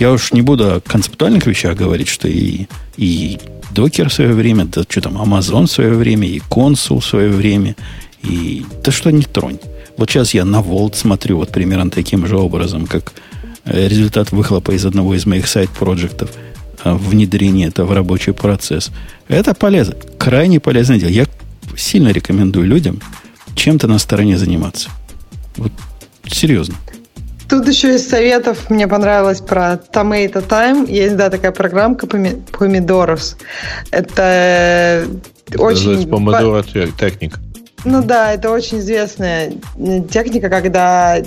Я уж не буду о концептуальных вещах говорить, что и, и Докер в свое время, да что там, Amazon в свое время, и Consul в свое время, и да что не тронь. Вот сейчас я на Volt смотрю вот примерно таким же образом, как результат выхлопа из одного из моих сайт-проектов, э, внедрение это в рабочий процесс. Это полезно, крайне полезное дело. Я сильно рекомендую людям чем-то на стороне заниматься. Вот серьезно. Тут еще из советов мне понравилось про Tomato Time. Есть, да, такая программка Помидорос. Это очень... Помидора техник. Ну да, это очень известная техника, когда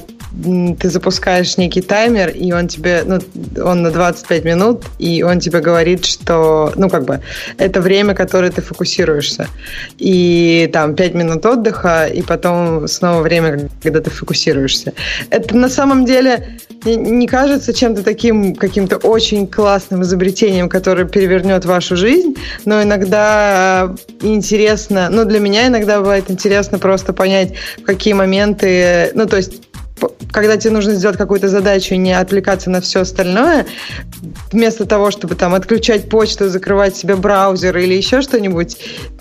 ты запускаешь некий таймер, и он тебе, ну, он на 25 минут, и он тебе говорит, что, ну, как бы, это время, которое ты фокусируешься. И там 5 минут отдыха, и потом снова время, когда ты фокусируешься. Это на самом деле не кажется чем-то таким каким-то очень классным изобретением, которое перевернет вашу жизнь, но иногда интересно, ну, для меня иногда бывает интересно просто понять, в какие моменты, ну, то есть когда тебе нужно сделать какую-то задачу и не отвлекаться на все остальное, вместо того, чтобы там отключать почту, закрывать себе браузер или еще что-нибудь,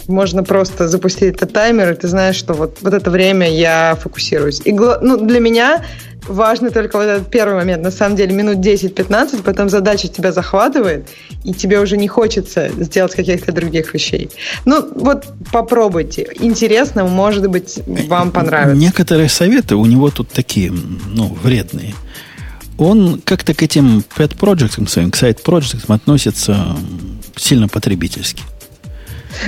можно просто запустить этот таймер, и ты знаешь, что вот, вот это время я фокусируюсь. И ну, для меня важно только вот этот первый момент. На самом деле минут 10-15, потом задача тебя захватывает, и тебе уже не хочется сделать каких-то других вещей. Ну, вот попробуйте. Интересно, может быть, вам понравится. Некоторые советы у него тут такие, ну, вредные. Он как-то к этим pet projects своим, к сайт projects относится сильно потребительски.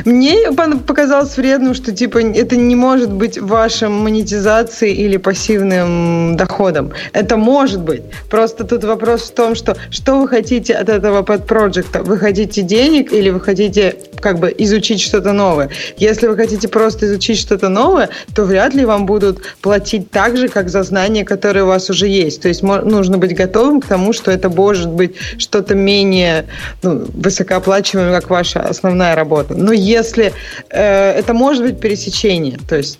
Мне показалось вредным, что типа это не может быть вашим монетизацией или пассивным доходом. Это может быть. Просто тут вопрос в том, что что вы хотите от этого подпроекта? Вы хотите денег или вы хотите как бы изучить что-то новое? Если вы хотите просто изучить что-то новое, то вряд ли вам будут платить так же, как за знания, которые у вас уже есть. То есть нужно быть готовым к тому, что это может быть что-то менее ну, высокооплачиваемое, как ваша основная работа. Но если э, это может быть пересечение, то есть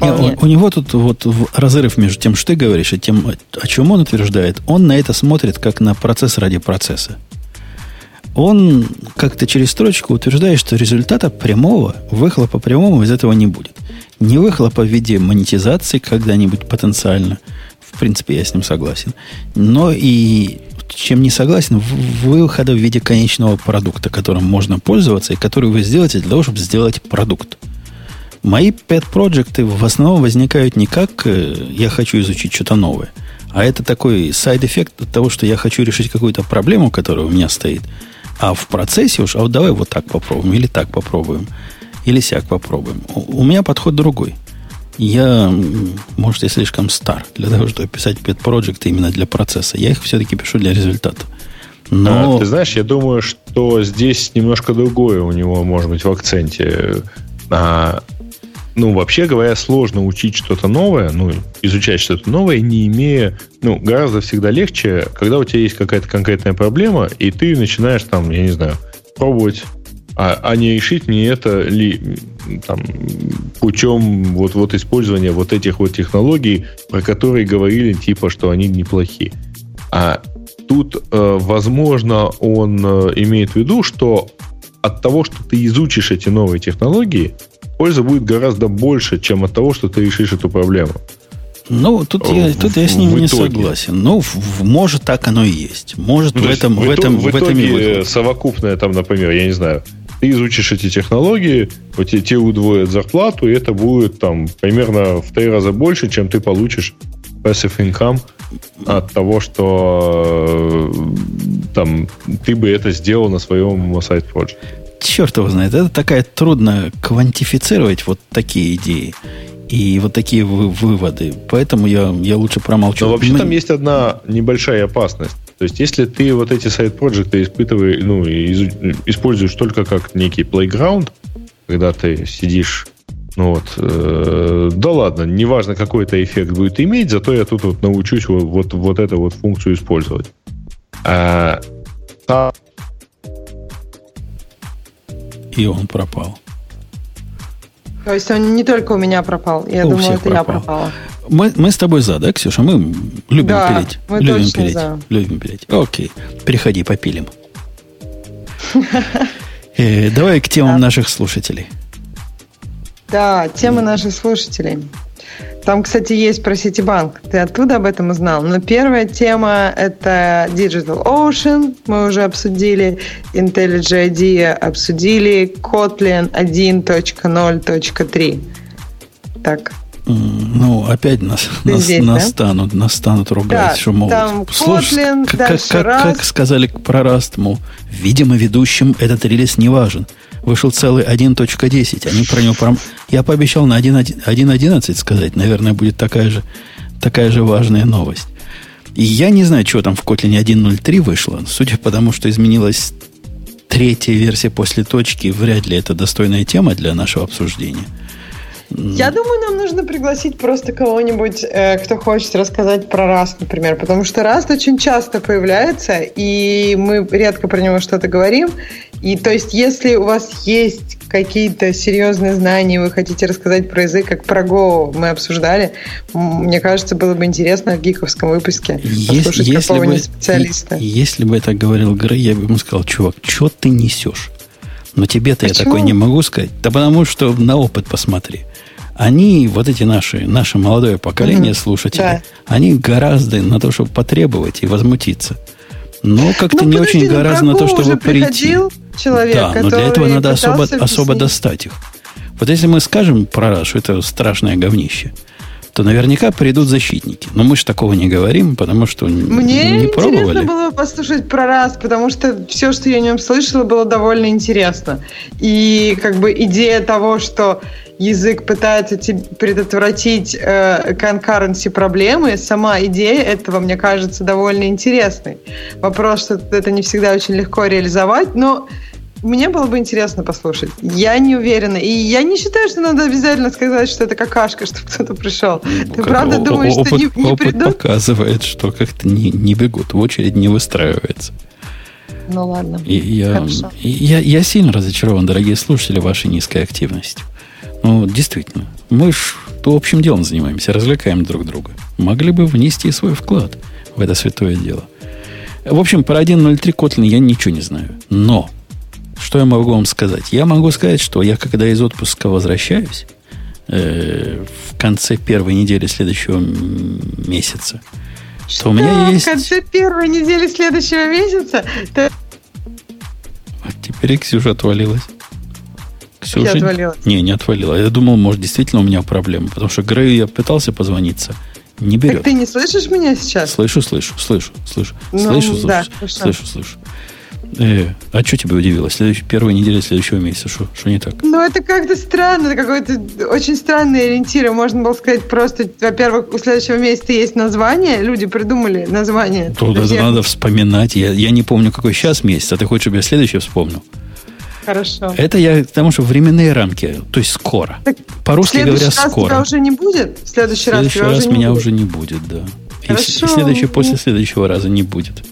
не, у, у него тут вот разрыв между тем, что ты говоришь, и тем, о чем он утверждает. Он на это смотрит как на процесс ради процесса. Он как-то через строчку утверждает, что результата прямого, выхлопа прямого из этого не будет. Не выхлопа в виде монетизации когда-нибудь потенциально. В принципе, я с ним согласен. Но и чем не согласен, выхода в виде конечного продукта, которым можно пользоваться и который вы сделаете для того, чтобы сделать продукт. Мои pet проекты в основном возникают не как э, я хочу изучить что-то новое, а это такой side effect от того, что я хочу решить какую-то проблему, которая у меня стоит, а в процессе уж, а вот давай вот так попробуем, или так попробуем, или сяк попробуем. У, у меня подход другой – я, может, я слишком стар для того, чтобы писать pet проекты именно для процесса. Я их все-таки пишу для результата. Но... А, ты знаешь, я думаю, что здесь немножко другое у него, может быть, в акценте. А, ну, вообще говоря, сложно учить что-то новое, ну, изучать что-то новое, не имея, ну, гораздо всегда легче, когда у тебя есть какая-то конкретная проблема, и ты начинаешь там, я не знаю, пробовать а, а не решить мне это ли там, путем вот, вот использования вот этих вот технологий, про которые говорили, типа, что они неплохие. А тут, э, возможно, он э, имеет в виду, что от того, что ты изучишь эти новые технологии, польза будет гораздо больше, чем от того, что ты решишь эту проблему. Ну, тут я, тут я с ним не согласен. Ну, в, может, так оно и есть. Может, ну, в этом, в, этом, в, в этом и совокупное, там, например, я не знаю, ты изучишь эти технологии, вот тебе, тебе удвоят зарплату, и это будет там примерно в три раза больше, чем ты получишь passive income от того, что э, там ты бы это сделал на своем сайт проекте. Черт его знает, это такая трудно квантифицировать вот такие идеи и вот такие вы, выводы. Поэтому я, я лучше промолчу. Но вообще Мы... там есть одна небольшая опасность. То есть, если ты вот эти сайт-проекты испытываешь, ну, используешь только как некий playground, когда ты сидишь ну вот, э, да ладно, неважно, какой это эффект будет иметь, зато я тут вот научусь вот, вот, вот эту вот функцию использовать. А, И он пропал. То есть он не только у меня пропал. Я У думаю, всех это я пропал. пропала. Мы, мы с тобой за, да, Ксюша? Мы любим Да, пилить. мы любим точно пилить. за. Любим пилить. Окей. Переходи, попилим. [LAUGHS] Э, Давай к темам наших слушателей. Да, тема наших слушателей. Там, кстати, есть про Ситибанк. Ты оттуда об этом узнал. Но первая тема – это Digital Ocean. Мы уже обсудили. IntelliJ IDEA обсудили. Kotlin 1.0.3. Так, Ну, опять нас, нас здесь, да? настанут, настанут ругать, Да, что, мол, там слушай, Kotlin, как, дальше как- как сказали про мол, видимо, ведущим этот релиз не важен. Вышел целый 1.10, они про него... пром- Я пообещал на 1.1 1.11 сказать, наверное, будет такая же, такая же важная новость. И я не знаю, что там в Kotlin 1.03 вышло, судя по тому, что изменилась третья версия после точки, вряд ли это достойная тема для нашего обсуждения. Я думаю, нам нужно пригласить просто кого-нибудь, э, кто хочет рассказать про Раст, например, потому что Раст очень часто появляется, и мы редко про него что-то говорим. И то есть, если у вас есть какие-то серьезные знания, вы хотите рассказать про язык, как про Go мы обсуждали, мне кажется, было бы интересно в гиковском выпуске Ес- послушать если, бы, какого-нибудь специалиста. если бы это говорил Грей, я бы ему сказал, чувак, что ты несешь? Но тебе-то я такое не могу сказать. Да потому что на опыт посмотри. Они, вот эти наши, наше молодое поколение Мгм. слушателей, Да. они гораздо на то, чтобы потребовать и возмутиться. Но как-то Ну, не очень ну, гораздо на то, чтобы прийти. человек, да, но для этого надо особо, особо достать их. Вот если мы скажем про раз, что это страшное говнище, то наверняка придут защитники. Но мы же такого не говорим, потому что Мне не интересно пробовали. было послушать про раз, потому что все, что я о нем слышала, было довольно интересно. И как бы идея того, что язык пытается предотвратить э, concurrency проблемы, сама идея этого, мне кажется, довольно интересной. Вопрос, что это не всегда очень легко реализовать, но мне было бы интересно послушать. Я не уверена. И я не считаю, что надо обязательно сказать, что это какашка, [LAUGHS] чтобы кто-то пришел. Ты Как правда о- думаешь, опыт, что не, не опыт придут? показывает, что как-то не, не бегут, в очередь не выстраивается. Ну ладно. И я, и я, я сильно разочарован, дорогие слушатели, вашей низкой активностью. Ну, действительно, мы ж то общим делом занимаемся, развлекаем друг друга. Могли бы внести свой вклад в это святое дело. В общем, про 1.03 Kotlin я ничего не знаю. Но, что я могу вам сказать? Я могу сказать, что я, когда из отпуска возвращаюсь, э, в конце первой недели следующего месяца, то у меня есть... В конце первой недели следующего месяца ты Вот теперь и Ксюша отвалилась. Ксюша... отвалилась. Не, не отвалила. Я думал, может, действительно у меня проблема. Потому что Грею я пытался позвониться. Не берет. Так ты не слышишь меня сейчас? Слышу, слышу, слышу, слышу. Ну, слышу, слышу, да, хорошо. слышу, слышу. Э, а что тебя удивило? Следующей, первой неделе следующего месяца. Что не так? Ну, это как-то странно, это какой-то очень странный ориентир. Можно было сказать просто, во-первых, у следующего месяца есть название, люди придумали название. Тут это надо вспоминать. Я, я не помню, какой сейчас месяц, а ты хочешь, чтобы я следующий вспомнил? Хорошо. Это я к тому, что временные рамки, то есть скоро. Так По-русски говоря, раз скоро. тебя уже не будет? В следующий, В следующий раз, раз, уже меня будет. уже не будет, да. И, Хорошо. с- и следующий после следующего раза не будет.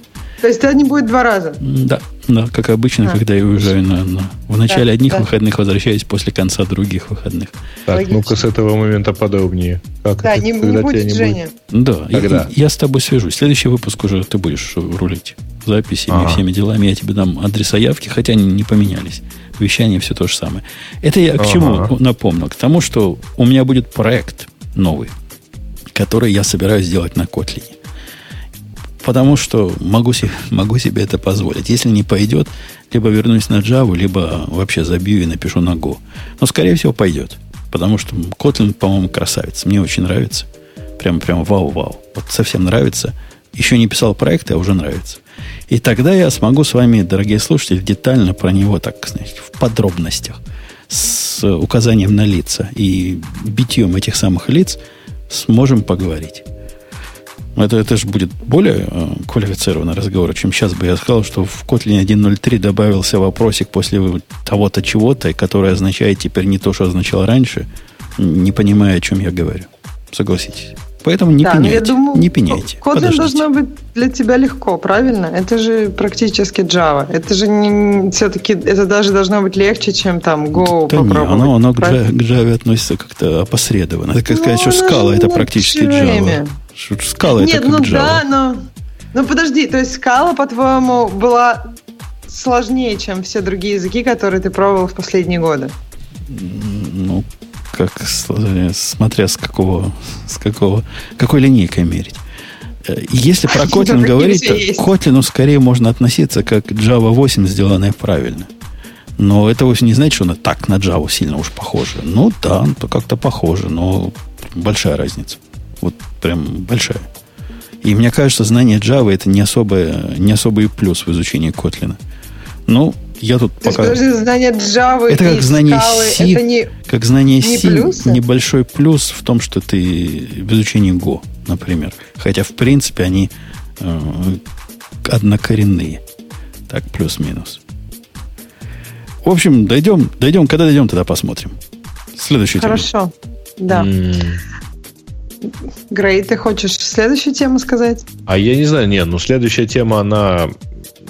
То есть не будет два раза? Да, да, как обычно, А. когда я уезжаю на, на- в начале Да, одних да. выходных, возвращаюсь после конца других выходных. Так, Логично. ну-ка с этого момента подробнее. Как Да, это, не, не будет не Женя. Да, я, Когда? я с тобой свяжусь. Следующий выпуск уже ты будешь рулить записями и Ага. всеми делами. Я тебе дам адреса явки, хотя они не поменялись. Вещание все то же самое. Это я к Ага. чему напомнил? К тому, что у меня будет проект новый, который я собираюсь сделать на Kotlin. Потому что могу себе, могу себе это позволить. Если не пойдет, либо вернусь на Java, либо вообще забью и напишу на Go. Но, скорее всего, пойдет. Потому что Kotlin, по-моему, красавец. Мне очень нравится. Прям, прям вау-вау. Вот совсем нравится. Еще не писал проект, а уже нравится. И тогда я смогу с вами, дорогие слушатели, детально про него, так сказать, в подробностях, с указанием на лица и битьем этих самых лиц сможем поговорить. Это, это же будет более э, квалифицированный разговор, чем сейчас бы я сказал, что в Kotlin 1.03 добавился вопросик после того-то чего-то, который означает теперь не то, что означал раньше, не понимая, о чем я говорю. Согласитесь. Поэтому не Да, ну, пеняйте. я думаю, не пеняйте. Kotlin должно быть для тебя легко, правильно? Это же практически Java. Это же не, все-таки, это даже должно быть легче, чем там Go Да не, попробовать. оно, оно к, правильно? Java, к Java относится как-то опосредованно. Это как Ну, сказать, что оно скала это практически время. Java. Скала это Нет, как ну Java. да, но... Ну подожди, то есть скала, по-твоему, была сложнее, чем все другие языки, которые ты пробовал в последние годы? Ну, как смотря с какого, с какого, какой линейкой мерить. Э, Если про [LAUGHS] Kotlin говорить, [LAUGHS] то к Kotlin скорее можно относиться как Java 8, сделанная правильно. Но это вовсе не значит, что она так на Java сильно уж похожа. Ну да, то как-то похоже, но большая разница. Вот прям большая. И мне кажется, знание Java это не, особое, не особый плюс в изучении Kotlin. Ну, я тут То есть, пока... подожди, знание Java Это и как знание скалы, C, это не... как знание не C плюсы? небольшой плюс в том, что ты в изучении Go, например. Хотя, в принципе, они э, однокоренные. Так, плюс-минус. В общем, дойдем, дойдем, когда дойдем, тогда посмотрим. Следующий. Хорошо. Да. М, Грей, ты хочешь следующую тему сказать? А я не знаю, не, ну следующая тема, она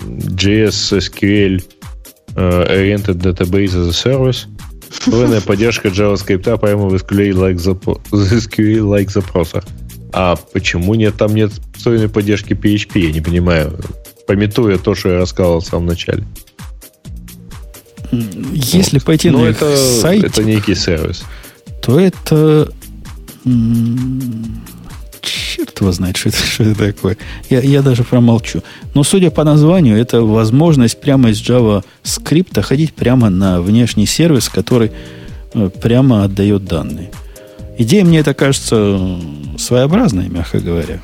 JS SQL э, Oriented Database as a Service. Встроенная [LAUGHS] поддержка JavaScript прямо в SQL-like запо- SQL-like запросах. А почему нет, там нет встроенной поддержки PHP? Я не понимаю. Пометуя то, что я рассказывал в самом начале. Если пойти Но на их Ну, это, сайт, это некий сервис. то это... Черт его знает, что это, что это такое. Я, я даже промолчу. Но судя по названию, это возможность прямо из Java скрипта ходить прямо на внешний сервис, который э, прямо отдает данные. Идея мне это кажется своеобразной, мягко говоря.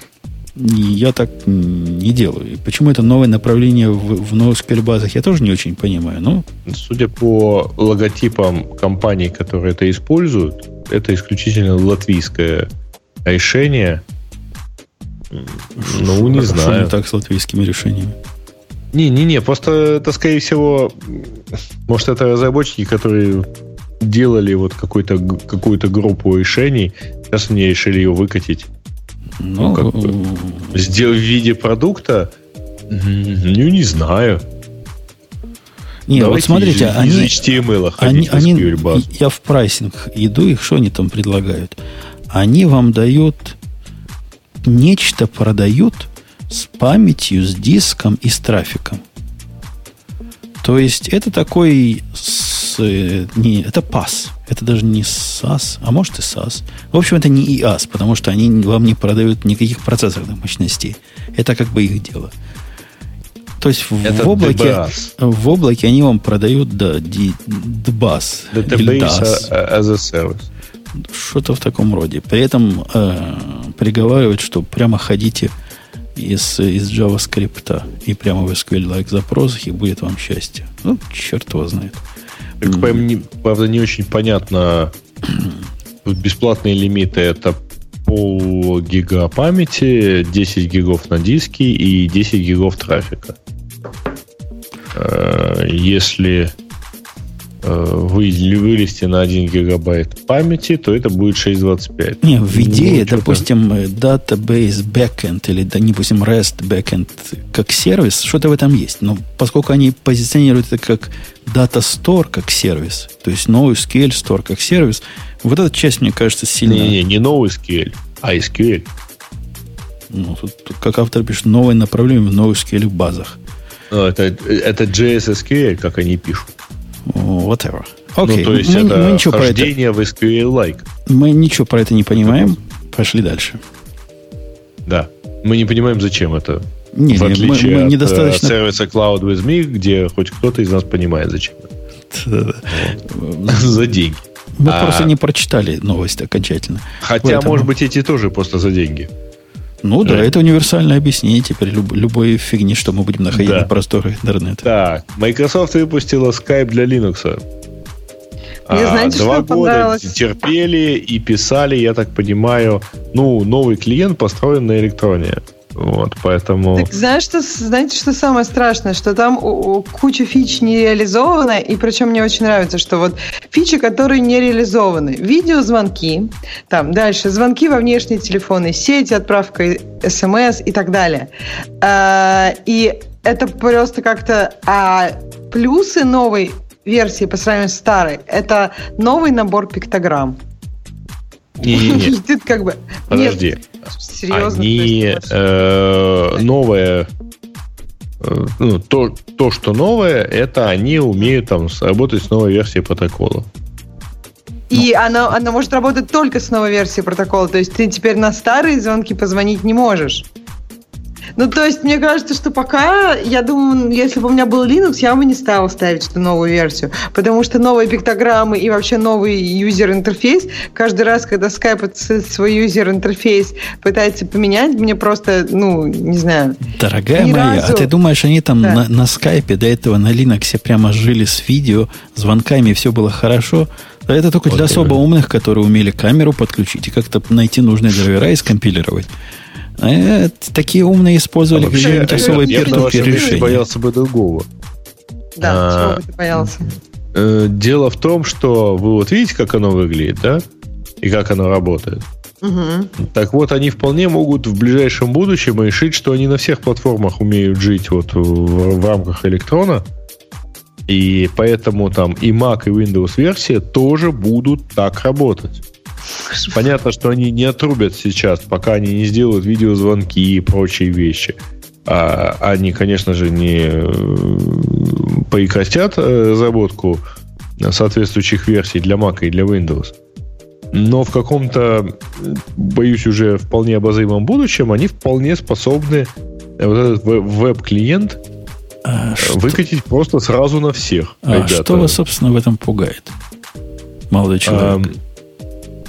Я так не делаю. Почему это новое направление в, в NoSQL базах, я тоже не очень понимаю. Ну, Судя по логотипам компаний, которые это используют, это исключительно латвийское решение. Ну, не что знаю. не так с латвийскими решениями. Не-не-не, просто это, скорее всего, может, это разработчики, которые делали вот какую-то группу решений, сейчас они решили ее выкатить. Ну, как бы. в виде продукта? М, Ну, не знаю. Не, вот Давайте смотрите, из, они, из HTML они, они, я в прайсинг иду, их что они там предлагают? Они вам дают нечто продают с памятью, с диском и с трафиком. То есть это такой с, э, не, это PAS. Это даже не SAS, а может и SAS. В общем, это не IaaS, потому что они вам не продают никаких процессорных мощностей. Это как бы их дело. То есть в, Это в облаке, DBAS. в облаке они вам продают да, DBAS DAS. as a service. Что-то в таком роде. При этом э, приговаривают, что прямо ходите из, из JavaScript и прямо в SQL-like запросах, и будет вам счастье. Ну, черт его знает. Только, прям не- правда, не очень понятно. [CLEARS THROAT] Бесплатные лимиты это пол гига памяти, 10 гигов на диске и 10 гигов трафика. Э, Если э, вы вылезти на 1 гигабайт памяти, то это будет 6.25. Не, в идее, Ну, допустим, э, database backend или, допустим, REST backend как сервис, что-то в этом есть. Но поскольку они позиционируют это как data store как сервис, то есть NoSQL store как сервис, вот эта часть, мне кажется, сильно... Не-не, не новый SQL, а SQL. Ну, тут, как автор пишет, новое направление в NoSQL базах. Ну, это, это JS SQL, как они пишут. Whatever. Окей, ну, то есть мы, это мы ничего про это, в SQL-like. мы ничего про это не понимаем. Пошли дальше. Да. Мы не понимаем, зачем это. Не, в не, мы, отличие мы от недостаточно... э, сервиса Cloud with Me, где хоть кто-то из нас понимает, зачем это. За деньги. Мы А- просто не прочитали новость окончательно. Хотя, Поэтому- может быть, эти тоже просто за деньги. Ну да, Да. это универсальное объяснение теперь люб- любой фигни, что мы будем находить Да. на просторах интернета. Так, Microsoft выпустила Skype для Linux. Мне знаете, два что года понравилось? терпели и писали, я так понимаю, ну, новый клиент построен на электроне. Вот, поэтому... Так знаешь, что, знаете, что самое страшное? Что там куча фич не реализована, и причем мне очень нравится, что вот фичи, которые не реализованы. Видеозвонки, там дальше звонки во внешние телефоны, сети, отправка смс и так далее. А, и это просто как-то... А плюсы новой версии по сравнению с старой, это новый набор пиктограмм. Не, [LAUGHS] как бы. Подожди. Серьезно. Они э, новое э, ну, то, то, что новое, это они умеют там работать с новой версией протокола. И ну. она, она может работать только с новой версией протокола. То есть ты теперь на старые звонки позвонить не можешь. Ну, то есть, мне кажется, что пока, я думаю, если бы у меня был Linux, я бы не стала ставить что новую версию, потому что новые пиктограммы и вообще новый юзер-интерфейс, каждый раз, когда Skype свой юзер-интерфейс пытается поменять, мне просто, ну, не знаю. Дорогая моя, разу... а ты думаешь, они там да. на, на Skype до этого на Linux прямо жили с видео, звонками, все было хорошо? Это только вот для особо умных, которые умели камеру подключить и как-то найти нужные драйвера и скомпилировать. Э, такие умные использовали а где-нибудь особое пир решение. боялся бы другого. Да, а, чего бы ты боялся? Э, дело в том, что вы вот видите, как оно выглядит, да? И как оно работает. Угу. Так вот, они вполне могут в ближайшем будущем решить, что они на всех платформах умеют жить вот в, в рамках электрона. И поэтому там и Mac, и Windows версия тоже будут так работать. Понятно, что они не отрубят сейчас, пока они не сделают видеозвонки и прочие вещи. А они, конечно же, не э, прекратят э, разработку соответствующих версий для Mac и для Windows. Но в каком-то, боюсь, уже вполне обозримом будущем они вполне способны вот этот веб-клиент а выкатить что? просто сразу на всех. А ребята. что вас, собственно, в этом пугает, молодой человек? А,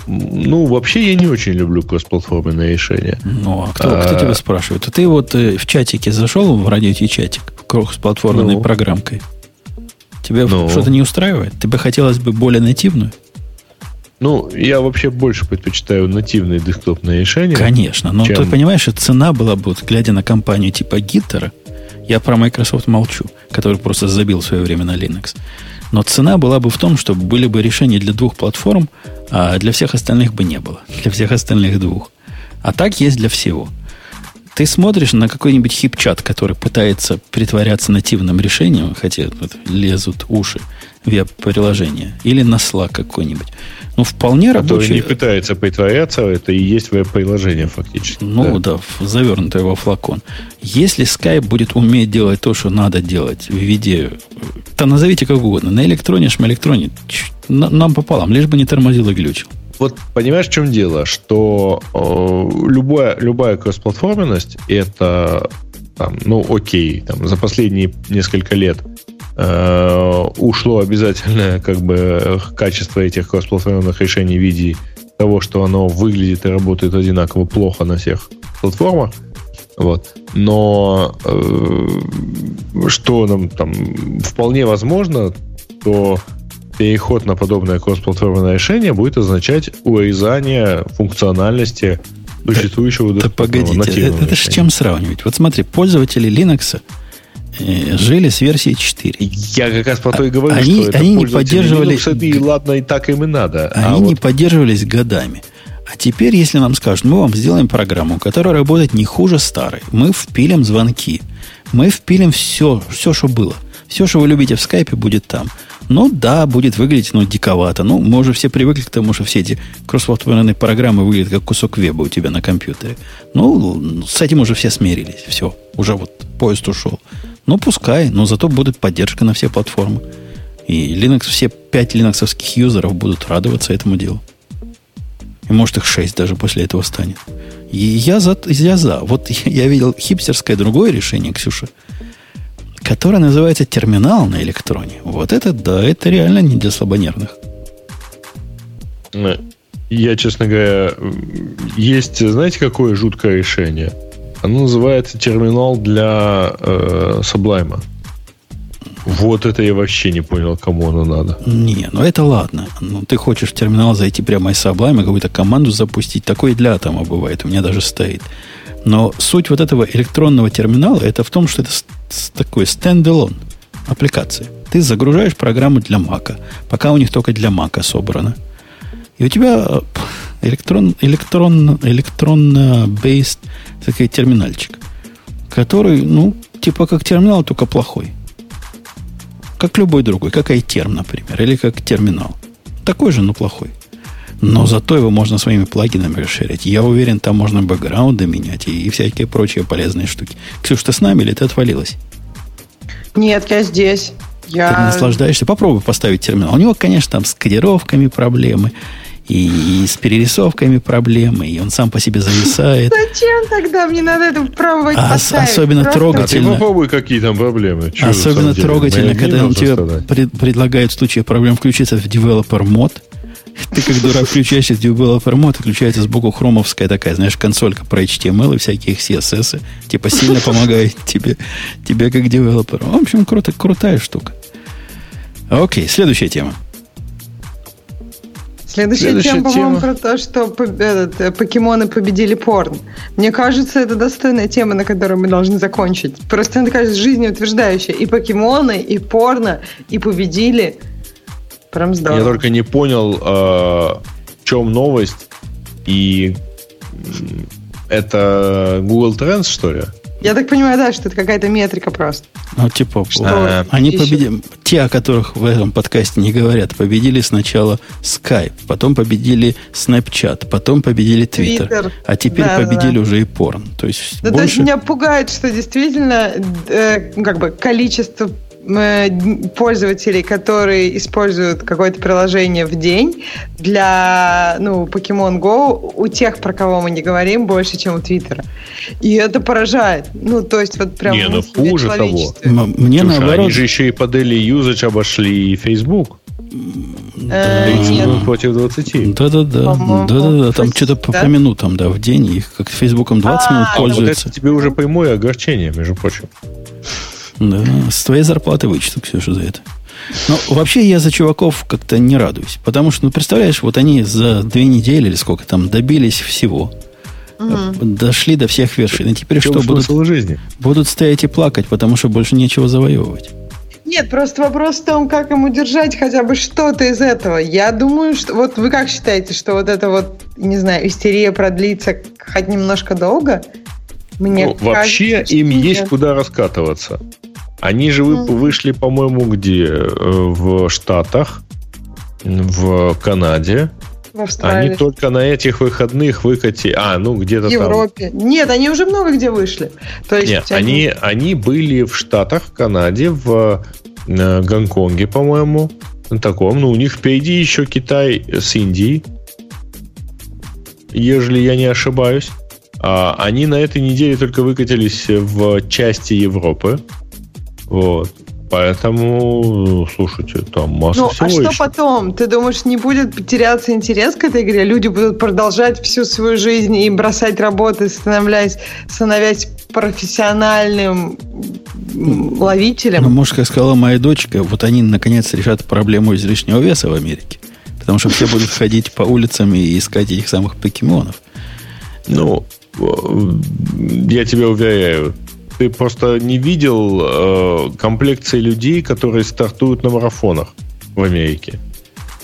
ну, вообще я не очень люблю кроссплатформенные решения. Ну, а кто, а, кто тебя спрашивает? А ты вот э, в чатике зашел, в радиоте чатик, кроссплатформенной ну, программкой. Тебя ну, что-то не устраивает? Тебе хотелось бы более нативную? Ну, я вообще больше предпочитаю нативные десктопные решения. Конечно, но чем... ты понимаешь, цена была бы, вот, глядя на компанию типа Гиттера, я про Microsoft молчу, который просто забил в свое время на Linux. Но цена была бы в том, что были бы решения для двух платформ, а для всех остальных бы не было. Для всех остальных двух. А так есть для всего. Ты смотришь на какой-нибудь хип-чат, который пытается притворяться нативным решением, хотя вот, лезут уши веб-приложения, или на Slack какой-нибудь. Ну, вполне Который рабочий. не пытается притворяться, это и есть веб-приложение фактически. Ну да, да завернутое во флакон. Если Skype будет уметь делать то, что надо делать в виде... То назовите как угодно. На электроне, шмелектроне. Нам пополам, лишь бы не тормозил и глючил. Вот понимаешь, в чем дело? Что э, любая, любая кроссплатформенность это там, ну, окей, там, за последние несколько лет Э, ушло обязательно как бы качество этих кроссплатформенных решений в виде того, что оно выглядит и работает одинаково плохо на всех платформах. Вот. Но э, что нам там вполне возможно, то переход на подобное кроссплатформенное решение будет означать урезание функциональности существующего да, да погодите, это, это с чем сравнивать? Вот смотри, пользователи Linux Э, жили с версией 4. Я как раз по то и говорю, они, что они не поддерживались... Linux, и ладно, и так им и надо. А они а вот... не поддерживались годами. А теперь, если нам скажут, мы вам сделаем программу, которая работает не хуже старой, мы впилим звонки, мы впилим все, все, что было. Все, что вы любите в скайпе, будет там. Ну да, будет выглядеть, ну, диковато. Ну, мы уже все привыкли к тому, что все эти кроссплатформенные программы выглядят как кусок веба у тебя на компьютере. Ну, с этим уже все смирились. Все, уже вот поезд ушел. Ну, пускай, но зато будет поддержка на все платформы. И Linux, все пять линоксовских юзеров будут радоваться этому делу. И может их шесть даже после этого станет. И я за. Я за. Вот [LAUGHS] я, видел хипстерское другое решение, Ксюша, которое называется терминал на электроне. Вот это, да, это реально не для слабонервных. Я, честно говоря, есть, знаете, какое жуткое решение – оно называется терминал для э, Sublime. Вот это я вообще не понял, кому оно надо. Не, ну это ладно. Ну, ты хочешь в терминал зайти прямо из Sublime, какую-то команду запустить. Такое для атома бывает. У меня даже стоит. Но суть вот этого электронного терминала это в том, что это такой стендалон аппликация. Ты загружаешь программу для Мака, пока у них только для Мака собрано. И у тебя электрон, электрон, электронно-based такой терминальчик, который, ну, типа как терминал, только плохой. Как любой другой, как iTerm, например, или как терминал. Такой же, но плохой. Но зато его можно своими плагинами расширять. Я уверен, там можно бэкграунды менять и, и всякие прочие полезные штуки. Ксюш, ты с нами или ты отвалилась? Нет, я здесь. Я... Ты наслаждаешься? Попробуй поставить терминал. У него, конечно, там с кодировками проблемы, и, и с перерисовками проблемы, и он сам по себе зависает. Зачем тогда мне надо это пробовать а, поставить? Особенно Просто... трогательно. А ты попробуй, какие там проблемы. Чего особенно трогательно, когда он тебе пред, предлагает в случае проблем включиться в Developer Mod. Ты как дурак включаешься в Developer Mod, включается сбоку хромовская такая, знаешь, консолька про HTML и всякие CSS. Типа сильно помогает тебе, тебе как девелоперу. В общем, круто, крутая штука. Окей, следующая тема. Следующая, Следующая тема, по-моему, про то, что этот, э, покемоны победили порн. Мне кажется, это достойная тема, на которой мы должны закончить. Просто она такая жизнеутверждающая. И покемоны, и порно, и победили. Прям здорово. Я только не понял, э, в чем новость. И это Google Trends, что ли? Я так понимаю, да, что это какая-то метрика просто. Ну, типа, что а, они победили. Те, о которых в этом подкасте не говорят, победили сначала Skype, потом победили Snapchat, потом победили Twitter, Twitter. а теперь да, победили да. уже и порн. То есть, да, больше... то есть меня пугает, что действительно э, как бы количество пользователей, которые используют какое-то приложение в день для ну, Pokemon Go, у тех, про кого мы не говорим, больше, чем у Твиттера. И это поражает. Ну, то есть вот прям... Не, ну хуже того. Мне Слушай, наоборот... они же еще и по daily usage обошли Facebook. Э, 30 против 20. Да-да-да. Да-да-да. Там что-то по, по минутам, да, в день. Их как Фейсбуком 20 а, минут пользуются. Вот это тебе уже прямое огорчение, между прочим. Да, с твоей зарплаты вычту, Ксюша, за это. Но вообще я за чуваков как-то не радуюсь. Потому что, ну, представляешь, вот они за две недели или сколько там добились всего. Угу. Дошли до всех вершин. И теперь что, будут, жизни? будут стоять и плакать, потому что больше нечего завоевывать. Нет, просто вопрос в том, как ему держать хотя бы что-то из этого. Я думаю, что... Вот вы как считаете, что вот это вот, не знаю, истерия продлится хоть немножко долго? Мне ну, кажется, вообще им нет. есть куда раскатываться. Они же вы, вышли, по-моему, где? Э, в Штатах, в Канаде. В Австралии. Они только на этих выходных выкати... А, ну где-то в Европе. Там. Нет, они уже много где вышли. То есть Нет, они... они, они были в Штатах, в Канаде, в э, Гонконге, по-моему. На таком. Ну, у них впереди еще Китай с Индией. Ежели я не ошибаюсь. А, они на этой неделе только выкатились в части Европы. Вот. Поэтому, слушайте, там масса ну, всего а что еще. потом? Ты думаешь, не будет теряться интерес к этой игре? Люди будут продолжать всю свою жизнь и бросать работы, становясь, становясь профессиональным ловителем? Ну, может, как сказала моя дочка, вот они наконец решат проблему излишнего веса в Америке. Потому что все будут ходить по улицам и искать этих самых покемонов. Ну, я тебя уверяю, ты просто не видел э, комплекции людей, которые стартуют на марафонах в Америке.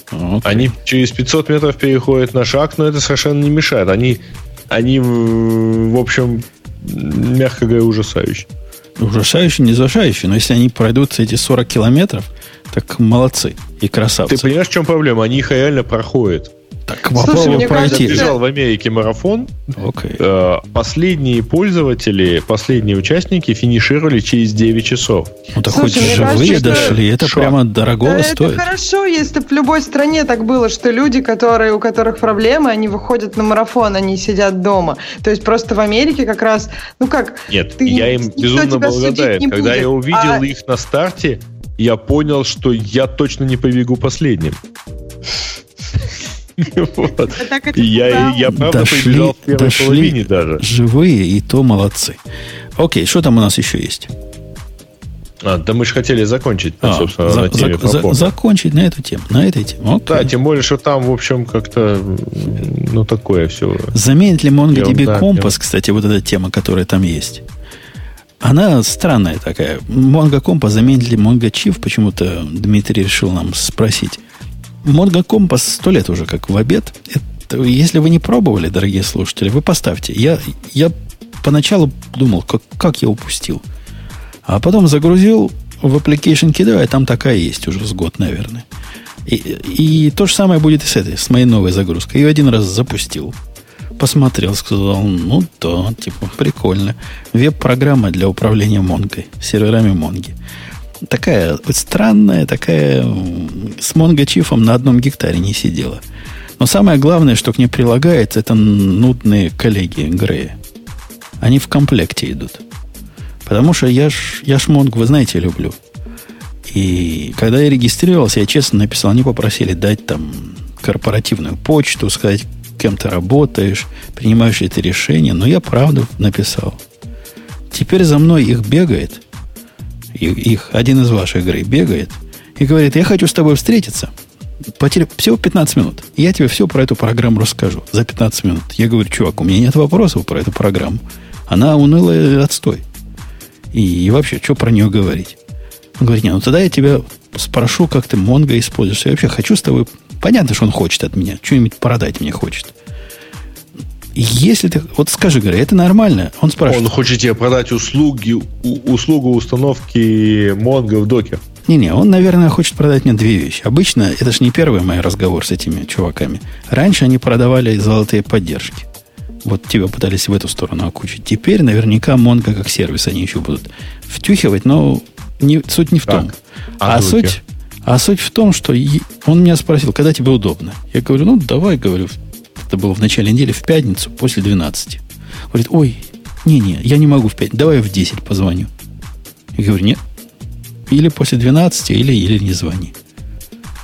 Okay. Они через 500 метров переходят на шаг, но это совершенно не мешает. Они, они в общем, мягко говоря, ужасающие. Ужасающие, не ужасающие, но если они пройдут эти 40 километров, так молодцы и красавцы. Ты понимаешь, в чем проблема? Они их реально проходят. Так попробуй пройти. Я бежал в Америке марафон. Okay. Э, последние пользователи, последние участники финишировали через 9 часов. Ну так Слушай, хоть живые кажется, дошли. Это шо? прямо дорого да, стоит. Это хорошо, если в любой стране так было, что люди, которые, у которых проблемы, они выходят на марафон, они сидят дома. То есть просто в Америке как раз, ну как... Нет, ты, я им безумно благодарен. Когда будет. я увидел а... их на старте, я понял, что я точно не побегу последним. [LAUGHS] Вот. Я, я правда дошли, прибежал в первой дошли половине даже. Живые, и то молодцы. Окей, что там у нас еще есть? А, да мы же хотели закончить, А, собственно, за- на теме за- за- закончить на эту тему. На этой теме. Окей. Да, тем более, что там, в общем, как-то, ну, такое все. Заменит ли MongoDB Я- да, Compass, я- кстати, вот эта тема, которая там есть? Она странная такая. Mongo Compass заменит ли Chief? Почему-то Дмитрий решил нам спросить. Mongo Compass сто лет уже как в обед. Это, если вы не пробовали, дорогие слушатели, вы поставьте. Я, я поначалу думал, как, как я упустил. А потом загрузил в application кидаю, а там такая есть уже с год, наверное. И, и то же самое будет и с этой, с моей новой загрузкой. Ее один раз запустил. Посмотрел, сказал, ну да, типа, прикольно. Веб-программа для управления Монгой, серверами Монги. Такая странная, такая с Монго Чифом на одном гектаре не сидела. Но самое главное, что к ней прилагается, это нудные коллеги Грея. Они в комплекте идут. Потому что я ж, я ж Монг, вы знаете, люблю. И когда я регистрировался, я честно написал, они попросили дать там корпоративную почту, сказать, кем ты работаешь, принимаешь ли ты решение. Но я правду написал. Теперь за мной их бегает, их, один из ваших игры бегает, и говорит, я хочу с тобой встретиться. По теле- всего 15 минут. Я тебе все про эту программу расскажу за 15 минут. Я говорю, чувак, у меня нет вопросов про эту программу. Она унылая отстой. И, и вообще, что про нее говорить? Он говорит, не, ну тогда я тебя спрошу, как ты Монго используешь. Я вообще хочу с тобой... Понятно, что он хочет от меня. Что-нибудь продать мне хочет. Если ты... Вот скажи, говорю, это нормально? Он спрашивает. Он хочет тебе продать услуги, услугу установки Mongo в докер. Не-не, он, наверное, хочет продать мне две вещи. Обычно, это же не первый мой разговор с этими чуваками. Раньше они продавали золотые поддержки. Вот тебя пытались в эту сторону окучить. Теперь наверняка Mongo как сервис они еще будут втюхивать, но не, суть не в Так, том. а А, суть, а суть в том, что он меня спросил, когда тебе удобно. Я говорю, ну, давай, говорю, это было в начале недели, в пятницу, после 12. Говорит, ой, не-не, я не могу в 5, давай я в 10 позвоню. Я говорю, нет. Или после 12, или, или не звони.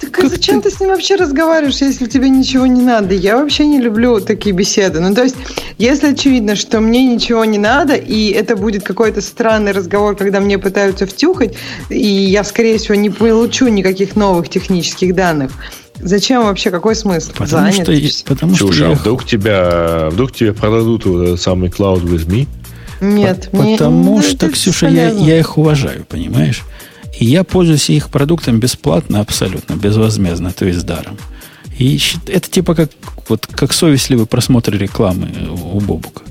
Так а зачем ты с ним вообще разговариваешь, если тебе ничего не надо? Я вообще не люблю такие беседы. Ну, то есть, если очевидно, что мне ничего не надо, и это будет какой-то странный разговор, когда мне пытаются втюхать, и я, скорее всего, не получу никаких новых технических данных, зачем вообще, какой смысл? Потому Занят. что, и- потому что Слушай, я а вдруг тебя, вдруг тебе продадут вот этот самый Cloud with Me? Нет, По- мне- Потому ну, что, Ксюша, я, я их уважаю, понимаешь? И я пользуюсь их продуктом бесплатно, абсолютно, безвозмездно, то есть даром. И это типа как, вот, как совестливый просмотр рекламы у Бобука.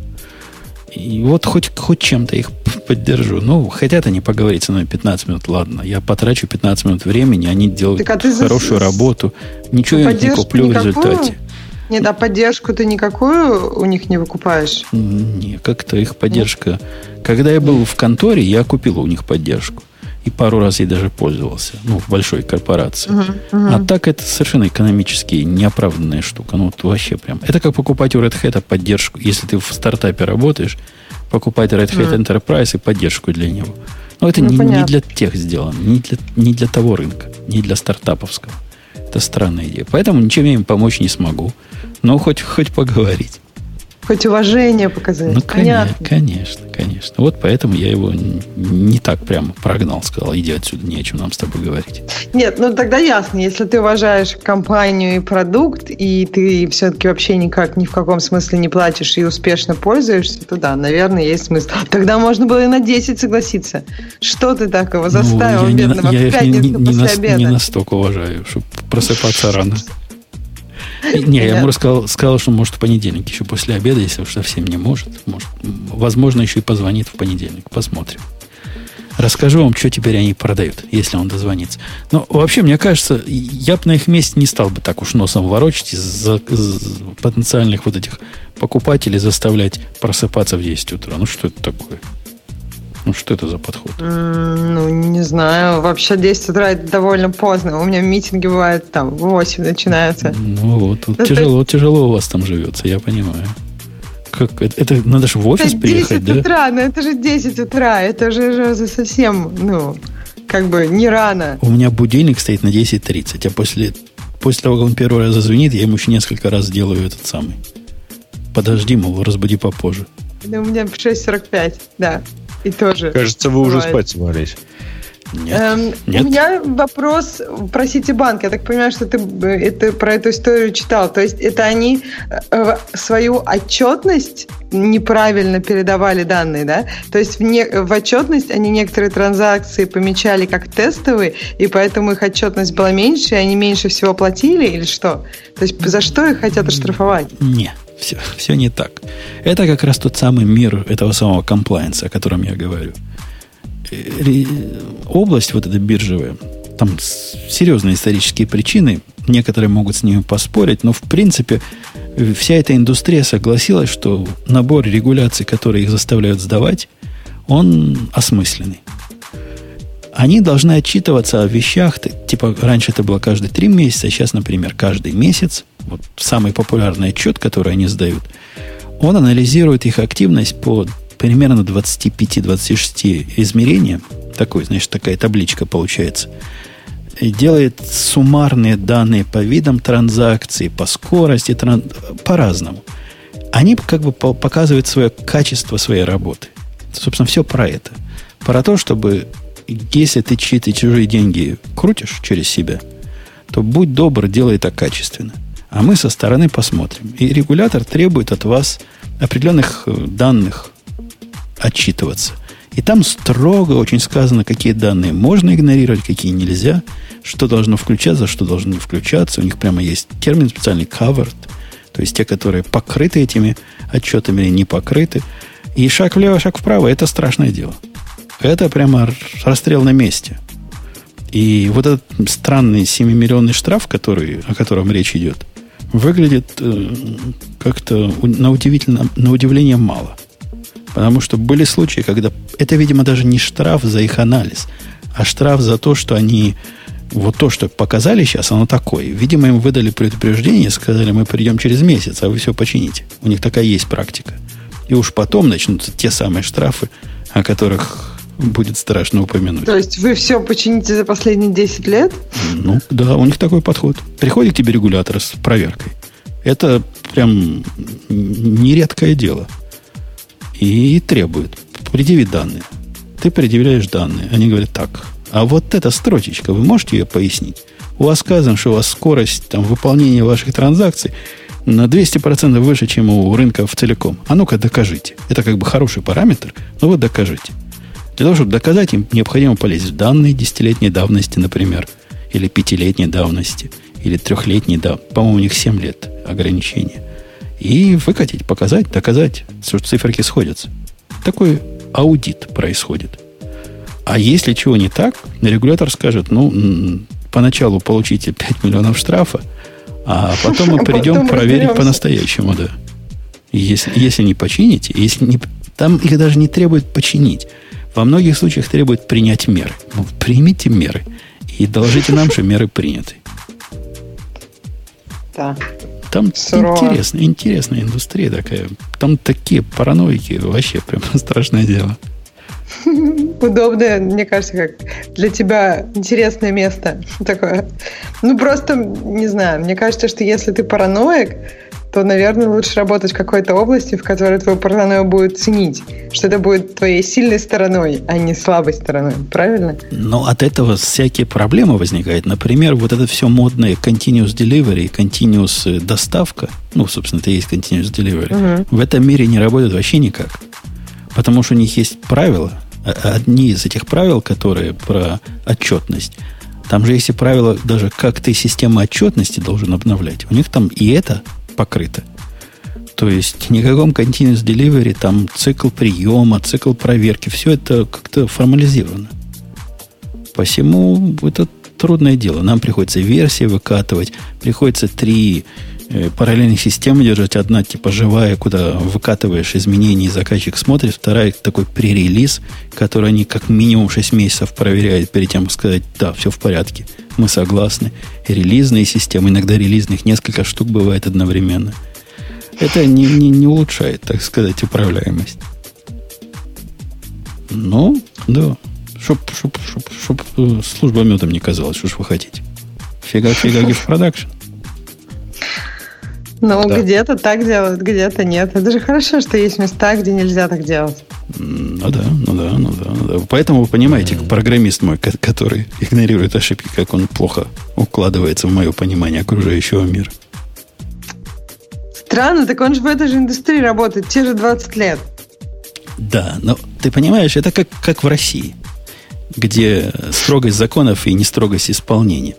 И вот хоть, хоть чем-то их поддержу. Ну, хотят они поговорить со мной 15 минут, ладно. Я потрачу 15 минут времени, они делают Так а ты за- хорошую работу. Ничего я не куплю в никакую? результате. Нет, а поддержку ты никакую у них не выкупаешь? Не, как-то их поддержка. Когда я был в конторе, я купил у них поддержку. И пару раз ей даже пользовался. Ну, в большой корпорации. А так это совершенно экономически неоправданная штука. Ну, вот вообще прям. Это как покупать у Red Hat поддержку. Если ты в стартапе работаешь, покупать Red Hat Enterprise и поддержку для него. Но это Ну, не, не для тех сделано. Не для, не для того рынка. Не для стартаповского. Это странная идея. Поэтому ничем я им помочь не смогу. Но хоть, хоть поговорить. Хоть уважение показать. Ну, конечно, Понятно. конечно, конечно. Вот поэтому я его не так прямо прогнал, сказал, иди отсюда, не о чем нам с тобой говорить. Нет, ну тогда ясно, если ты уважаешь компанию и продукт, и ты все-таки вообще никак ни в каком смысле не платишь и успешно пользуешься, то да, наверное, есть смысл. Тогда можно было и на 10 согласиться. Что ты так его заставил, Ну, я не на- бедного, я в не, пятницу не- не после нас- обеда? не настолько уважаю, чтобы просыпаться рано. Не, я ему рассказал, сказал, что может в понедельник, еще после обеда, если уж совсем не может. может возможно, еще и позвонит в понедельник. Посмотрим. Расскажу вам, что теперь они продают, если он дозвонится. Но вообще, мне кажется, я бы на их месте не стал бы так уж носом ворочать и за, за потенциальных вот этих покупателей заставлять просыпаться в 10 утра. Ну, что это такое? Ну, что это за подход? Ну, не знаю. Вообще 10 утра это довольно поздно. У меня митинги бывают там в 8 начинаются. Ну, вот, вот Ну, то тяжело, тяжело у вас там живется, я понимаю. Как, это, это надо же в офис Это приехать, 10 да? утра, ну это же 10 утра. Это же, же совсем, ну, как бы не рано. У меня будильник стоит на 10.30, а после, после того, как он первый раз зазвонит, я ему еще несколько раз делаю этот самый. Подожди, мол, разбуди попозже. Ну, у меня в 6.45, да. И тоже. Кажется, вы уже Бывает. спать собрались. Нет. Эм, Нет. У меня вопрос про Ситибанк. Я так понимаю, что ты это, про эту историю читал. То есть это они э, свою отчетность неправильно передавали данные, да? То есть в, не, в отчетность они некоторые транзакции помечали как тестовые, и поэтому их отчетность была меньше, и они меньше всего платили, или что? То есть за что их хотят оштрафовать? Не, все, все не так. Это как раз тот самый мир этого самого комплайенса, о котором я говорю область вот эта биржевая, там серьезные исторические причины, некоторые могут с ними поспорить, но в принципе вся эта индустрия согласилась, что набор регуляций, которые их заставляют сдавать, он осмысленный. Они должны отчитываться о вещах, типа раньше это было каждые три месяца, а сейчас, например, каждый месяц. Вот самый популярный отчет, который они сдают, он анализирует их активность по примерно 25-26 измерения, такой, значит, такая табличка получается, и делает суммарные данные по видам транзакций, по скорости, тран... по-разному. Они как бы показывают свое качество своей работы. Собственно, все про это. Про то, чтобы если ты чьи-то чужие деньги крутишь через себя, то будь добр, делай это качественно. А мы со стороны посмотрим. И регулятор требует от вас определенных э, данных отчитываться. И там строго очень сказано, какие данные можно игнорировать, какие нельзя, что должно включаться, что должно не включаться. У них прямо есть термин специальный covered, то есть те, которые покрыты этими отчетами или не покрыты. И шаг влево, шаг вправо – это страшное дело. Это прямо расстрел на месте. И вот этот странный 7-миллионный штраф, который, о котором речь идет, выглядит э, как-то на, удивительно, на удивление мало – Потому что были случаи, когда это, видимо, даже не штраф за их анализ, а штраф за то, что они вот то, что показали сейчас, оно такое. Видимо, им выдали предупреждение сказали, мы придем через месяц, а вы все почините. У них такая есть практика. И уж потом начнутся те самые штрафы, о которых будет страшно упомянуть. То есть вы все почините за последние 10 лет? Ну, да, у них такой подход. Приходит к тебе регулятор с проверкой. Это прям нередкое дело и требует, предъяви данные. Ты предъявляешь данные. Они говорят, так, а вот эта строчечка, вы можете ее пояснить? У вас сказано, что у вас скорость там, выполнения ваших транзакций на 200% выше, чем у рынка в целиком. А ну-ка докажите. Это как бы хороший параметр, но вы докажите. Для того, чтобы доказать, им необходимо полезть в данные десятилетней давности, например, или пятилетней давности, или трехлетней давности. По-моему, у них 7 лет ограничения и выкатить, показать, доказать, что циферки сходятся. Такой аудит происходит. А если чего не так, регулятор скажет, ну, поначалу получите 5 миллионов штрафа, а потом мы [LAUGHS] придем потом проверить по-настоящему, да. Если, если не почините, если не, там их даже не требует починить. Во многих случаях требует принять меры. Ну, примите меры и доложите нам, что меры приняты. Да. Там интересная, интересная индустрия такая. Там такие параноики, вообще прям [LAUGHS] страшное дело. Удобное, мне кажется, как для тебя интересное место [LAUGHS] такое. Ну, просто, не знаю, мне кажется, что если ты параноик, то, наверное, лучше работать в какой-то области, в которой твою паранойю будет ценить. Что это будет твоей сильной стороной, а не слабой стороной. Правильно? Но от этого всякие проблемы возникают. Например, вот это все модное continuous delivery, continuous э, доставка, ну, собственно, это и есть continuous delivery, угу. в этом мире не работает вообще никак. Потому что у них есть правила. А одни из этих правил, которые про отчетность, там же есть и правила даже, как ты систему отчетности должен обновлять. У них там и это покрыто. То есть никаком continuous delivery, там цикл приема, цикл проверки, все это как-то формализировано. Посему это трудное дело. Нам приходится версии выкатывать, приходится три параллельных системы держать. Одна типа живая, куда выкатываешь изменения, и заказчик смотрит. Вторая такой пререлиз, который они как минимум 6 месяцев проверяют перед тем, как сказать, да, все в порядке, мы согласны. Релизные системы, иногда релизных несколько штук бывает одновременно – это не, не, не улучшает, так сказать, управляемость. Ну, да. Чтоб, чтоб, чтоб, чтоб э, служба медом не казалась, что ж вы хотите. Фига, фига, [LAUGHS] в продакшн. Ну, да. где-то так делают, где-то нет. Это же хорошо, что есть места, где нельзя так делать. Ну да, ну да, ну да. Ну да. Поэтому вы понимаете, программист мой, который игнорирует ошибки, как он плохо укладывается в мое понимание окружающего мира. Странно, так он же в этой же индустрии работает, те же 20 лет. Да, но ты понимаешь, это как, как в России, где строгость законов и не строгость исполнения.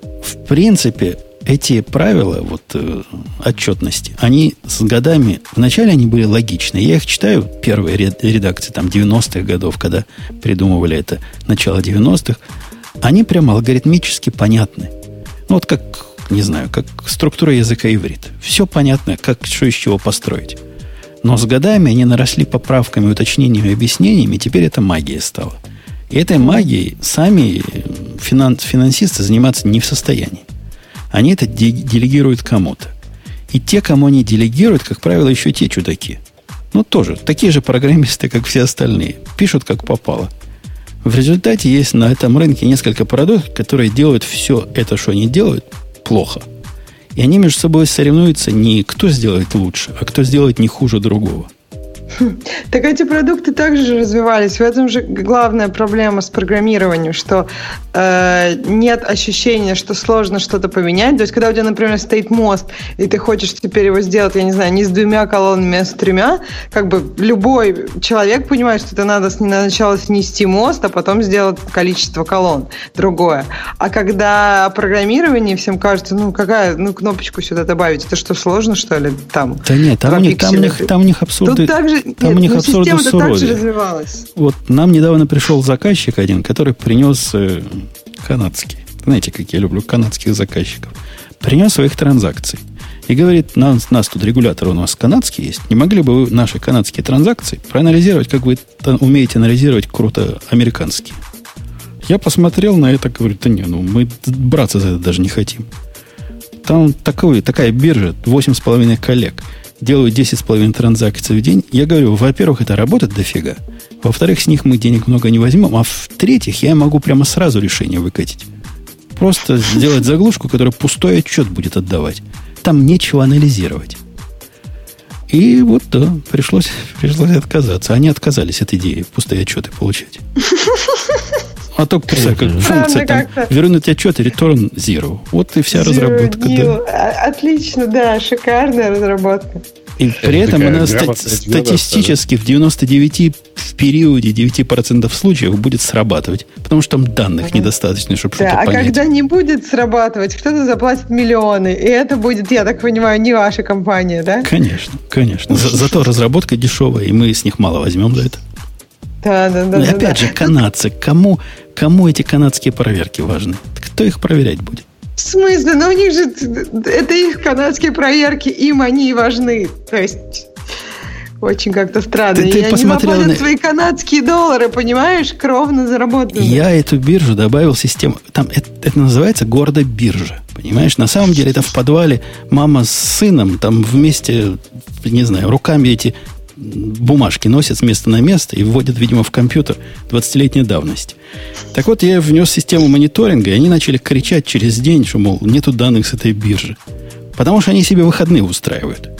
В принципе, эти правила вот, э, отчетности, они с годами, вначале они были логичны. Я их читаю, первые редакции там 90-х годов, когда придумывали это, начало 90-х, они прямо алгоритмически понятны. Ну, вот как, не знаю, как структура языка иврит. Все понятно, как, что из чего построить. Но с годами они наросли поправками, уточнениями, объяснениями, и теперь это магия стала. И этой магией сами финанс, финансисты заниматься не в состоянии. Они это делегируют кому-то. И те, кому они делегируют, как правило, еще те чудаки. Ну, тоже, такие же программисты, как все остальные. Пишут, как попало. В результате есть на этом рынке несколько продуктов, которые делают все это, что они делают, плохо. И они между собой соревнуются не кто сделает лучше, а кто сделает не хуже другого. [LAUGHS] Так эти продукты также развивались. В этом же главная проблема с программированием, что э, нет ощущения, что сложно что-то поменять. То есть, когда у тебя, например, стоит мост, и ты хочешь теперь его сделать, я не знаю, не с двумя колоннами, а с тремя, как бы любой человек понимает, что это надо сначала снести мост, а потом сделать количество колонн другое. А когда программирование всем кажется, ну какая, ну кнопочку сюда добавить, это что, сложно, что ли? Там, да нет, там, у них, там, у них, там у них абсурды. Тут также там Нет, у них абсурдно суровее. Вот нам недавно пришел заказчик один, который принес э, канадский. Знаете, как я люблю канадских заказчиков. Принес своих транзакций. И говорит, нас, нас тут регулятор у нас канадский есть. Не могли бы вы наши канадские транзакции проанализировать, как вы умеете анализировать круто американские? Я посмотрел на это, говорю, да не, ну мы браться за это даже не хотим. Там такой, такая биржа, 8,5 коллег – делаю 10,5 транзакций в день, я говорю, во-первых, это работает дофига. Во-вторых, с них мы денег много не возьмем. А в-третьих, я могу прямо сразу решение выкатить. Просто сделать заглушку, которая пустой отчет будет отдавать. Там нечего анализировать. И вот, да, пришлось, пришлось отказаться. Они отказались от идеи пустые отчеты получать. А только представь, как функция там, вернуть отчет return zero. Вот и вся zero разработка. Да. А, отлично, да, шикарная разработка. И при Это этом она ста- статистически в 99 в периоде 9% случаев будет срабатывать. Потому что там данных ага. недостаточно, чтобы да, что-то а понять. А когда не будет срабатывать, кто-то заплатит миллионы. И это будет, я так понимаю, не ваша компания, да? Конечно, конечно. За, зато разработка дешевая, и мы с них мало возьмем за это. Да, да, да. И опять да, же, канадцы, кому, кому эти канадские проверки важны? Кто их проверять будет? В смысле? Ну, у них же это их канадские проверки, им они и важны. То есть очень как-то странно. Ты, ты и посмотрел они на... свои канадские доллары, понимаешь, кровно заработанные. Я эту биржу добавил в систему. Там это, это называется города биржа. Понимаешь, на самом деле это в подвале мама с сыном там вместе, не знаю, руками эти бумажки носят с места на место и вводят, видимо, в компьютер 20-летней давности. Так вот, я внес систему мониторинга, и они начали кричать через день, что, мол, нету данных с этой биржи. Потому что они себе выходные устраивают.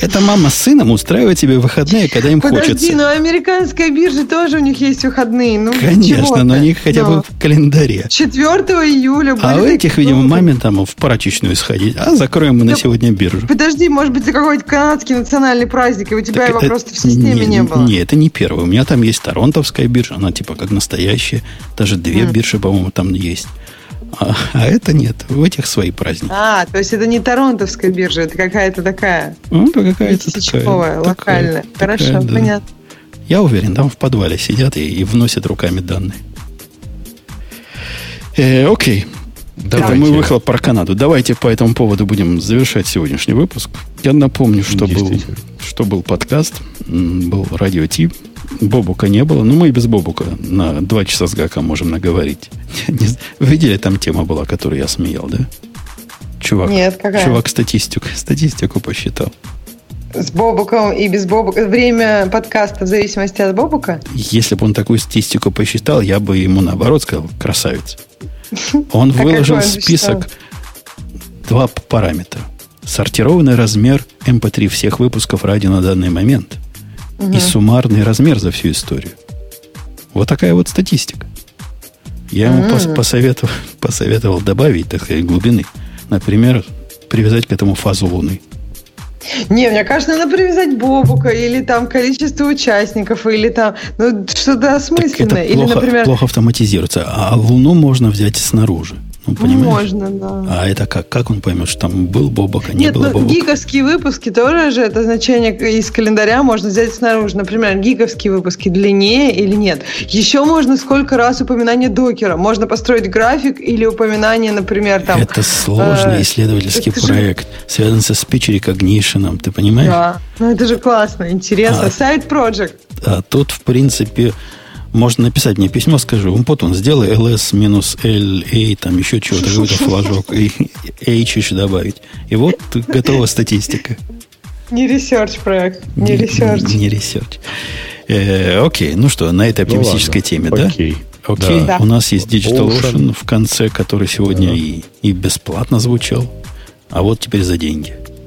Это мама с сыном устраивает себе выходные, когда им Подожди, хочется. но американская биржа тоже у них есть выходные. Ну, Конечно, но у них хотя бы в календаре. 4 июля А у этих, видимо, маме там в прачечную сходить. А закроем мы на сегодня биржу. Подожди, может быть, это какой-то канадский национальный праздник, и у тебя так его это, просто в системе не, не было. Нет, это не первый. У меня там есть торонтовская биржа, она типа как настоящая. Даже две mm. биржи, по-моему, там есть. А, а это нет. В этих свои праздники. А, то есть это не торонтовская биржа, это какая-то такая. Ну, это какая-то такая. локальная. Такая, Хорошо, такая, да. понятно. Я уверен, там в подвале сидят и, и вносят руками данные. Э, окей. Давайте. Это мы выхлоп про Канаду. Давайте по этому поводу будем завершать сегодняшний выпуск. Я напомню, что, был, что был подкаст, был радио Ти, Бобука не было. Ну, мы и без Бобука на два часа с Гаком можем наговорить. [LAUGHS] Видели, там тема была, которую я смеял, да? Чувак, Нет, какая? Чувак статистику, [LAUGHS] статистику посчитал. С Бобуком и без Бобука. Время подкаста в зависимости от Бобука? Если бы он такую статистику посчитал, я бы ему наоборот сказал, красавец. [LAUGHS] Он выложил список два параметра. сортированный размер MP3 эм всех выпусков радио на данный момент угу. и суммарный размер за всю историю. Вот такая вот статистика. Я ему mm посоветовал, [LAUGHS] посоветовал добавить, так сказать, глубины. Например, привязать к этому фазу Луны. Не, мне кажется, надо привязать Бобука, или там количество участников, или там ну, что-то осмысленное. это плохо, или, например... плохо автоматизируется. А Луну можно взять снаружи. Ну, понимаешь? Можно, да. А это как? Как он поймет, что там был Бобок, а не Нет, было ну, Бобока? гиковские выпуски тоже же это значение из календаря можно взять снаружи. Например, гиковские выпуски длиннее или нет. Еще можно сколько раз упоминание докера. Можно построить график или упоминание, например, там... Это сложный э, исследовательский проект, же... связан со speech recognition, ты понимаешь? Да, ну это же классно, интересно. А, Side project. А тут, в принципе, можно написать мне письмо, скажи, Umputun, сделай ls минус la, там еще чего-то, какой-то [LAUGHS] флажок, и h еще добавить. И вот готова статистика. Не research проект, не research. Не research. Э, окей, ну что, на этой оптимистической ну, теме, да? Okay. Okay, да. у нас есть Digital Ocean. В конце, который сегодня и бесплатно звучал, а вот теперь за деньги.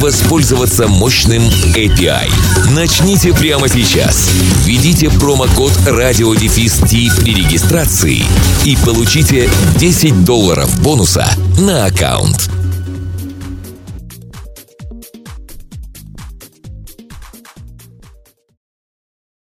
воспользоваться мощным API. Начните прямо сейчас. Введите промокод радиодефис при регистрации и получите 10 долларов бонуса на аккаунт.